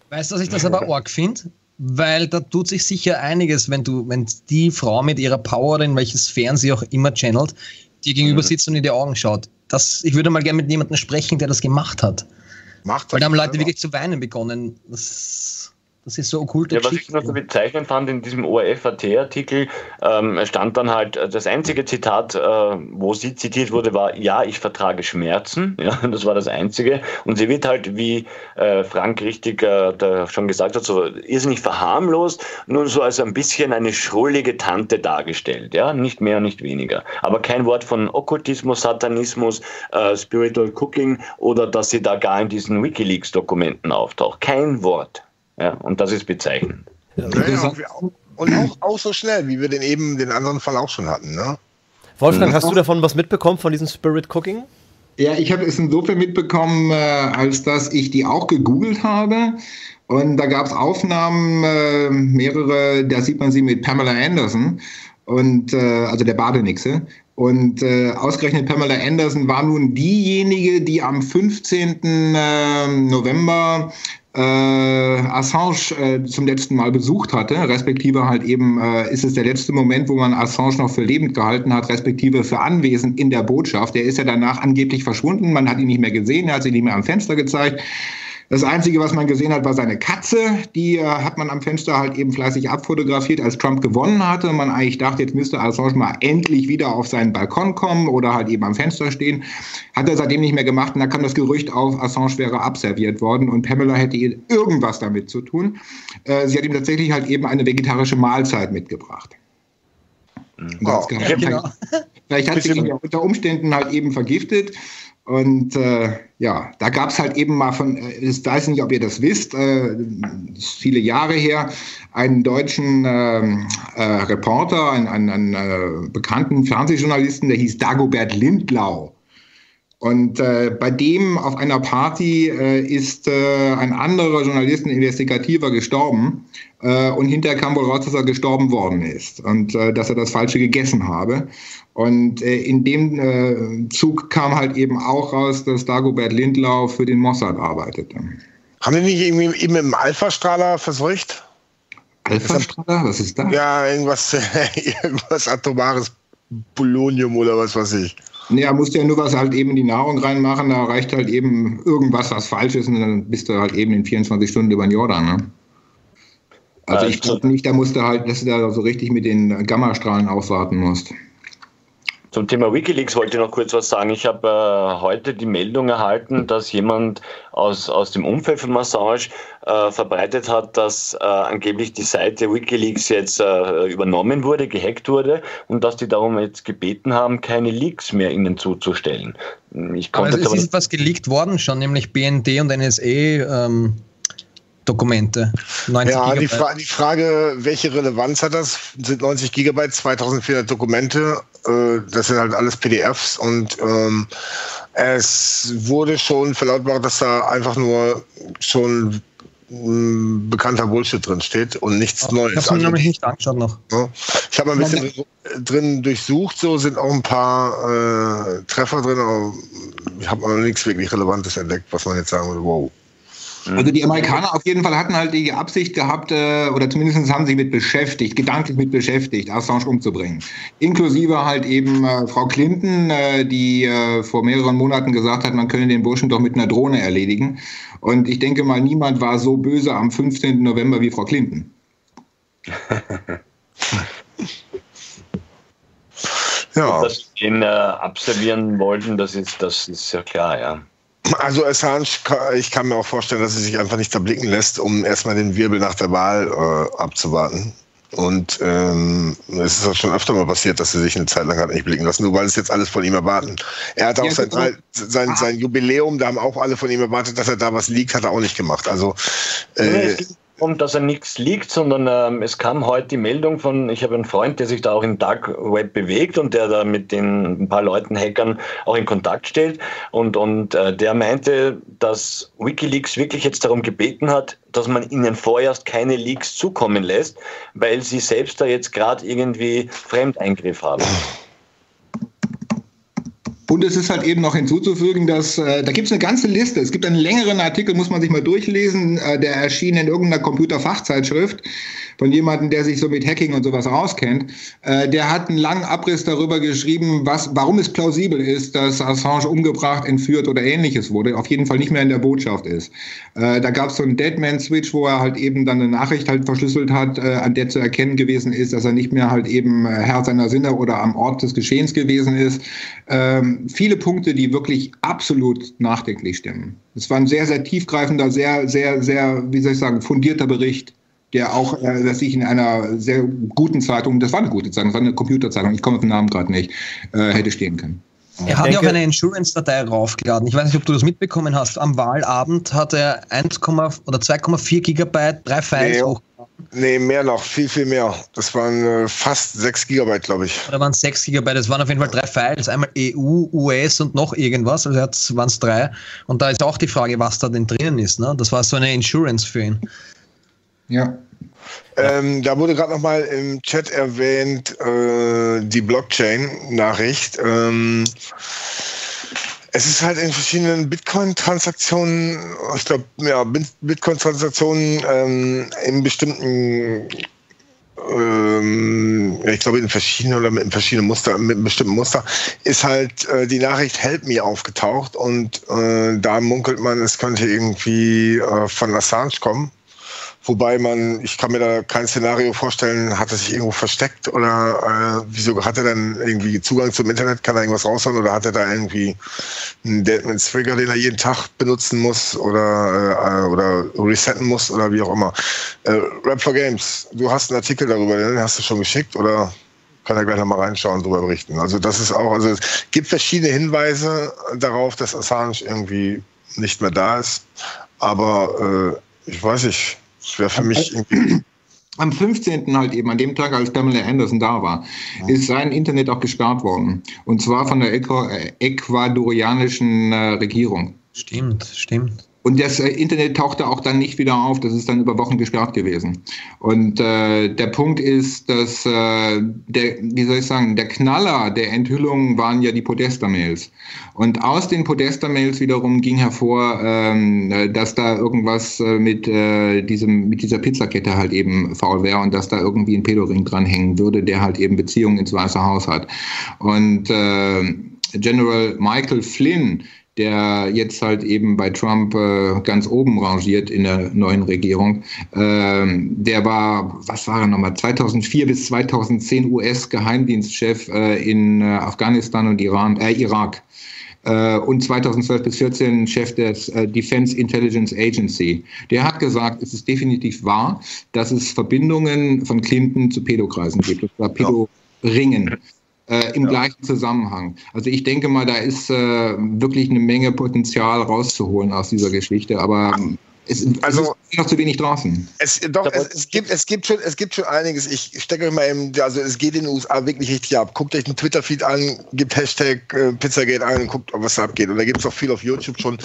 Weißt du, dass ich das aber arg finde? Weil da tut sich sicher einiges, wenn du, wenn die Frau mit ihrer Power in welches Sphären sie auch immer channelt, dir gegenüber mhm. sitzt und in die Augen schaut. Das, ich würde mal gerne mit jemandem sprechen, der das gemacht hat. Macht Weil da haben Leute wirklich zu weinen begonnen. Das das ist so okkulte Ja, was ich noch so bezeichnend fand in diesem ORF-AT-Artikel, ähm, stand dann halt, äh, das einzige Zitat, äh, wo sie zitiert wurde, war, ja, ich vertrage Schmerzen. Ja, das war das einzige. Und sie wird halt, wie äh, Frank richtig äh, schon gesagt hat, so irrsinnig verharmlost, nur so als ein bisschen eine schrullige Tante dargestellt. Ja, nicht mehr, nicht weniger. Aber kein Wort von Okkultismus, Satanismus, äh, Spiritual Cooking oder dass sie da gar in diesen Wikileaks-Dokumenten auftaucht. Kein Wort. Ja, und das ist bezeichnend. Ja, und auch, auch so schnell, wie wir den eben den anderen Fall auch schon hatten. Ne? Wolfgang, hast du davon was mitbekommen von diesem Spirit Cooking? Ja, ich habe es insofern mitbekommen, äh, als dass ich die auch gegoogelt habe. Und da gab es Aufnahmen, äh, mehrere, da sieht man sie mit Pamela Anderson und äh, also der Badenixe. Und äh, ausgerechnet Pamela Anderson war nun diejenige, die am 15. Äh, November äh, Assange äh, zum letzten Mal besucht hatte, respektive halt eben äh, ist es der letzte Moment, wo man Assange noch für lebend gehalten hat, respektive für anwesend in der Botschaft. Der ist ja danach angeblich verschwunden, man hat ihn nicht mehr gesehen, er hat sich nicht mehr am Fenster gezeigt. Das Einzige, was man gesehen hat, war seine Katze. Die äh, hat man am Fenster halt eben fleißig abfotografiert, als Trump gewonnen hatte. Man eigentlich dachte, jetzt müsste Assange mal endlich wieder auf seinen Balkon kommen oder halt eben am Fenster stehen. Hat er seitdem nicht mehr gemacht. Und da kam das Gerücht auf, Assange wäre abserviert worden und Pamela hätte irgendwas damit zu tun. Äh, sie hat ihm tatsächlich halt eben eine vegetarische Mahlzeit mitgebracht. Oh, ja, genau. Vielleicht hat sie ihn unter Umständen halt eben vergiftet. Und äh, ja, da gab es halt eben mal von, äh, ich weiß nicht, ob ihr das wisst, äh, viele Jahre her, einen deutschen ähm, äh, Reporter, einen, einen, einen äh, bekannten Fernsehjournalisten, der hieß Dagobert Lindlau. Und äh, bei dem auf einer Party äh, ist äh, ein anderer Journalist, ein Investigativer, gestorben. Äh, und hinterher kam wohl raus, dass er gestorben worden ist und äh, dass er das Falsche gegessen habe. Und äh, in dem äh, Zug kam halt eben auch raus, dass Dagobert Lindlau für den Mossad arbeitete. Haben die nicht irgendwie eben im Alpha-Strahler verseucht? Alpha-Strahler? Was ist das? Ja, irgendwas, irgendwas atomares Polonium oder was weiß ich. Nee, er musste ja nur was halt eben in die Nahrung reinmachen, da reicht halt eben irgendwas, was falsch ist, und dann bist du halt eben in 24 Stunden über den Jordan. Ne? Also ich glaube nicht, da musst du halt, dass du da so richtig mit den Gammastrahlen aufwarten musst. Zum Thema Wikileaks wollte ich noch kurz was sagen. Ich habe äh, heute die Meldung erhalten, dass jemand aus, aus dem Umfeld von Assange äh, verbreitet hat, dass äh, angeblich die Seite Wikileaks jetzt äh, übernommen wurde, gehackt wurde und dass die darum jetzt gebeten haben, keine Leaks mehr ihnen zuzustellen. Ich konnte aber es ist was geleakt worden schon, nämlich BND und NSA. Ähm Dokumente. ja, die, Fra die, Frage, welche Relevanz hat das? Sind 90 Gigabyte, 2400 Dokumente, äh, das sind halt alles PDFs und ähm, es wurde schon verlautbart, dass da einfach nur schon mm, bekannter Bullshit drin steht und nichts Ach, Neues. Ich habe mir nämlich nicht angeschaut noch. Ich habe ein bisschen drin, drin durchsucht, so sind auch ein paar äh, Treffer drin, aber ich habe noch nichts wirklich Relevantes entdeckt, was man jetzt sagen würde, wow. Also die Amerikaner auf jeden Fall hatten halt die Absicht gehabt, äh, oder zumindest haben sie mit beschäftigt, gedanklich mit beschäftigt, Assange umzubringen. Inklusive halt eben äh, Frau Clinton, äh, die vor mehreren Monaten gesagt hat, man könne den Burschen doch mit einer Drohne erledigen. Und ich denke mal, niemand war so böse am 15. November wie Frau Clinton. ja. Dass sie ihn äh, absolvieren wollten, das ist, das ist ja klar, ja. Also Assange, ich kann mir auch vorstellen, dass er sich einfach nicht erblicken lässt, um erstmal den Wirbel nach der Wahl äh, abzuwarten. Und ähm, es ist auch schon öfter mal passiert, dass sie sich eine Zeit lang hat nicht blicken lassen, nur weil es jetzt alles von ihm erwarten. Er hat auch sein, sein, sein Jubiläum, da haben auch alle von ihm erwartet, dass er da was liegt, hat er auch nicht gemacht. Also äh, darum, dass er nichts liegt, sondern ähm, es kam heute die Meldung von, ich habe einen Freund, der sich da auch im Dark Web bewegt und der da mit den ein paar Leuten, Hackern, auch in Kontakt steht. Und, und äh, der meinte, dass Wikileaks wirklich jetzt darum gebeten hat, dass man ihnen vorerst keine Leaks zukommen lässt, weil sie selbst da jetzt gerade irgendwie Fremdeingriff haben. Und es ist halt eben noch hinzuzufügen, dass äh, da gibt es eine ganze Liste. Es gibt einen längeren Artikel, muss man sich mal durchlesen, äh, der erschien in irgendeiner Computerfachzeitschrift von jemandem, der sich so mit Hacking und sowas auskennt. Äh, der hat einen langen Abriss darüber geschrieben, was, warum es plausibel ist, dass Assange umgebracht, entführt oder ähnliches wurde. Auf jeden Fall nicht mehr in der Botschaft ist. Äh, da gab es so einen Deadman-Switch, wo er halt eben dann eine Nachricht halt verschlüsselt hat, äh, an der zu erkennen gewesen ist, dass er nicht mehr halt eben äh, Herr seiner Sinne oder am Ort des Geschehens gewesen ist. Ähm, viele Punkte, die wirklich absolut nachdenklich stimmen. Es war ein sehr, sehr tiefgreifender, sehr, sehr, sehr, wie soll ich sagen, fundierter Bericht der auch, äh, dass ich in einer sehr guten Zeitung, das war eine gute Zeitung, das war eine Computerzeitung, ich komme auf den Namen gerade nicht, äh, hätte stehen können. Er hat ja auch eine Insurance-Datei raufgeladen. Ich weiß nicht, ob du das mitbekommen hast. Am Wahlabend hat er 1, oder 2,4 Gigabyte, drei Files nee, hochgeladen. Nee, mehr noch, viel, viel mehr. Das waren äh, fast 6 Gigabyte, glaube ich. Da waren 6 Gigabyte, das waren auf jeden Fall drei Files. Einmal EU, US und noch irgendwas, also waren es drei. Und da ist auch die Frage, was da denn drinnen ist. Ne? Das war so eine Insurance für ihn. Ja. Ähm, da wurde gerade nochmal im Chat erwähnt, äh, die Blockchain-Nachricht. Ähm, es ist halt in verschiedenen Bitcoin-Transaktionen, ich glaube, ja, Bitcoin-Transaktionen ähm, in bestimmten ähm, ich glaube in verschiedenen oder mit verschiedenen Muster, mit einem bestimmten Muster, ist halt äh, die Nachricht Help Me aufgetaucht und äh, da munkelt man, es könnte irgendwie äh, von Assange kommen. Wobei man, ich kann mir da kein Szenario vorstellen, hat er sich irgendwo versteckt oder äh, wieso hat er dann irgendwie Zugang zum Internet, kann er irgendwas raushauen oder hat er da irgendwie einen Deadman's Trigger, den er jeden Tag benutzen muss oder, äh, oder resetten muss oder wie auch immer. Äh, Rap for Games, du hast einen Artikel darüber, den hast du schon geschickt oder kann er gleich nochmal reinschauen und darüber berichten. Also das ist auch, also es gibt verschiedene Hinweise darauf, dass Assange irgendwie nicht mehr da ist, aber äh, ich weiß nicht, das wäre für mich irgendwie. Am 15. halt eben, an dem Tag, als Pamela Anderson da war, ist sein Internet auch gesperrt worden. Und zwar von der ecuadorianischen äh, Regierung. Stimmt, stimmt. Und das äh, Internet tauchte auch dann nicht wieder auf. Das ist dann über Wochen gesperrt gewesen. Und äh, der Punkt ist, dass äh, der, wie soll ich sagen, der Knaller der Enthüllungen waren ja die Podesta-Mails. Und aus den Podesta-Mails wiederum ging hervor, ähm, dass da irgendwas äh, mit äh, diesem, mit dieser Pizzakette halt eben faul wäre und dass da irgendwie ein Pedoring dranhängen würde, der halt eben Beziehungen ins Weiße Haus hat. Und äh, General Michael Flynn, der jetzt halt eben bei Trump äh, ganz oben rangiert in der neuen Regierung. Ähm, der war, was war er nochmal, 2004 bis 2010 US-Geheimdienstchef äh, in äh, Afghanistan und Iran, äh, Irak. Äh, und 2012 bis 2014 Chef des äh, Defense Intelligence Agency. Der hat gesagt, es ist definitiv wahr, dass es Verbindungen von Clinton zu Pädokreisen gibt, oder Pädoringen äh, im ja. gleichen Zusammenhang. Also ich denke mal, da ist äh, wirklich eine Menge Potenzial rauszuholen aus dieser Geschichte, aber es, also, ist noch zu wenig draußen. Es, doch, es, es, gibt, es, gibt schon, es gibt schon einiges. Ich stecke euch mal eben, also es geht in den USA wirklich richtig ab. Guckt euch den Twitter-Feed an, gibt Hashtag äh, Pizzagate ein und guckt, was da abgeht. Und da gibt es auch viel auf YouTube schon.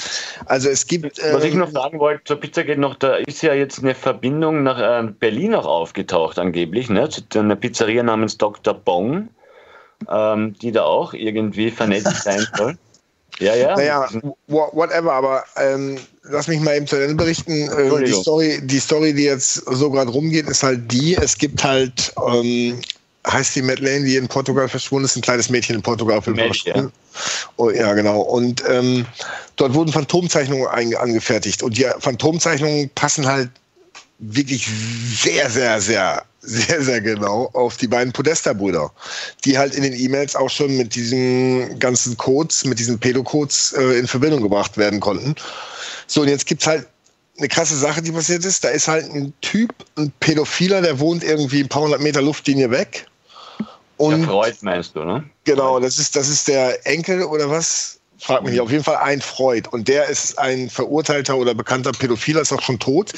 Also es gibt. Äh, was ich noch sagen wollte zur Pizzagate noch, da ist ja jetzt eine Verbindung nach äh, Berlin auch aufgetaucht, angeblich, ne? Zu einer Pizzeria namens Dr. Bong ähm, die da auch irgendwie vernetzt sein soll. Ja, ja. Naja, whatever, aber ähm, lass mich mal eben zu Ende berichten. Ähm, die, Story, die Story, die jetzt so gerade rumgeht, ist halt die, es gibt halt, ähm, heißt die Madeleine, die in Portugal verschwunden ist, ein kleines Mädchen in Portugal verschwunden. Ja. Oh, ja, genau. Und ähm, dort wurden Phantomzeichnungen angefertigt. Und die Phantomzeichnungen passen halt wirklich sehr, sehr, sehr sehr, sehr genau auf die beiden Podesta-Brüder, die halt in den E-Mails auch schon mit diesen ganzen Codes, mit diesen Pedo-Codes äh, in Verbindung gebracht werden konnten. So, und jetzt gibt's halt eine krasse Sache, die passiert ist. Da ist halt ein Typ, ein Pädophiler, der wohnt irgendwie ein paar hundert Meter Luftlinie weg. Und der Freud meinst du, ne? Genau, das ist, das ist der Enkel oder was? Frag mich nicht. Auf jeden Fall ein Freud. Und der ist ein verurteilter oder bekannter Pädophiler, ist auch schon tot.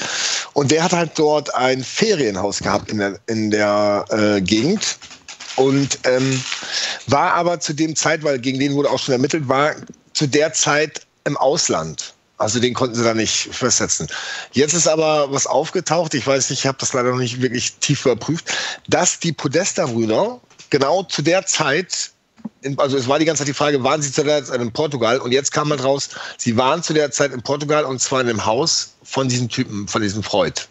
Und der hat halt dort ein Ferienhaus gehabt in der, in der äh, Gegend. Und ähm, war aber zu dem Zeit, weil gegen den wurde auch schon ermittelt, war zu der Zeit im Ausland. Also den konnten sie da nicht festsetzen. Jetzt ist aber was aufgetaucht, ich weiß nicht, ich habe das leider noch nicht wirklich tief überprüft, dass die Podesta-Brüder genau zu der Zeit also es war die ganze Zeit die Frage, waren Sie zu der Zeit in Portugal? Und jetzt kam halt raus, Sie waren zu der Zeit in Portugal und zwar in dem Haus von diesem Typen, von diesem Freud.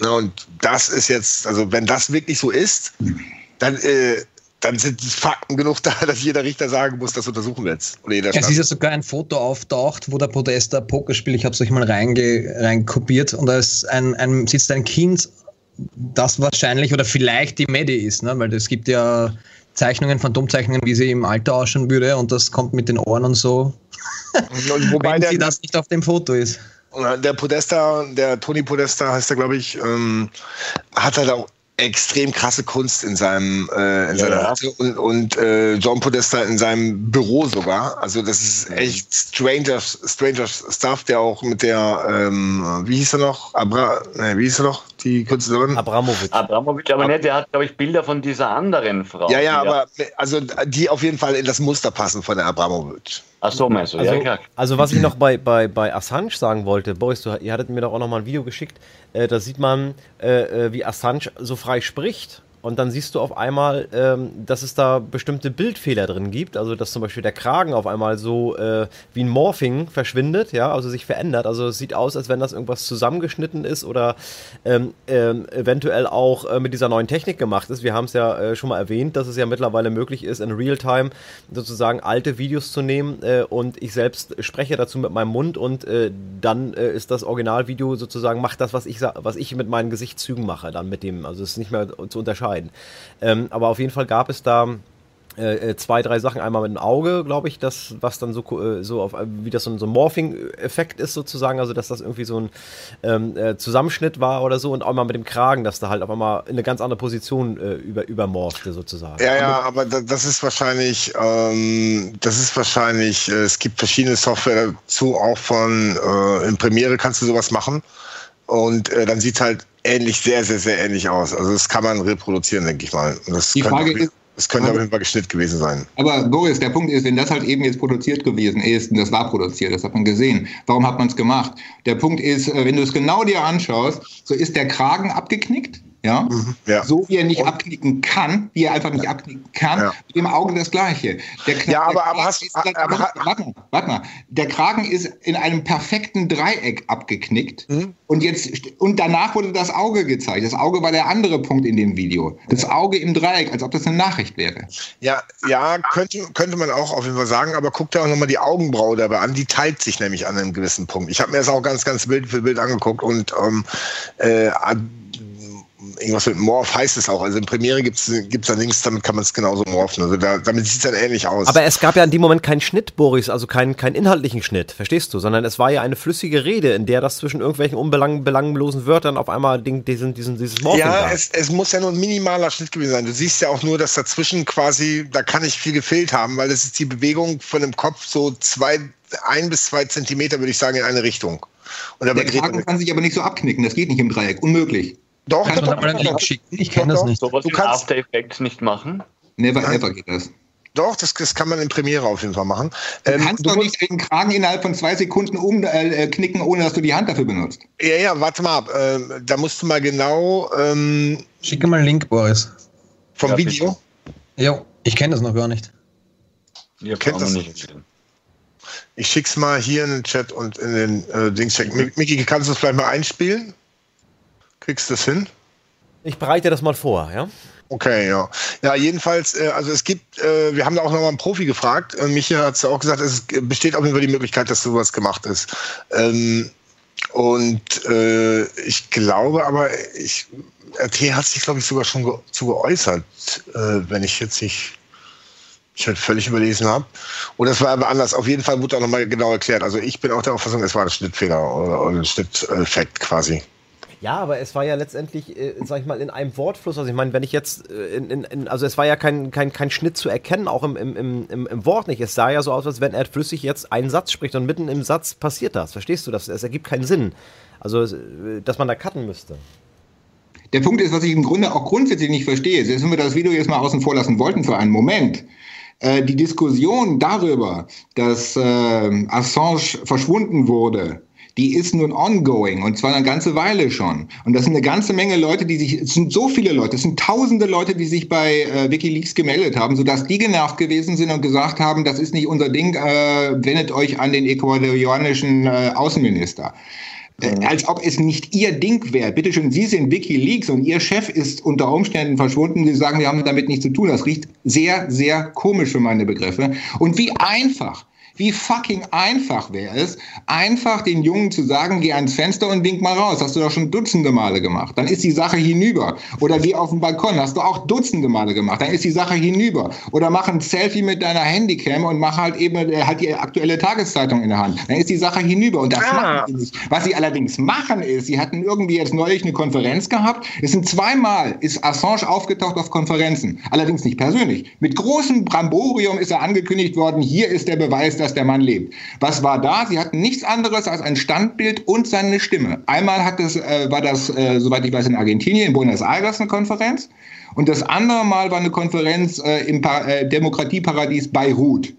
und das ist jetzt, also wenn das wirklich so ist, dann, äh, dann sind Fakten genug da, dass jeder Richter sagen muss, das untersuchen wir jetzt. Oder jeder es ist ja sogar ein Foto auftaucht, wo der Podesta Pokerspiel, ich habe es euch mal reinkopiert, und da ist ein, ein, sitzt ein Kind, das wahrscheinlich oder vielleicht die Medi ist, ne? weil es gibt ja Zeichnungen, Phantomzeichnungen, wie sie im Alter ausschauen würde und das kommt mit den Ohren und so. Und wobei Wenn der, das nicht auf dem Foto ist. Der Podesta, der Toni Podesta heißt er, glaube ich, ähm, hat halt auch extrem krasse Kunst in seinem äh, in ja, seiner ja. und, und äh, John Podesta in seinem Büro sogar. Also das ist echt stranger stranger Stuff, der auch mit der ähm, wie hieß er noch? Abra, ne, wie hieß er noch? Die Künstlerin? Abramovic. Abramovic, aber Ab nicht, der hat glaube ich Bilder von dieser anderen Frau. Ja, ja, aber also die auf jeden Fall in das Muster passen von der Abramovic. Ach so, meinst du? Also, ja, klar. Also, was ich noch bei, bei, bei Assange sagen wollte, Boris, du, ihr hattet mir doch auch noch mal ein Video geschickt, äh, da sieht man, äh, äh, wie Assange so frei spricht und dann siehst du auf einmal, ähm, dass es da bestimmte Bildfehler drin gibt. Also, dass zum Beispiel der Kragen auf einmal so äh, wie ein Morphing verschwindet, ja, also sich verändert. Also, es sieht aus, als wenn das irgendwas zusammengeschnitten ist oder ähm, ähm, eventuell auch äh, mit dieser neuen Technik gemacht ist. Wir haben es ja äh, schon mal erwähnt, dass es ja mittlerweile möglich ist, in Realtime sozusagen alte Videos zu nehmen äh, und ich selbst spreche dazu mit meinem Mund und äh, dann äh, ist das Originalvideo sozusagen, macht das, was ich, was ich mit meinen Gesichtszügen mache, dann mit dem. Also, es ist nicht mehr zu unterscheiden entscheiden. Ähm, aber auf jeden Fall gab es da äh, äh, zwei, drei Sachen. Einmal mit dem Auge, glaube ich, das, was dann so, äh, so auf, wie das so ein, so ein Morphing-Effekt ist sozusagen, also dass das irgendwie so ein ähm, äh, Zusammenschnitt war oder so und auch mal mit dem Kragen, dass da halt auf einmal in eine ganz andere Position äh, über, übermorphte sozusagen. Ja, ja, aber das ist wahrscheinlich, ähm, das ist wahrscheinlich, es gibt verschiedene Software dazu, auch von, äh, in Premiere kannst du sowas machen und äh, dann sieht halt ähnlich, sehr, sehr, sehr ähnlich aus. Also das kann man reproduzieren, denke ich mal. das Die Frage könnte, ist, das könnte auf jeden Fall Geschnitt gewesen sein. Aber Boris, der Punkt ist, wenn das halt eben jetzt produziert gewesen ist, und das war produziert, das hat man gesehen, warum hat man es gemacht? Der Punkt ist, äh, wenn du es genau dir anschaust, so ist der Kragen abgeknickt, ja? Mhm, ja. So wie er nicht und, abknicken kann, wie er einfach nicht abknicken kann, ja. mit dem Auge das Gleiche. Der Kna ja, aber, aber, hast, aber, aber warte, mal, warte mal. Der Kragen ist in einem perfekten Dreieck abgeknickt mhm. und jetzt und danach wurde das Auge gezeigt. Das Auge war der andere Punkt in dem Video. Das Auge im Dreieck, als ob das eine Nachricht wäre. Ja, ja, könnte, könnte man auch auf jeden Fall sagen, aber guck dir auch nochmal die Augenbraue dabei an, die teilt sich nämlich an einem gewissen Punkt. Ich habe mir das auch ganz, ganz Bild für Bild angeguckt und ähm, äh, irgendwas mit Morph heißt es auch. Also in Premiere gibt es da Links, damit kann man es genauso morphen. Also da, damit sieht es dann ähnlich aus. Aber es gab ja in dem Moment keinen Schnitt, Boris, also keinen keinen inhaltlichen Schnitt, verstehst du? Sondern es war ja eine flüssige Rede, in der das zwischen irgendwelchen unbelanglosen Wörtern auf einmal diesen, diesen, dieses Morphing Ja. Es, es muss ja nur ein minimaler Schnitt gewesen sein. Du siehst ja auch nur, dass dazwischen quasi, da kann nicht viel gefehlt haben, weil das ist die Bewegung von dem Kopf so zwei, ein bis zwei Zentimeter, würde ich sagen, in eine Richtung. Und der Kragen kann sich aber nicht so abknicken, das geht nicht im Dreieck, unmöglich. Doch, Kannst doch, doch, mal einen Link schicken? Ich kenne das nicht. Sowas du kannst After Effects nicht machen? Never Nein. ever geht das. Doch, das, das, kann man in Premiere auf jeden Fall machen. Du ähm, kannst du doch nicht den Kragen innerhalb von zwei Sekunden umknicken, äh, ohne dass du die Hand dafür benutzt. Ja, ja, warte mal ab. Ähm, da musst du mal genau. Ähm, Schicke mal einen Link, Boris. Vom ja, Video? Ja, ich kenne das noch gar nicht. Ihr kennt das nicht. Ich schick's mal hier in den Chat und in den äh, Dings. Miki, kannst du es vielleicht mal einspielen? Kriegst du das hin? Ich bereite das mal vor, ja? Okay, ja. Ja, jedenfalls, äh, also es gibt, äh, wir haben da auch nochmal einen Profi gefragt. Äh, Micha hat es ja auch gesagt, es besteht auf jeden Fall die Möglichkeit, dass sowas gemacht ist. Ähm, und äh, ich glaube aber, ich, RT hat sich, glaube ich, sogar schon ge zu geäußert, äh, wenn ich jetzt nicht ich halt völlig überlesen habe. Und das war aber anders. Auf jeden Fall wurde auch nochmal genau erklärt. Also ich bin auch der Auffassung, es war ein Schnittfehler oder, oder ein Schnitteffekt quasi. Ja, aber es war ja letztendlich, äh, sag ich mal, in einem Wortfluss. Also ich meine, wenn ich jetzt, äh, in, in, also es war ja kein, kein, kein Schnitt zu erkennen, auch im, im, im, im Wort nicht. Es sah ja so aus, als wenn er flüssig jetzt einen Satz spricht und mitten im Satz passiert das. Verstehst du das? Es ergibt keinen Sinn. Also, äh, dass man da cutten müsste. Der Punkt ist, was ich im Grunde auch grundsätzlich nicht verstehe, selbst wenn wir das Video jetzt mal außen vor lassen wollten für einen Moment, äh, die Diskussion darüber, dass äh, Assange verschwunden wurde, die ist nun ongoing und zwar eine ganze Weile schon. Und das sind eine ganze Menge Leute, die sich, es sind so viele Leute, es sind tausende Leute, die sich bei äh, Wikileaks gemeldet haben, sodass die genervt gewesen sind und gesagt haben, das ist nicht unser Ding, äh, wendet euch an den ecuadorianischen äh, Außenminister. Äh, als ob es nicht ihr Ding wäre. Bitte schön, Sie sind WikiLeaks und Ihr Chef ist unter Umständen verschwunden. Sie sagen, wir haben damit nichts zu tun. Das riecht sehr, sehr komisch für meine Begriffe. Und wie einfach wie fucking einfach wäre es, einfach den Jungen zu sagen, geh ans Fenster und wink mal raus. Hast du doch schon dutzende Male gemacht. Dann ist die Sache hinüber. Oder geh auf den Balkon. Hast du auch dutzende Male gemacht. Dann ist die Sache hinüber. Oder mach ein Selfie mit deiner Handycam und mach halt eben äh, halt die aktuelle Tageszeitung in der Hand. Dann ist die Sache hinüber. Und das ah. machen sie nicht. Was sie allerdings machen ist, sie hatten irgendwie jetzt neulich eine Konferenz gehabt. Es sind zweimal ist Assange aufgetaucht auf Konferenzen. Allerdings nicht persönlich. Mit großem Bramborium ist er angekündigt worden, hier ist der Beweis, dass dass der Mann lebt. Was war da? Sie hatten nichts anderes als ein Standbild und seine Stimme. Einmal hat das, äh, war das, äh, soweit ich weiß, in Argentinien, in Buenos Aires eine Konferenz. Und das andere Mal war eine Konferenz äh, im pa äh, Demokratieparadies Beirut.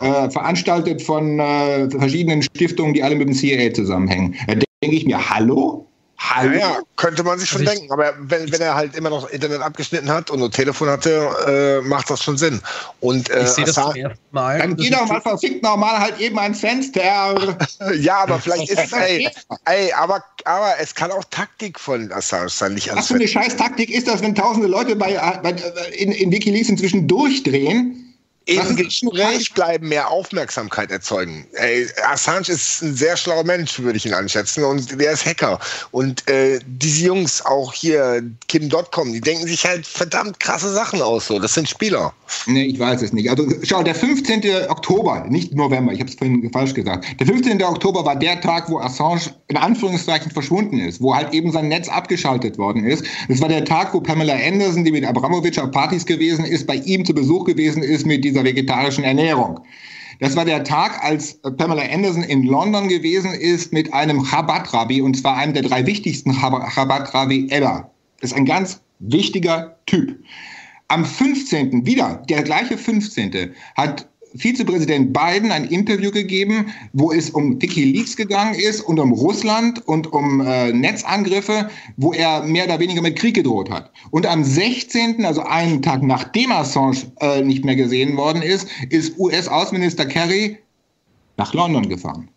Äh, veranstaltet von äh, verschiedenen Stiftungen, die alle mit dem CIA zusammenhängen. Da denke ich mir, hallo? Hallo? Ja, könnte man sich schon also denken. Aber wenn, wenn er halt immer noch Internet abgeschnitten hat und nur Telefon hatte, äh, macht das schon Sinn. Und, äh, ich sehe das zum ersten Mal. Dann geh doch mal verfickt nochmal halt eben ans Fenster. ja, aber vielleicht ist es, ey, ey, aber, aber es kann auch Taktik von Assange sein. Nicht Was für eine scheiß Taktik ist das, wenn tausende Leute bei, bei in, in Wikileaks inzwischen durchdrehen? Im Gespräch bleiben, mehr Aufmerksamkeit erzeugen. Ey, Assange ist ein sehr schlauer Mensch, würde ich ihn einschätzen, und der ist Hacker. Und äh, diese Jungs, auch hier, Kim.com, die denken sich halt verdammt krasse Sachen aus. So. Das sind Spieler. Nee, ich weiß es nicht. Also schau, der 15. Oktober, nicht November, ich habe es vorhin falsch gesagt. Der 15. Oktober war der Tag, wo Assange in Anführungszeichen verschwunden ist, wo halt eben sein Netz abgeschaltet worden ist. Das war der Tag, wo Pamela Anderson, die mit Abramowitsch auf Partys gewesen ist, bei ihm zu Besuch gewesen ist mit dieser vegetarischen Ernährung. Das war der Tag, als Pamela Anderson in London gewesen ist mit einem Chabad-Rabbi, und zwar einem der drei wichtigsten Chabad-Rabbi ever. Das ist ein ganz wichtiger Typ. Am 15., wieder der gleiche 15., hat Vizepräsident Biden ein Interview gegeben, wo es um Wikileaks gegangen ist und um Russland und um äh, Netzangriffe, wo er mehr oder weniger mit Krieg gedroht hat. Und am 16., also einen Tag nachdem Assange äh, nicht mehr gesehen worden ist, ist US-Außenminister Kerry nach London gefahren.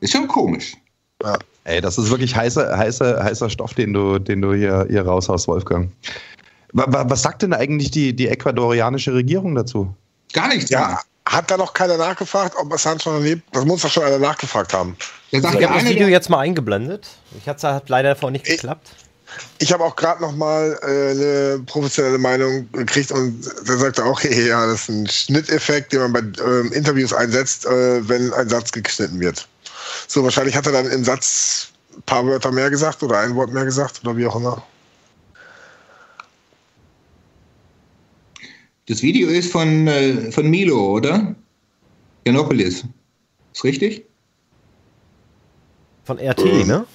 Ist schon komisch. Ja. Ey, das ist wirklich heißer, heißer, heißer Stoff, den du, den du hier, hier raushaust, Wolfgang. Was sagt denn eigentlich die, die ecuadorianische Regierung dazu? Gar nichts. Ja, hat da noch keiner nachgefragt, ob Assange schon lebt? Das muss doch schon einer nachgefragt haben. Ich habe das Video jetzt mal eingeblendet. Ich hatte hat leider davor nicht geklappt. Ich habe auch gerade noch mal äh, eine professionelle Meinung gekriegt und der sagte auch, hey, ja, das ist ein Schnitteffekt, den man bei ähm, Interviews einsetzt, äh, wenn ein Satz geschnitten wird. So, wahrscheinlich hat er dann im Satz ein paar Wörter mehr gesagt oder ein Wort mehr gesagt oder wie auch immer. Das Video ist von, äh, von Milo, oder? Janopolis. Ist richtig? Von RT, mhm. ne?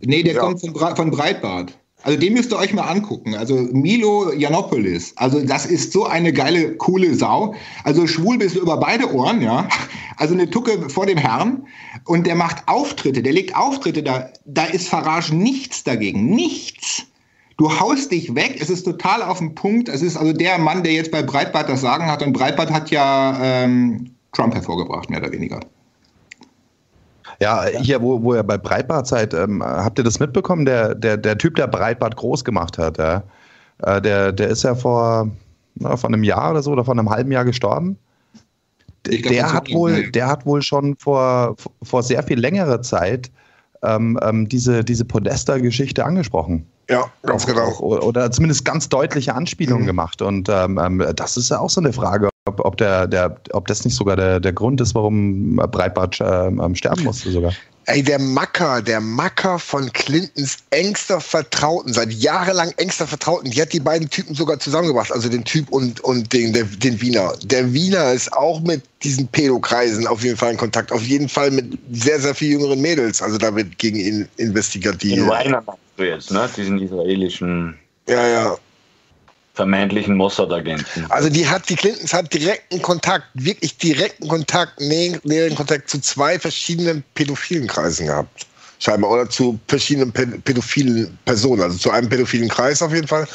Nee, der ja. kommt von, von Breitbart. Also den müsst ihr euch mal angucken. Also Milo Janopoulos. Also das ist so eine geile, coole Sau. Also schwul bist du über beide Ohren, ja. Also eine Tucke vor dem Herrn. Und der macht Auftritte, der legt Auftritte da. Da ist Farage nichts dagegen. Nichts. Du haust dich weg, es ist total auf den Punkt. Es ist also der Mann, der jetzt bei Breitbart das Sagen hat. Und Breitbart hat ja ähm, Trump hervorgebracht, mehr oder weniger. Ja, hier, wo, wo ihr bei Breitbart seid, ähm, habt ihr das mitbekommen? Der, der, der Typ, der Breitbart groß gemacht hat, ja? Äh, der, der ist ja vor, na, vor einem Jahr oder so oder vor einem halben Jahr gestorben. Glaub, der, hat wohl, der hat wohl schon vor, vor sehr viel längerer Zeit ähm, ähm, diese, diese Podesta-Geschichte angesprochen. Ja, ganz genau. Oder zumindest ganz deutliche Anspielungen mhm. gemacht. Und ähm, ähm, das ist ja auch so eine Frage, ob, ob, der, der, ob das nicht sogar der, der Grund ist, warum Breitbart äh, sterben musste sogar. Ey, der Macker, der Macker von Clintons engster Vertrauten, seit jahrelang engster Vertrauten, die hat die beiden Typen sogar zusammengebracht, also den Typ und, und den, der, den Wiener. Der Wiener ist auch mit diesen Pedokreisen auf jeden Fall in Kontakt, auf jeden Fall mit sehr, sehr viel jüngeren Mädels, also da wird gegen ihn investigativ. Den Weiner meinst du jetzt, ne? Diesen israelischen. Ja, ja vermeintlichen Mossad-Agenten. Also die hat, die Clintons hat direkten Kontakt, wirklich direkten Kontakt, näheren Kontakt zu zwei verschiedenen pädophilen Kreisen gehabt. Scheinbar. Oder zu verschiedenen pädophilen Personen. Also zu einem pädophilen Kreis auf jeden Fall.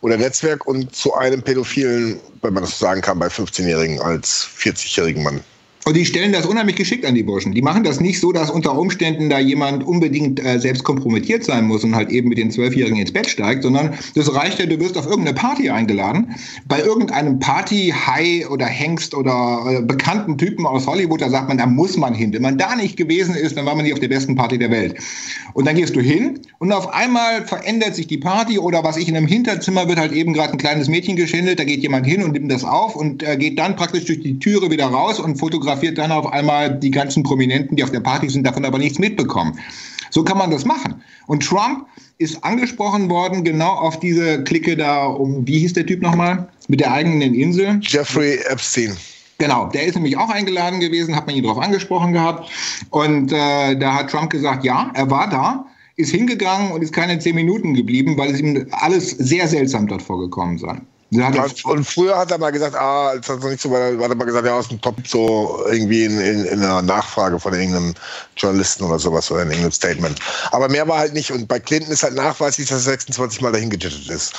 Oder Netzwerk und zu einem pädophilen, wenn man das so sagen kann, bei 15-Jährigen als 40-jährigen Mann. Und die stellen das unheimlich geschickt an die Burschen. Die machen das nicht so, dass unter Umständen da jemand unbedingt äh, selbst kompromittiert sein muss und halt eben mit den Zwölfjährigen ins Bett steigt, sondern das reicht ja, du wirst auf irgendeine Party eingeladen. Bei irgendeinem Party-High oder Hengst oder äh, bekannten Typen aus Hollywood, da sagt man, da muss man hin. Wenn man da nicht gewesen ist, dann war man nicht auf der besten Party der Welt. Und dann gehst du hin und auf einmal verändert sich die Party oder was ich in einem Hinterzimmer wird halt eben gerade ein kleines Mädchen geschändelt, da geht jemand hin und nimmt das auf und äh, geht dann praktisch durch die Türe wieder raus und fotografiert fotografiert dann auf einmal die ganzen Prominenten, die auf der Party sind, davon aber nichts mitbekommen. So kann man das machen. Und Trump ist angesprochen worden, genau auf diese Clique da um, wie hieß der Typ nochmal? Mit der eigenen Insel? Jeffrey Epstein. Genau, der ist nämlich auch eingeladen gewesen, hat man ihn darauf angesprochen gehabt. Und äh, da hat Trump gesagt, ja, er war da, ist hingegangen und ist keine zehn Minuten geblieben, weil es ihm alles sehr seltsam dort vorgekommen sei. Ja, und früher hat er mal gesagt, ah, als er noch nicht so war, hat er mal gesagt, ja, aus dem Top so irgendwie in, in, in einer Nachfrage von irgendeinem Journalisten oder sowas oder in irgendeinem Statement. Aber mehr war halt nicht. Und bei Clinton ist halt nachweislich, dass er 26 Mal dahin gejettet ist.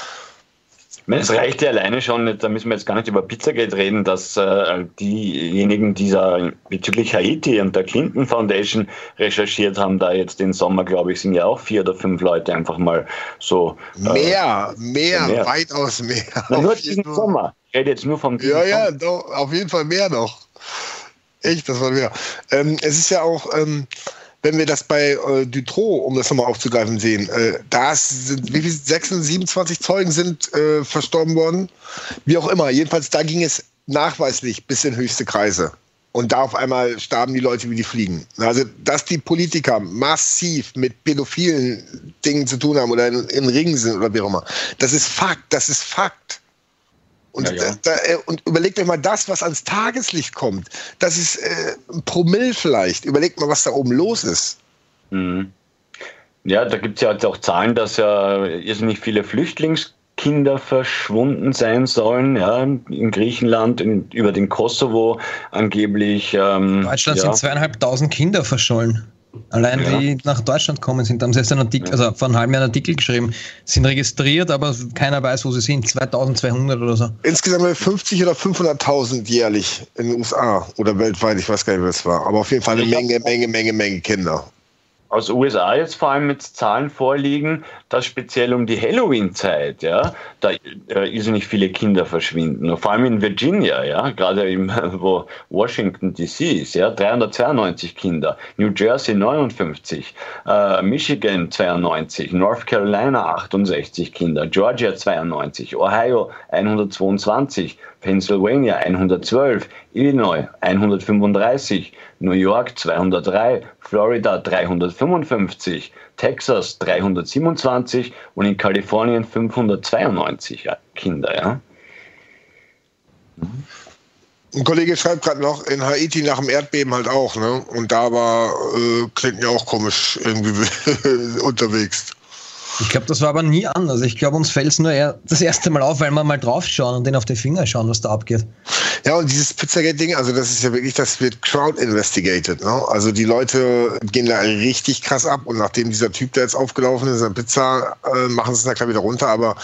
Es reicht ja alleine schon, da müssen wir jetzt gar nicht über Pizzagate reden, dass äh, diejenigen, die da bezüglich Haiti und der Clinton Foundation recherchiert haben, da jetzt den Sommer, glaube ich, sind ja auch vier oder fünf Leute einfach mal so. Äh, mehr, mehr, mehr, weitaus mehr. Na, nur diesen Sommer. Ich rede jetzt nur vom Ja, ja, doch, auf jeden Fall mehr noch. Echt, das war mehr. Ähm, es ist ja auch. Ähm, wenn wir das bei äh, Dutro, um das nochmal aufzugreifen, sehen, äh, da sind, wie viel, 26, 27 Zeugen sind äh, verstorben worden. Wie auch immer. Jedenfalls, da ging es nachweislich bis in höchste Kreise. Und da auf einmal starben die Leute wie die Fliegen. Also, dass die Politiker massiv mit pädophilen Dingen zu tun haben oder in, in Ringen sind oder wie auch immer, das ist Fakt, das ist Fakt. Und, ja, ja. Da, äh, und, überlegt euch mal das, was ans Tageslicht kommt. Das ist äh, ein Promille vielleicht. Überlegt mal, was da oben los ist. Mhm. Ja, da gibt es ja auch Zahlen, dass ja irrsinnig viele Flüchtlingskinder verschwunden sein sollen, ja, in Griechenland, in, über den Kosovo angeblich. Ähm, Deutschland ja. sind zweieinhalbtausend Kinder verschollen. Allein ja. die nach Deutschland kommen sind, haben selbst einen Artikel, also vor einem halben Jahr einen Artikel geschrieben, sind registriert, aber keiner weiß, wo sie sind. 2200 oder so. Insgesamt 50 oder 500.000 jährlich in den USA oder weltweit, ich weiß gar nicht, wer es war. Aber auf jeden Fall eine Menge, Menge, Menge, Menge Kinder aus USA jetzt vor allem mit Zahlen vorliegen, dass speziell um die Halloween-Zeit, ja, da äh, irrsinnig viele Kinder verschwinden. vor allem in Virginia, ja, gerade im, wo Washington DC ist, ja, 392 Kinder, New Jersey 59, äh, Michigan 92, North Carolina 68 Kinder, Georgia 92, Ohio 122, Pennsylvania 112, Illinois 135, New York 203, Florida 355, Texas 327 und in Kalifornien 592 Kinder. Ja? Ein Kollege schreibt gerade noch, in Haiti nach dem Erdbeben halt auch, ne? Und da war äh, Clinton ja auch komisch irgendwie unterwegs. Ich glaube, das war aber nie anders. Ich glaube, uns fällt es nur eher das erste Mal auf, weil wir mal draufschauen und den auf die Finger schauen, was da abgeht. Ja, und dieses Pizzagate-Ding, also das ist ja wirklich, das wird crowd investigated. Ne? Also die Leute gehen da richtig krass ab und nachdem dieser Typ da jetzt aufgelaufen ist, in Pizza, äh, machen sie es dann klar wieder runter. Aber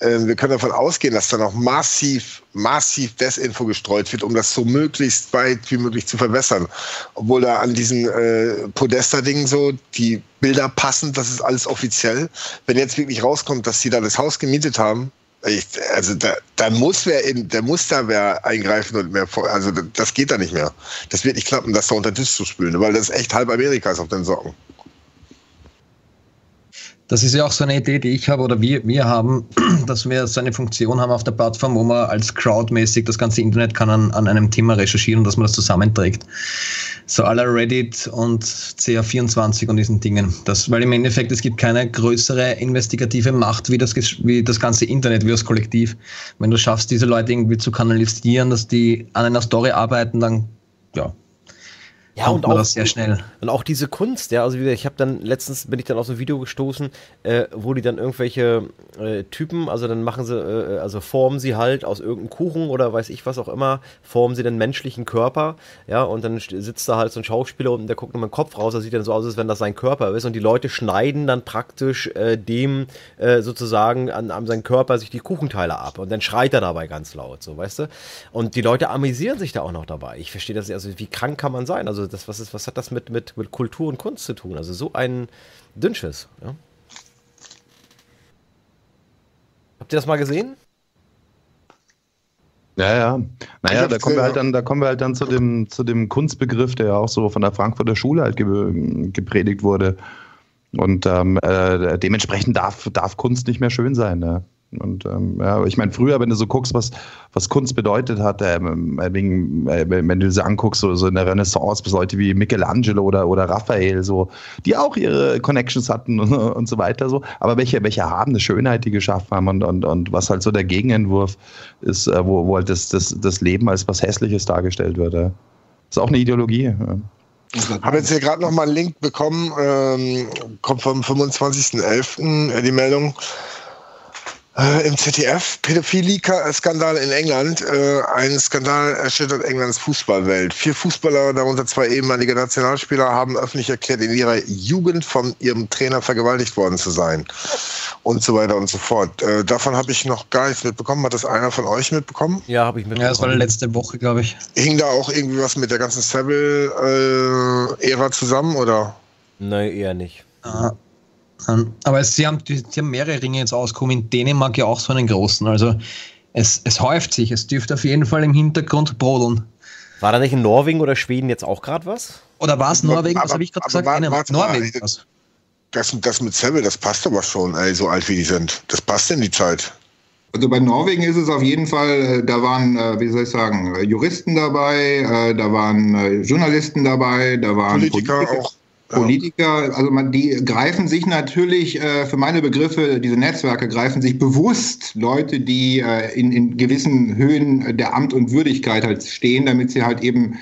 äh, wir können davon ausgehen, dass da noch massiv, massiv Desinfo gestreut wird, um das so möglichst weit wie möglich zu verbessern. Obwohl da an diesen äh, Podesta-Dingen so die Bilder passen, das ist alles offiziell. Wenn jetzt wirklich rauskommt, dass sie da das Haus gemietet haben, ich, also da, da muss wer in, da muss da wer eingreifen und mehr, also das geht da nicht mehr. Das wird nicht klappen, das da unter den Tisch zu spülen, weil das echt halb Amerika ist auf den Socken. Das ist ja auch so eine Idee, die ich habe oder wir, wir haben, dass wir so eine Funktion haben auf der Plattform, wo man als crowdmäßig das ganze Internet kann an, an einem Thema recherchieren und dass man das zusammenträgt. So aller Reddit und CA24 und diesen Dingen. Das, weil im Endeffekt es gibt keine größere investigative Macht wie das, wie das ganze Internet, wie das Kollektiv. Wenn du schaffst, diese Leute irgendwie zu kanalisieren, dass die an einer Story arbeiten, dann ja, ja, und auch, sehr schnell. Und auch diese Kunst, ja, also wie ich habe dann letztens bin ich dann auf so ein Video gestoßen, äh, wo die dann irgendwelche äh, Typen, also dann machen sie, äh, also formen sie halt aus irgendeinem Kuchen oder weiß ich was auch immer, formen sie den menschlichen Körper, ja, und dann sitzt da halt so ein Schauspieler und der guckt nur dem Kopf raus, das sieht dann so aus, als wenn das sein Körper ist und die Leute schneiden dann praktisch äh, dem äh, sozusagen an, an seinem Körper sich die Kuchenteile ab und dann schreit er dabei ganz laut, so, weißt du? Und die Leute amüsieren sich da auch noch dabei. Ich verstehe das nicht, also wie krank kann man sein? Also das, was, ist, was hat das mit, mit, mit Kultur und Kunst zu tun? Also so ein Dünnschiss. Ja? Habt ihr das mal gesehen? Ja, ja. Naja, da kommen wir halt dann, da kommen wir halt dann zu dem, zu dem Kunstbegriff, der ja auch so von der Frankfurter Schule halt gepredigt wurde. Und ähm, äh, dementsprechend darf, darf Kunst nicht mehr schön sein. Ne? Und ähm, ja, ich meine, früher, wenn du so guckst, was, was Kunst bedeutet hat, ähm, äh, wegen, äh, wenn du sie anguckst, so, so in der Renaissance, bis Leute wie Michelangelo oder, oder Raphael, so, die auch ihre Connections hatten und, und so weiter, so. Aber welche, welche haben eine Schönheit, die geschaffen haben und, und, und was halt so der Gegenentwurf ist, äh, wo, wo halt das, das, das Leben als was Hässliches dargestellt wird. Ja. Ist auch eine Ideologie. Ich habe jetzt hier gerade noch mal einen Link bekommen, ähm, kommt vom 25.11. Äh, die Meldung. Äh, Im ZDF, Pädophilie-Skandal in England. Äh, ein Skandal erschüttert Englands Fußballwelt. Vier Fußballer, darunter zwei ehemalige Nationalspieler, haben öffentlich erklärt, in ihrer Jugend von ihrem Trainer vergewaltigt worden zu sein. Und so weiter und so fort. Äh, davon habe ich noch gar nichts mitbekommen. Hat das einer von euch mitbekommen? Ja, habe ich mitbekommen. Ja, das war letzte Woche, glaube ich. Hing da auch irgendwie was mit der ganzen Savile-Ära äh, zusammen, oder? Nein, eher nicht. Ah. Ähm, aber sie haben, sie haben mehrere Ringe jetzt ausgekommen, in Dänemark ja auch so einen großen. Also es, es häuft sich, es dürfte auf jeden Fall im Hintergrund brodeln. War da nicht in Norwegen oder Schweden jetzt auch gerade was? Oder war es Norwegen? Was habe ich gerade gesagt? War, Norwegen. Mal, das, das, das mit Seville, das passt aber schon, ey, so alt wie die sind. Das passt in die Zeit. Also bei Norwegen ist es auf jeden Fall, äh, da waren, äh, wie soll ich sagen, Juristen dabei, äh, da waren Journalisten dabei, da waren Politiker, Politiker auch. Politiker, also man, die greifen sich natürlich äh, für meine Begriffe, diese Netzwerke greifen sich bewusst Leute, die äh, in, in gewissen Höhen der Amt und Würdigkeit halt stehen, damit sie halt eben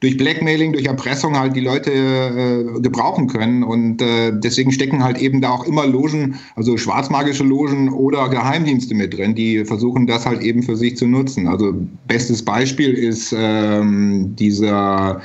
durch Blackmailing, durch Erpressung halt die Leute äh, gebrauchen können. Und äh, deswegen stecken halt eben da auch immer Logen, also schwarzmagische Logen oder Geheimdienste mit drin, die versuchen das halt eben für sich zu nutzen. Also bestes Beispiel ist ähm, dieser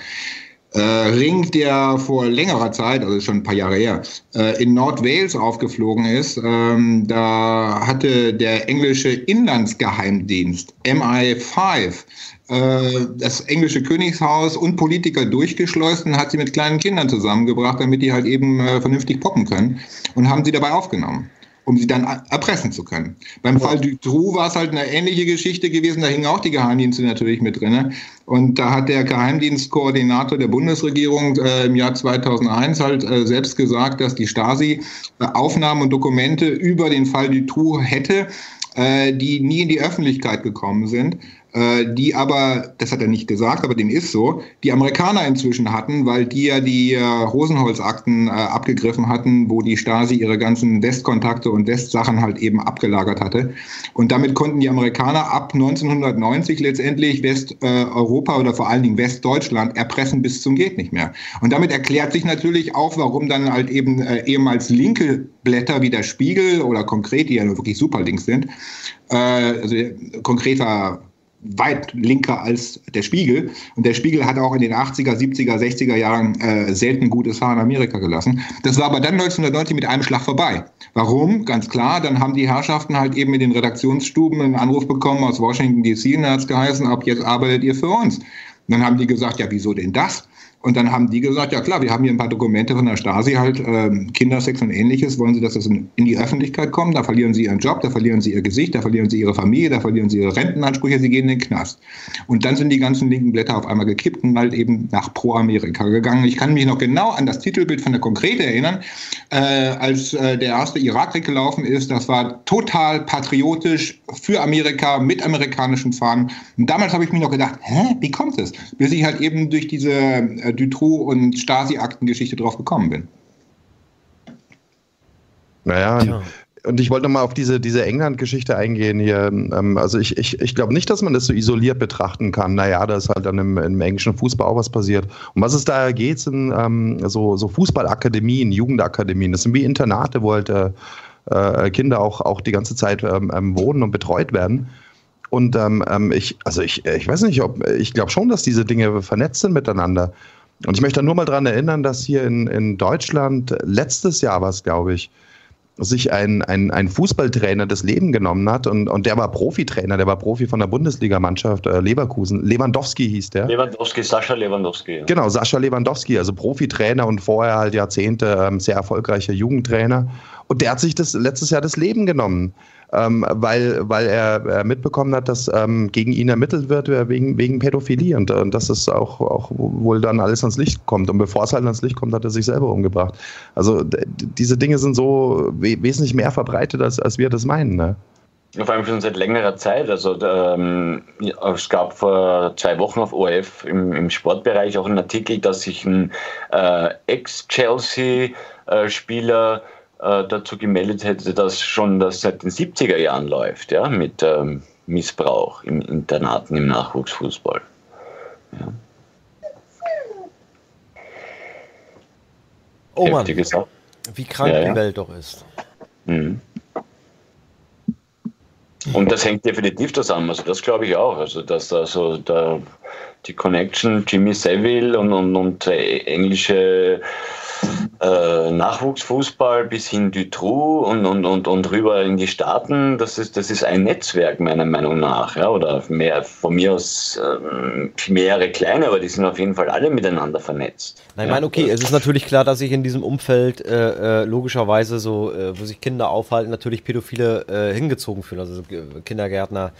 äh, Ring, der vor längerer Zeit, also schon ein paar Jahre her, äh, in Nordwales aufgeflogen ist. Ähm, da hatte der englische Inlandsgeheimdienst MI5 äh, das englische Königshaus und Politiker durchgeschleust und hat sie mit kleinen Kindern zusammengebracht, damit die halt eben äh, vernünftig poppen können und haben sie dabei aufgenommen um sie dann erpressen zu können. Beim Fall Dutroux war es halt eine ähnliche Geschichte gewesen, da hingen auch die Geheimdienste natürlich mit drin. Und da hat der Geheimdienstkoordinator der Bundesregierung äh, im Jahr 2001 halt äh, selbst gesagt, dass die Stasi äh, Aufnahmen und Dokumente über den Fall Dutroux hätte, äh, die nie in die Öffentlichkeit gekommen sind. Äh, die aber, das hat er nicht gesagt, aber dem ist so, die Amerikaner inzwischen hatten, weil die ja die äh, Rosenholz-Akten äh, abgegriffen hatten, wo die Stasi ihre ganzen Westkontakte und Westsachen halt eben abgelagert hatte. Und damit konnten die Amerikaner ab 1990 letztendlich Westeuropa oder vor allen Dingen Westdeutschland erpressen bis zum geht nicht mehr. Und damit erklärt sich natürlich auch, warum dann halt eben ehemals linke Blätter wie der Spiegel oder konkret, die ja wirklich super links sind, also konkreter weit linker als der Spiegel. Und der Spiegel hat auch in den 80er, 70er, 60er Jahren äh, selten gutes Haar in Amerika gelassen. Das war aber dann 1990 mit einem Schlag vorbei. Warum? Ganz klar, dann haben die Herrschaften halt eben in den Redaktionsstuben einen Anruf bekommen aus Washington DC und da hat es geheißen, ab jetzt arbeitet ihr für uns. Und dann haben die gesagt, ja, wieso denn das? Und dann haben die gesagt, ja klar, wir haben hier ein paar Dokumente von der Stasi, halt ähm, Kindersex und ähnliches. Wollen Sie, dass das in, in, die Öffentlichkeit kommt? Da verlieren Sie Ihren Job, da verlieren Sie Ihr Gesicht, da verlieren Sie Ihre Familie, da verlieren Sie Ihre Rentenansprüche, Sie gehen in den Knast. Und dann sind die ganzen linken Blätter auf einmal gekippt und halt eben nach Pro-Amerika gegangen. Ich kann mich noch genau an das Titelbild von der Konkrete erinnern, äh, als äh, der erste Irakkrieg gelaufen ist. Das war total patriotisch für Amerika mit amerikanischen Fahnen. Und damals habe ich mir noch gedacht, hä, wie kommt es? Bis ich halt eben durch diese äh, Dutroux und Stasi-Aktengeschichte drauf gekommen bin. Naja, ja. und ich wollte nochmal auf diese, diese England-Geschichte eingehen hier. Ähm, also ich, ich, ich glaube nicht, dass man das so isoliert betrachten kann. Naja, da ist halt dann im, im englischen Fußball auch was passiert. Um was es da geht, sind ähm, so, so Fußballakademien, Jugendakademien. Das sind wie Internate, wo halt äh, äh Kinder auch, auch die ganze Zeit ähm, ähm wohnen und betreut werden. Und ähm, ähm, ich, also ich, ich weiß nicht, ob ich glaube schon, dass diese Dinge vernetzt sind miteinander. Und ich möchte nur mal daran erinnern, dass hier in, in Deutschland letztes Jahr war es, glaube ich, sich ein, ein, ein Fußballtrainer das Leben genommen hat und, und der war Profitrainer, der war Profi von der Bundesligamannschaft äh, Leverkusen. Lewandowski hieß der. Lewandowski, Sascha Lewandowski. Genau, Sascha Lewandowski, also Profitrainer und vorher halt Jahrzehnte ähm, sehr erfolgreicher Jugendtrainer. Und der hat sich das letztes Jahr das Leben genommen ähm, weil, weil er, er mitbekommen hat, dass ähm, gegen ihn ermittelt wird äh, wegen, wegen Pädophilie und, und dass es auch, auch wohl dann alles ans Licht kommt. Und bevor es halt ans Licht kommt, hat er sich selber umgebracht. Also diese Dinge sind so we wesentlich mehr verbreitet, als, als wir das meinen. Ne? Vor allem schon seit längerer Zeit. Also ähm, es gab vor zwei Wochen auf ORF im, im Sportbereich auch einen Artikel, dass sich ein äh, Ex-Chelsea-Spieler äh, äh, dazu gemeldet hätte, dass schon das seit den 70er Jahren läuft, ja, mit ähm, Missbrauch im Internaten im Nachwuchsfußball. Ja. Oh Mann, wie krank ja, ja. die Welt doch ist. Mhm. Und das hängt definitiv zusammen. Also das glaube ich auch. Also dass da so die Connection Jimmy Savile und, und, und englische äh, Nachwuchsfußball bis hin Dutroux und, und, und, und rüber in die Staaten, das ist, das ist ein Netzwerk meiner Meinung nach. Ja, oder mehr, von mir aus äh, mehrere kleine, aber die sind auf jeden Fall alle miteinander vernetzt. Nein, ich meine, okay, es ist natürlich klar, dass sich in diesem Umfeld äh, äh, logischerweise so, äh, wo sich Kinder aufhalten, natürlich Pädophile äh, hingezogen fühlen, also so Kindergärtner,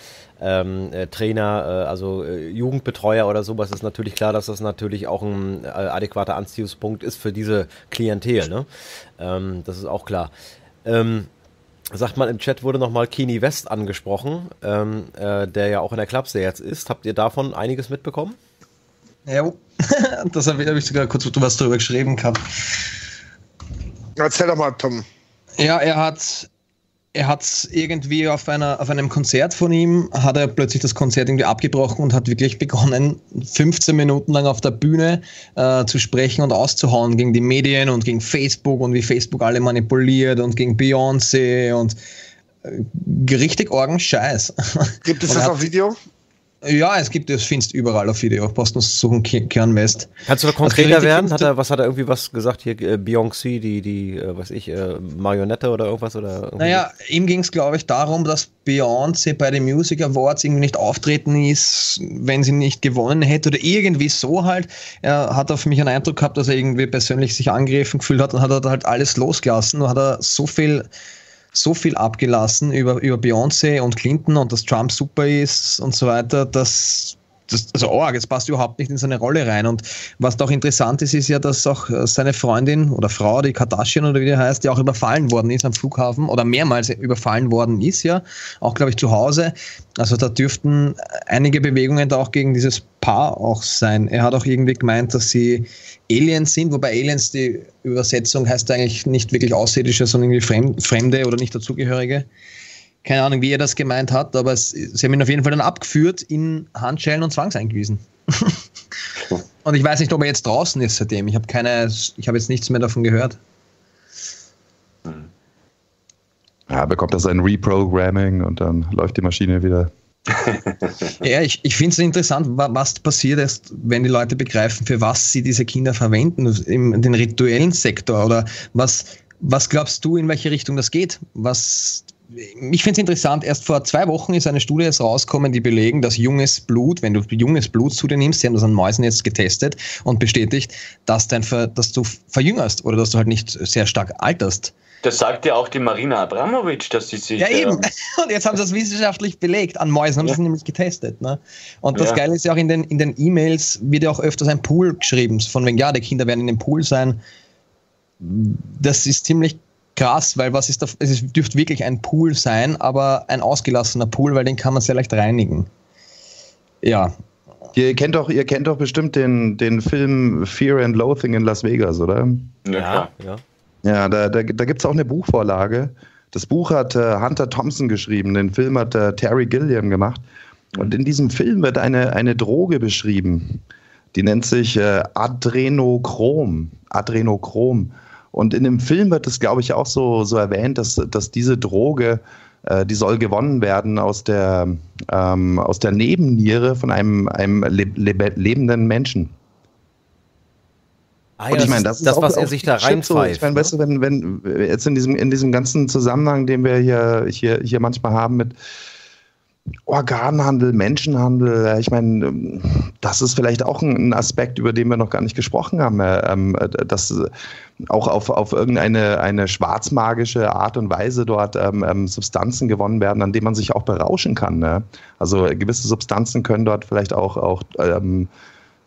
ähm, äh, Trainer, äh, also äh, Jugendbetreuer oder sowas, ist natürlich klar, dass das natürlich auch ein äh, adäquater Anziehungspunkt ist für diese Klientel. Ne? Ähm, das ist auch klar. Ähm, sagt man im Chat wurde nochmal Kini West angesprochen, ähm, äh, der ja auch in der Clubse jetzt ist. Habt ihr davon einiges mitbekommen? Ja, das habe ich sogar kurz was drüber geschrieben gehabt. Erzähl doch mal, Tom. Ja, er hat er hat irgendwie auf, einer, auf einem Konzert von ihm, hat er plötzlich das Konzert irgendwie abgebrochen und hat wirklich begonnen, 15 Minuten lang auf der Bühne äh, zu sprechen und auszuhauen gegen die Medien und gegen Facebook und wie Facebook alle manipuliert und gegen Beyoncé und äh, richtig orgen Scheiß. Gibt es das auf Video? Ja, es gibt, es findest überall auf Video. Nur suchen, Kern West. Kannst du da konkreter werden? Hat er, was hat er irgendwie was gesagt hier? Äh, Beyoncé, die, die, äh, was ich, äh, Marionette oder irgendwas? Oder naja, ihm ging es, glaube ich, darum, dass Beyoncé bei den Music Awards irgendwie nicht auftreten ist, wenn sie nicht gewonnen hätte oder irgendwie so halt. Er hat auf mich einen Eindruck gehabt, dass er irgendwie persönlich sich angegriffen gefühlt hat und hat er halt alles losgelassen und hat er so viel so viel abgelassen über, über Beyoncé und Clinton und dass Trump super ist und so weiter, dass das, also arg, es passt überhaupt nicht in seine Rolle rein. Und was doch interessant ist, ist ja, dass auch äh, seine Freundin oder Frau, die Kardashian oder wie die heißt, ja auch überfallen worden ist am Flughafen oder mehrmals überfallen worden ist, ja, auch glaube ich zu Hause. Also da dürften einige Bewegungen da auch gegen dieses Paar auch sein. Er hat auch irgendwie gemeint, dass sie Aliens sind, wobei Aliens die Übersetzung heißt eigentlich nicht wirklich Außerirdische, sondern irgendwie Fremde oder nicht dazugehörige keine Ahnung, wie er das gemeint hat, aber es, sie haben ihn auf jeden Fall dann abgeführt, in Handschellen und zwangseingewiesen. und ich weiß nicht, ob er jetzt draußen ist seitdem. Ich habe keine, ich habe jetzt nichts mehr davon gehört. Ja, bekommt er sein Reprogramming und dann läuft die Maschine wieder. ja, ich, ich finde es interessant, was passiert ist, wenn die Leute begreifen, für was sie diese Kinder verwenden, im den rituellen Sektor oder was, was glaubst du, in welche Richtung das geht? Was ich finde es interessant, erst vor zwei Wochen ist eine Studie jetzt rausgekommen, die belegen, dass junges Blut, wenn du junges Blut zu dir nimmst, sie haben das an Mäusen jetzt getestet und bestätigt, dass, dein, dass du verjüngerst oder dass du halt nicht sehr stark alterst. Das sagt ja auch die Marina Abramovic, dass sie sich. Ja, eben. Ähm, und jetzt haben sie das wissenschaftlich belegt. An Mäusen haben ja. sie nämlich getestet. Ne? Und das ja. Geile ist ja auch in den E-Mails wird ja auch öfters ein Pool geschrieben, von wegen, ja, die Kinder werden in dem Pool sein. Das ist ziemlich krass, weil was ist da, es dürfte wirklich ein Pool sein, aber ein ausgelassener Pool, weil den kann man sehr leicht reinigen. Ja. Ihr kennt doch, ihr kennt doch bestimmt den, den Film Fear and Loathing in Las Vegas, oder? Ja, ja. Ja, da, da, da gibt es auch eine Buchvorlage. Das Buch hat äh, Hunter Thompson geschrieben, den Film hat äh, Terry Gilliam gemacht. Und in diesem Film wird eine, eine Droge beschrieben. Die nennt sich äh, Adrenochrom. Adrenochrom. Und in dem Film wird es, glaube ich, auch so, so erwähnt, dass, dass diese Droge, äh, die soll gewonnen werden aus der, ähm, aus der Nebenniere von einem, einem le le lebenden Menschen. Ah, ja, und ich meine, das, ist das, was er sich da reinpfeift. So. Ich meine, weißt du, wenn, wenn jetzt in diesem, in diesem ganzen Zusammenhang, den wir hier, hier, hier manchmal haben mit Organhandel, Menschenhandel, ich meine, das ist vielleicht auch ein Aspekt, über den wir noch gar nicht gesprochen haben, äh, ähm, dass auch auf, auf irgendeine eine schwarzmagische Art und Weise dort ähm, ähm, Substanzen gewonnen werden, an denen man sich auch berauschen kann. Ne? Also gewisse Substanzen können dort vielleicht auch, auch ähm,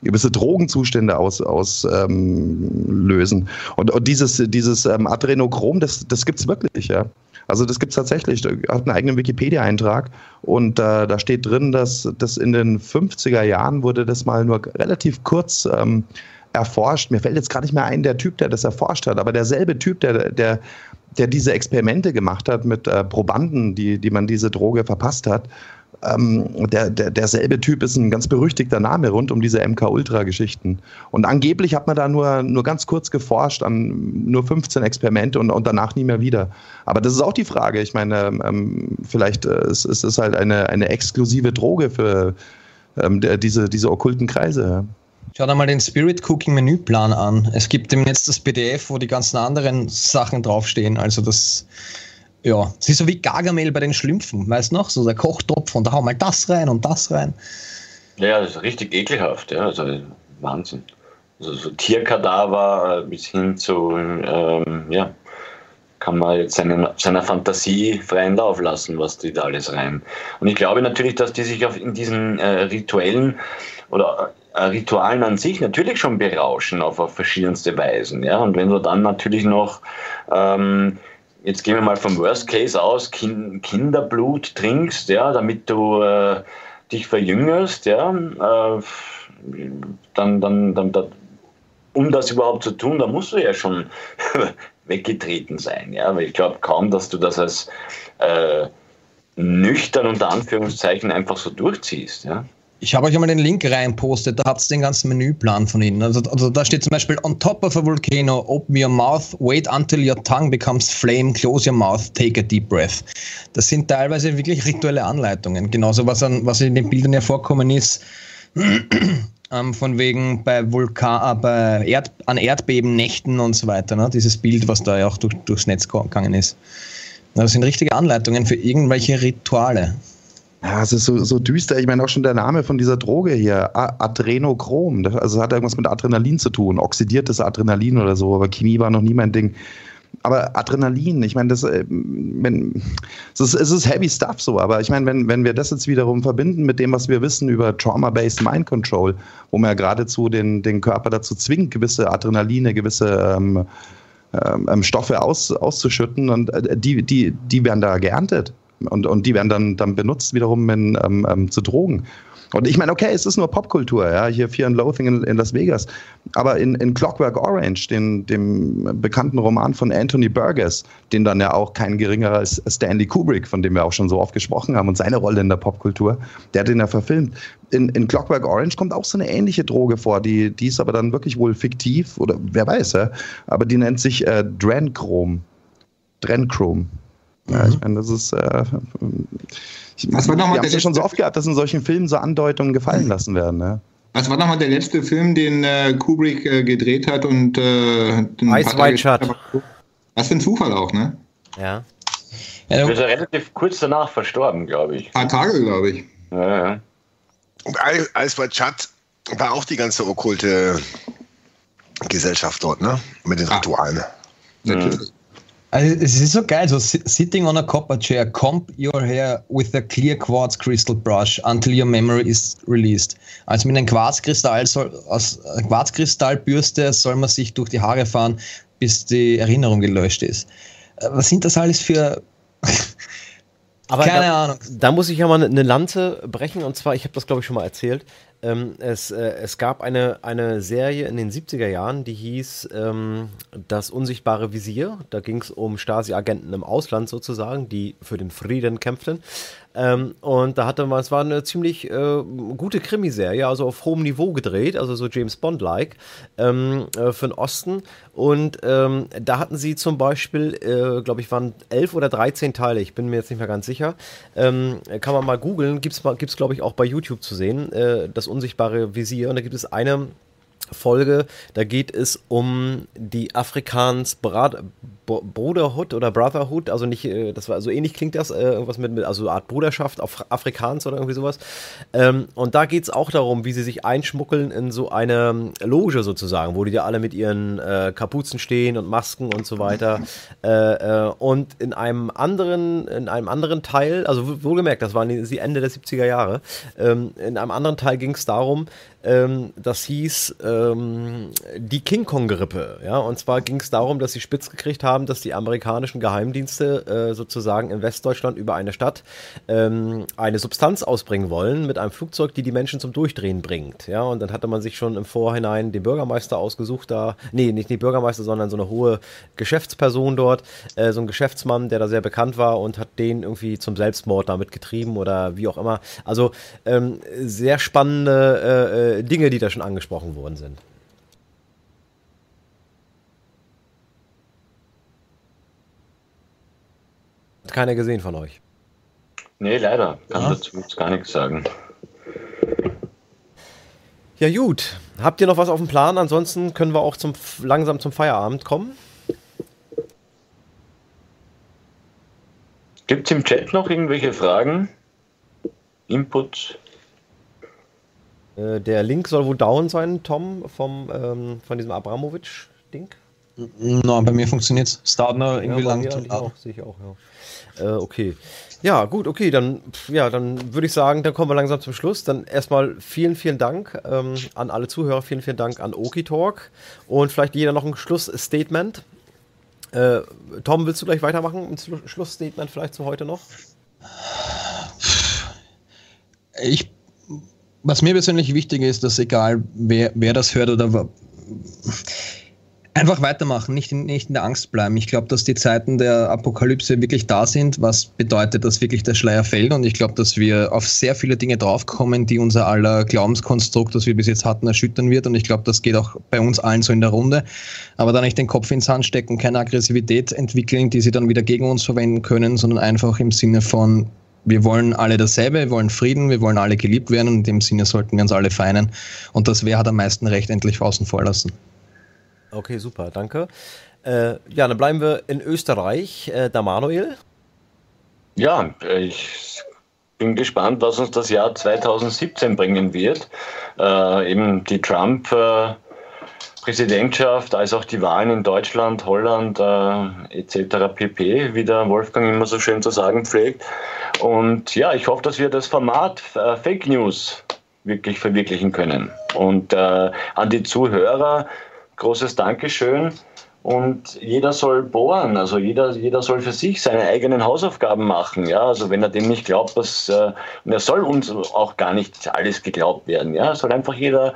gewisse Drogenzustände auslösen. Ähm, und, und dieses, dieses ähm, Adrenochrom, das, das gibt es wirklich, ja. Also das gibt es tatsächlich. Hat einen eigenen Wikipedia-Eintrag und äh, da steht drin, dass das in den 50er Jahren wurde das mal nur relativ kurz ähm, erforscht. Mir fällt jetzt gar nicht mehr ein, der Typ, der das erforscht hat, aber derselbe Typ, der, der, der diese Experimente gemacht hat mit äh, Probanden, die, die man diese Droge verpasst hat, ähm, der, der, derselbe Typ ist ein ganz berüchtigter Name rund um diese MK-Ultra-Geschichten. Und angeblich hat man da nur, nur ganz kurz geforscht an nur 15 Experimente und, und danach nie mehr wieder. Aber das ist auch die Frage. Ich meine, ähm, vielleicht äh, ist es halt eine, eine exklusive Droge für ähm, der, diese, diese okkulten Kreise. Schau dir mal den Spirit Cooking Menüplan an. Es gibt im Netz das PDF, wo die ganzen anderen Sachen draufstehen. Also das ja, es ist so wie Gargamel bei den Schlümpfen, weißt du noch? So der Kochtopf und da hauen wir das rein und das rein. Ja, das ist richtig ekelhaft, ja, also Wahnsinn. Also so Tierkadaver bis hin zu, ähm, ja, kann man jetzt seine, seiner Fantasie freien Lauf lassen, was die da alles rein. Und ich glaube natürlich, dass die sich auf, in diesen äh, rituellen oder äh, Ritualen an sich natürlich schon berauschen auf, auf verschiedenste Weisen. Ja? Und wenn du dann natürlich noch ähm, jetzt gehen wir mal vom Worst Case aus, kind, Kinderblut trinkst, ja, damit du äh, dich verjüngerst, ja, äh, dann, dann, dann, dann, um das überhaupt zu tun, da musst du ja schon weggetreten sein, ja, weil ich glaube kaum, dass du das als äh, nüchtern unter Anführungszeichen einfach so durchziehst, ja. Ich habe euch einmal den Link reinpostet, da habt ihr den ganzen Menüplan von ihnen. Also, also, da steht zum Beispiel, on top of a volcano, open your mouth, wait until your tongue becomes flame, close your mouth, take a deep breath. Das sind teilweise wirklich rituelle Anleitungen. Genauso was, an, was in den Bildern ja vorkommen ist, ähm, von wegen bei Vulkan, äh, bei Erd, an Erdbebennächten und so weiter. Ne? Dieses Bild, was da ja auch durch, durchs Netz gegangen ist. Das sind richtige Anleitungen für irgendwelche Rituale. Ja, es ist so, so düster. Ich meine auch schon der Name von dieser Droge hier, Adrenochrom. Also hat irgendwas mit Adrenalin zu tun, oxidiertes Adrenalin oder so. Aber Chemie war noch nie mein Ding. Aber Adrenalin, ich meine, das, äh, wenn, es, ist, es ist heavy stuff so, aber ich meine, wenn, wenn wir das jetzt wiederum verbinden mit dem, was wir wissen über Trauma-Based Mind Control, wo man ja geradezu den, den Körper dazu zwingt, gewisse Adrenaline, gewisse ähm, ähm, Stoffe aus, auszuschütten und äh, die, die, die werden da geerntet. Und, und die werden dann, dann benutzt wiederum in, ähm, ähm, zu Drogen. Und ich meine, okay, es ist nur Popkultur, ja, hier Fear and Loathing in, in Las Vegas. Aber in, in Clockwork Orange, den, dem bekannten Roman von Anthony Burgess, den dann ja auch kein geringerer als Stanley Kubrick, von dem wir auch schon so oft gesprochen haben und seine Rolle in der Popkultur, der hat den ja verfilmt. In, in Clockwork Orange kommt auch so eine ähnliche Droge vor, die, die ist aber dann wirklich wohl fiktiv oder wer weiß, ja. Aber die nennt sich äh, Drenchrom. Drenchrom. Ja, ich mhm. meine, das ist. Äh, ich, Was war noch mal wir haben es ja schon so oft gehabt, dass in solchen Filmen so Andeutungen gefallen mhm. lassen werden. Ne? Was war nochmal der letzte Film, den äh, Kubrick äh, gedreht hat und äh, Ice White Shut. Was für ein Zufall auch, ne? Ja. Er ist ja relativ kurz danach verstorben, glaube ich. Ein paar Tage, glaube ich. Ja, ja. Und Ice White Shut war auch die ganze okkulte Gesellschaft dort, ne? Mit den Ritualen. Ah. Natürlich. Also es ist so geil, so sitting on a copper chair, comb your hair with a clear quartz crystal brush until your memory is released. Also mit einem Quarzkristall soll, aus Quarzkristallbürste soll man sich durch die Haare fahren, bis die Erinnerung gelöscht ist. Äh, was sind das alles für Aber Keine da, Ahnung. Da muss ich ja mal eine Lanze brechen und zwar, ich habe das glaube ich schon mal erzählt. Ähm, es, äh, es gab eine, eine Serie in den 70er Jahren, die hieß ähm, Das unsichtbare Visier. Da ging es um Stasi-Agenten im Ausland sozusagen, die für den Frieden kämpften. Ähm, und da hatte man, es war eine ziemlich äh, gute Krimiserie, also auf hohem Niveau gedreht, also so James Bond-like ähm, äh, für den Osten. Und ähm, da hatten sie zum Beispiel, äh, glaube ich, waren elf oder 13 Teile, ich bin mir jetzt nicht mehr ganz sicher. Ähm, kann man mal googeln, gibt es, glaube ich, auch bei YouTube zu sehen, äh, das unsichtbare Visier. Und da gibt es eine Folge, da geht es um die Afrikaans Brat Brotherhood oder Brotherhood, also nicht, äh, das war so ähnlich klingt das, äh, irgendwas mit, also eine Art Bruderschaft auf Afrikaans oder irgendwie sowas. Ähm, und da geht es auch darum, wie sie sich einschmuggeln in so eine Loge sozusagen, wo die da alle mit ihren äh, Kapuzen stehen und Masken und so weiter. Und in einem anderen, in einem anderen Teil, also wohlgemerkt, das waren die Ende der 70er Jahre, ähm, in einem anderen Teil ging es darum, Ähm, das hieß ähm, die King Kong-Grippe. Ja? Und zwar ging es darum, dass sie spitz gekriegt haben, dass die amerikanischen Geheimdienste äh, sozusagen in Westdeutschland über eine Stadt ähm, eine Substanz ausbringen wollen mit einem Flugzeug, die die Menschen zum Durchdrehen bringt. Ja? Und dann hatte man sich schon im Vorhinein den Bürgermeister ausgesucht, da, nee, nicht den Bürgermeister, sondern so eine hohe Geschäftsperson dort, äh, so ein Geschäftsmann, der da sehr bekannt war und hat den irgendwie zum Selbstmord damit getrieben oder wie auch immer. Also ähm, sehr spannende äh, äh, Dinge, die da schon angesprochen worden sind. Hat keiner gesehen von euch. Nee, leider. Kann ja. dazu gar nichts sagen. Ja, gut. Habt ihr noch was auf dem Plan? Ansonsten können wir auch zum, langsam zum Feierabend kommen. Gibt es im Chat noch irgendwelche Fragen? Input? Äh, der Link soll wohl down sein, Tom, vom, ähm, von diesem Abramovic-Ding. No, bei mir funktioniert es. Noch irgendwie ja, lang. Ich auch, sehe ich auch, ja. Äh, okay. Ja, gut, okay, dann, ja, dann würde ich sagen, dann kommen wir langsam zum Schluss. Dann erstmal vielen, vielen Dank ähm, an alle Zuhörer, vielen, vielen Dank an Oki Talk und vielleicht jeder noch ein Schlussstatement. Äh, Tom, willst du gleich weitermachen? Ein Schlussstatement vielleicht zu heute noch? Ich, was mir persönlich wichtig ist, dass egal wer, wer das hört oder Einfach weitermachen, nicht in, nicht in der Angst bleiben. Ich glaube, dass die Zeiten der Apokalypse wirklich da sind, was bedeutet, dass wirklich der Schleier fällt. Und ich glaube, dass wir auf sehr viele Dinge draufkommen, die unser aller Glaubenskonstrukt, das wir bis jetzt hatten, erschüttern wird. Und ich glaube, das geht auch bei uns allen so in der Runde. Aber da nicht den Kopf ins Hand stecken, keine Aggressivität entwickeln, die sie dann wieder gegen uns verwenden können, sondern einfach im Sinne von, wir wollen alle dasselbe, wir wollen Frieden, wir wollen alle geliebt werden und in dem Sinne sollten wir uns alle feinen. Und das Wer hat am meisten Recht endlich außen vor lassen. Okay, super, danke. Äh, ja, dann bleiben wir in Österreich. Äh, der Manuel? Ja, ich bin gespannt, was uns das Jahr 2017 bringen wird. Äh, eben die Trump- äh, Präsidentschaft als auch die Wahlen in Deutschland, Holland äh, etc. pp, wie der Wolfgang immer so schön zu sagen pflegt. Und ja, ich hoffe, dass wir das Format äh, Fake News wirklich verwirklichen können. Und äh, an die Zuhörer, großes Dankeschön. Und jeder soll bohren, also jeder, jeder soll für sich seine eigenen Hausaufgaben machen. Ja, also wenn er dem nicht glaubt, dass, äh, und er soll uns auch gar nicht alles geglaubt werden. Ja, soll einfach jeder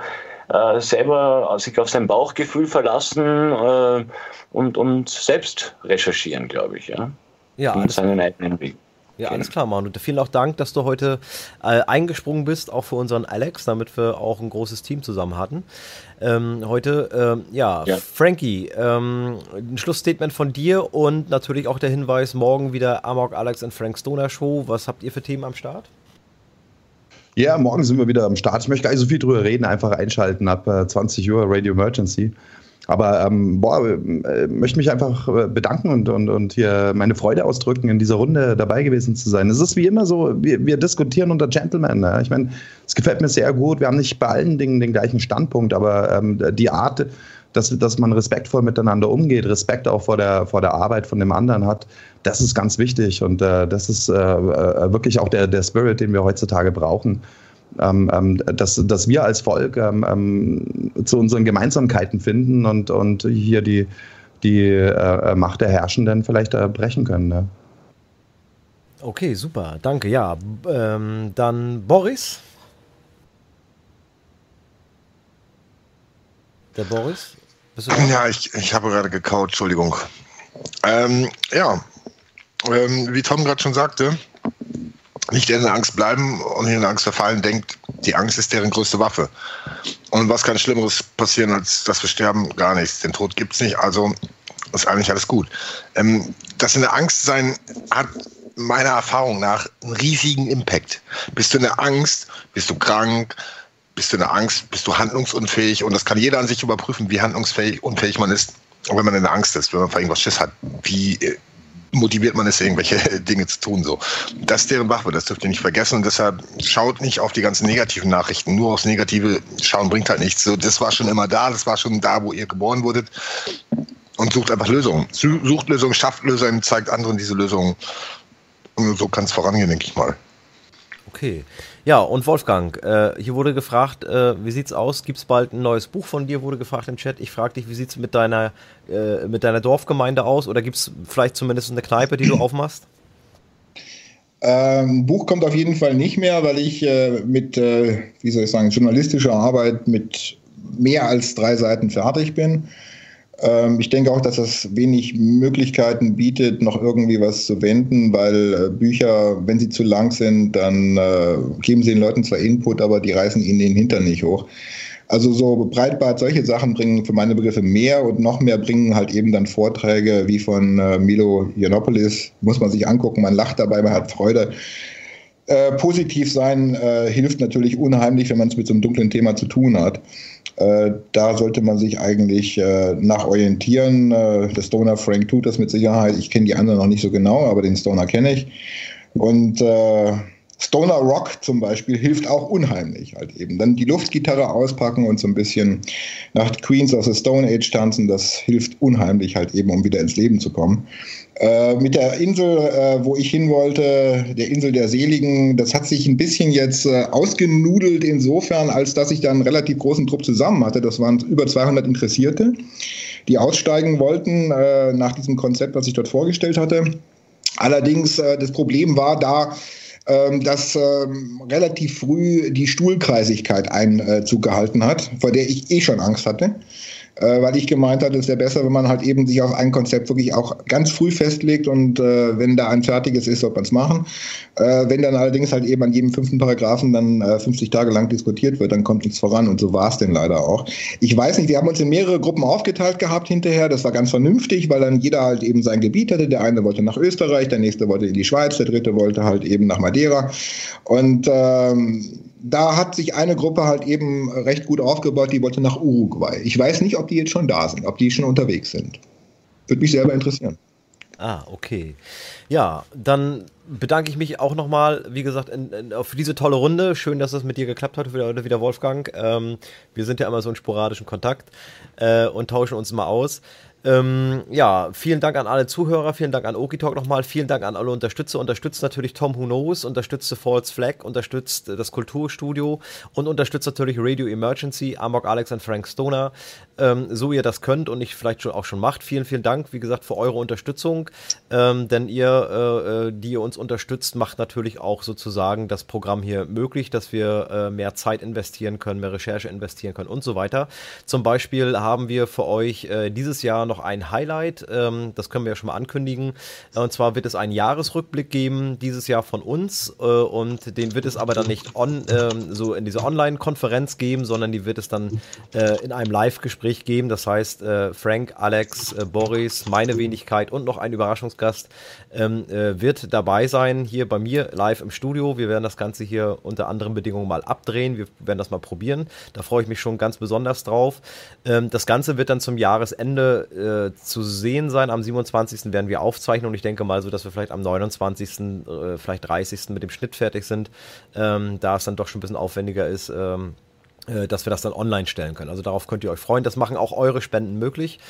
äh, selber sich auf sein Bauchgefühl verlassen äh, und, und selbst recherchieren, glaube ich. Ja, ja und seinen eigenen Weg. Ja, alles klar, Manu. Vielen auch Dank, dass du heute äh, eingesprungen bist, auch für unseren Alex, damit wir auch ein großes Team zusammen hatten. Ähm, heute, ähm, ja, ja, Frankie, ähm, ein Schlussstatement von dir und natürlich auch der Hinweis, morgen wieder Amok, Alex und Frank Stoner Show. Was habt ihr für Themen am Start? Ja, morgen sind wir wieder am Start. Ich möchte gar nicht so viel drüber reden, einfach einschalten ab äh, 20 Uhr Radio Emergency. Aber ähm, boah, äh, möchte mich einfach äh, bedanken und, und, und hier meine Freude ausdrücken, in dieser Runde dabei gewesen zu sein. Es ist wie immer so, wir, wir diskutieren unter Gentlemen. Ne? Ich meine, es gefällt mir sehr gut. Wir haben nicht bei allen Dingen den gleichen Standpunkt, aber ähm, die Art, dass, dass man respektvoll miteinander umgeht, Respekt auch vor der, vor der Arbeit von dem anderen hat, das ist ganz wichtig. Und äh, das ist äh, äh wirklich auch der, der Spirit, den wir heutzutage brauchen ähm, ähm, dass, dass wir als Volk ähm, ähm, zu unseren Gemeinsamkeiten finden und, und hier die, die äh, Macht der Herrschenden vielleicht äh, brechen können. Ne? Okay, super, danke. Ja, ähm, dann Boris. Der Boris? Ja, ich, ich habe gerade gekaut, Entschuldigung. Ähm, ja, ähm, wie Tom gerade schon sagte, nicht in der Angst bleiben und in der Angst verfallen, denkt, die Angst ist deren größte Waffe. Und was kann Schlimmeres passieren, als dass wir sterben? Gar nichts. Den Tod gibt es nicht, also ist eigentlich alles gut. Ähm, das in der Angst sein hat meiner Erfahrung nach einen riesigen Impact. Bist du in der Angst, bist du krank, bist du in der Angst, bist du handlungsunfähig und das kann jeder an sich überprüfen, wie handlungsfähig unfähig man ist, wenn man in der Angst ist, wenn man vor irgendwas Schiss hat. Wie äh, motiviert man es, irgendwelche Dinge zu tun. So. Das ist deren Waffe, das dürft ihr nicht vergessen. Und deshalb schaut nicht auf die ganzen negativen Nachrichten. Nur aufs Negative schauen bringt halt nichts. So, das war schon immer da, das war schon da, wo ihr geboren wurdet. Und sucht einfach Lösungen. Sucht Lösungen, schafft Lösungen, zeigt anderen diese Lösungen. Und so kann es vorangehen, denke ich mal. okay. Ja, und Wolfgang, äh, hier wurde gefragt, äh, wie sieht's aus? Gibt es bald ein neues Buch von dir? Wurde gefragt im Chat. Ich frage dich, wie sieht's mit deiner äh, mit deiner Dorfgemeinde aus? Oder gibt es vielleicht zumindest eine Kneipe, die du aufmachst? Ähm, Buch kommt auf jeden Fall nicht mehr, weil ich äh, mit, äh, wie soll ich sagen, journalistischer Arbeit mit mehr als drei Seiten fertig bin. Ähm, ich denke auch, dass das wenig Möglichkeiten bietet, noch irgendwie was zu wenden, weil äh, Bücher, wenn sie zu lang sind, dann äh, geben sie den Leuten zwar Input, aber die reißen ihnen den Hintern nicht hoch. Also so Breitbart, solche Sachen bringen für meine Begriffe mehr und noch mehr bringen halt eben dann Vorträge wie von äh, Milo Yiannopoulos. Muss man sich angucken, man lacht dabei, man hat Freude. Äh, positiv sein äh, hilft natürlich unheimlich, wenn man es mit so einem dunklen Thema zu tun hat. Äh, da sollte man sich eigentlich äh, nach orientieren. Äh, der Stoner Frank tut das mit Sicherheit. Ich kenne die anderen noch nicht so genau, aber den Stoner kenne ich. Und äh, Stoner Rock zum Beispiel hilft auch unheimlich halt eben. Dann die Luftgitarre auspacken und so ein bisschen nach Queens of the Stone Age tanzen, das hilft unheimlich halt eben, um wieder ins Leben zu kommen. Äh, mit der Insel, äh, wo ich hin wollte, der Insel der Seligen, das hat sich ein bisschen jetzt äh, ausgenudelt insofern, als dass ich da einen relativ großen Trupp zusammen hatte. Das waren über 200 Interessierte, die aussteigen wollten äh, nach diesem Konzept, was ich dort vorgestellt hatte. Allerdings, äh, das Problem war da, ähm, dass ähm, relativ früh die Stuhlkreisigkeit Einzug gehalten hat, vor der ich eh schon Angst hatte weil ich gemeint hatte, es wäre besser, wenn man halt eben sich auf ein Konzept wirklich auch ganz früh festlegt und äh, wenn da ein fertiges ist, sollte man es machen. Äh, wenn dann allerdings halt eben an jedem fünften Paragraphen dann äh, 50 Tage lang diskutiert wird, dann kommt nichts voran und so war es denn leider auch. Ich weiß nicht, wir haben uns in mehrere Gruppen aufgeteilt gehabt hinterher, das war ganz vernünftig, weil dann jeder halt eben sein Gebiet hatte. Der eine wollte nach Österreich, der nächste wollte in die Schweiz, der dritte wollte halt eben nach Madeira und ähm, da hat sich eine Gruppe halt eben recht gut aufgebaut, die wollte nach Uruguay. Ich weiß nicht, ob die jetzt schon da sind, ob die schon unterwegs sind. Würde mich selber interessieren. Ah, okay. Ja, dann bedanke ich mich auch nochmal, wie gesagt, in, in, für diese tolle Runde. Schön, dass es mit dir geklappt hat, wieder, wieder Wolfgang. Ähm, wir sind ja immer so in sporadischen Kontakt äh, und tauschen uns mal aus. Ähm, ja, vielen Dank an alle Zuhörer, vielen Dank an Okitalk nochmal, vielen Dank an alle Unterstützer. Unterstützt natürlich Tom Who Knows, unterstützt The False Flag, unterstützt das Kulturstudio und unterstützt natürlich Radio Emergency, Amok Alex und Frank Stoner, ähm, so ihr das könnt und nicht vielleicht schon auch schon macht. Vielen, vielen Dank, wie gesagt, für eure Unterstützung, ähm, denn ihr, äh, äh, die ihr uns unterstützt, macht natürlich auch sozusagen das Programm hier möglich, dass wir äh, mehr Zeit investieren können, mehr Recherche investieren können und so weiter. Zum Beispiel haben wir für euch äh, dieses Jahr noch ein Highlight, ähm, das können wir ja schon mal ankündigen. Und zwar wird es einen Jahresrückblick geben, dieses Jahr von uns. Äh, und den wird es aber dann nicht on, äh, so in dieser Online-Konferenz geben, sondern die wird es dann äh, in einem Live-Gespräch geben. Das heißt, äh, Frank, Alex, äh, Boris, meine Wenigkeit und noch ein Überraschungsgast ähm, äh, wird dabei sein, hier bei mir live im Studio. Wir werden das Ganze hier unter anderen Bedingungen mal abdrehen. Wir werden das mal probieren. Da freue ich mich schon ganz besonders drauf. Ähm, das Ganze wird dann zum Jahresende äh, zu sehen sein. Am 27. werden wir aufzeichnen und ich denke mal so, dass wir vielleicht am 29., äh, vielleicht 30. mit dem Schnitt fertig sind, ähm, da es dann doch schon ein bisschen aufwendiger ist. Ähm, äh, dass wir das dann online stellen können. Also darauf könnt ihr euch freuen. Das machen auch eure Spenden möglich,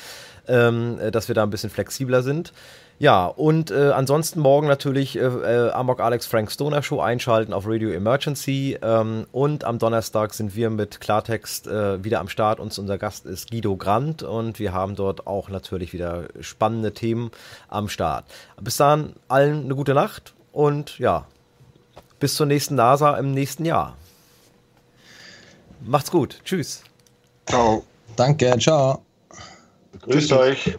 ähm, äh, dass wir da ein bisschen flexibler sind. Ja, und äh, ansonsten morgen natürlich äh, äh, Amok Alex Frank Stoner Show einschalten auf Radio Emergency. Ähm, und am Donnerstag sind wir mit Klartext äh, wieder am Start. Und unser Gast ist Guido Brandt und wir haben dort auch natürlich wieder spannende Themen am Start. Bis dann allen eine gute Nacht und ja, bis zur nächsten NASA im nächsten Jahr. Macht's gut. Tschüss. Ciao. Danke. Ciao. Grüßt Tschüss. euch.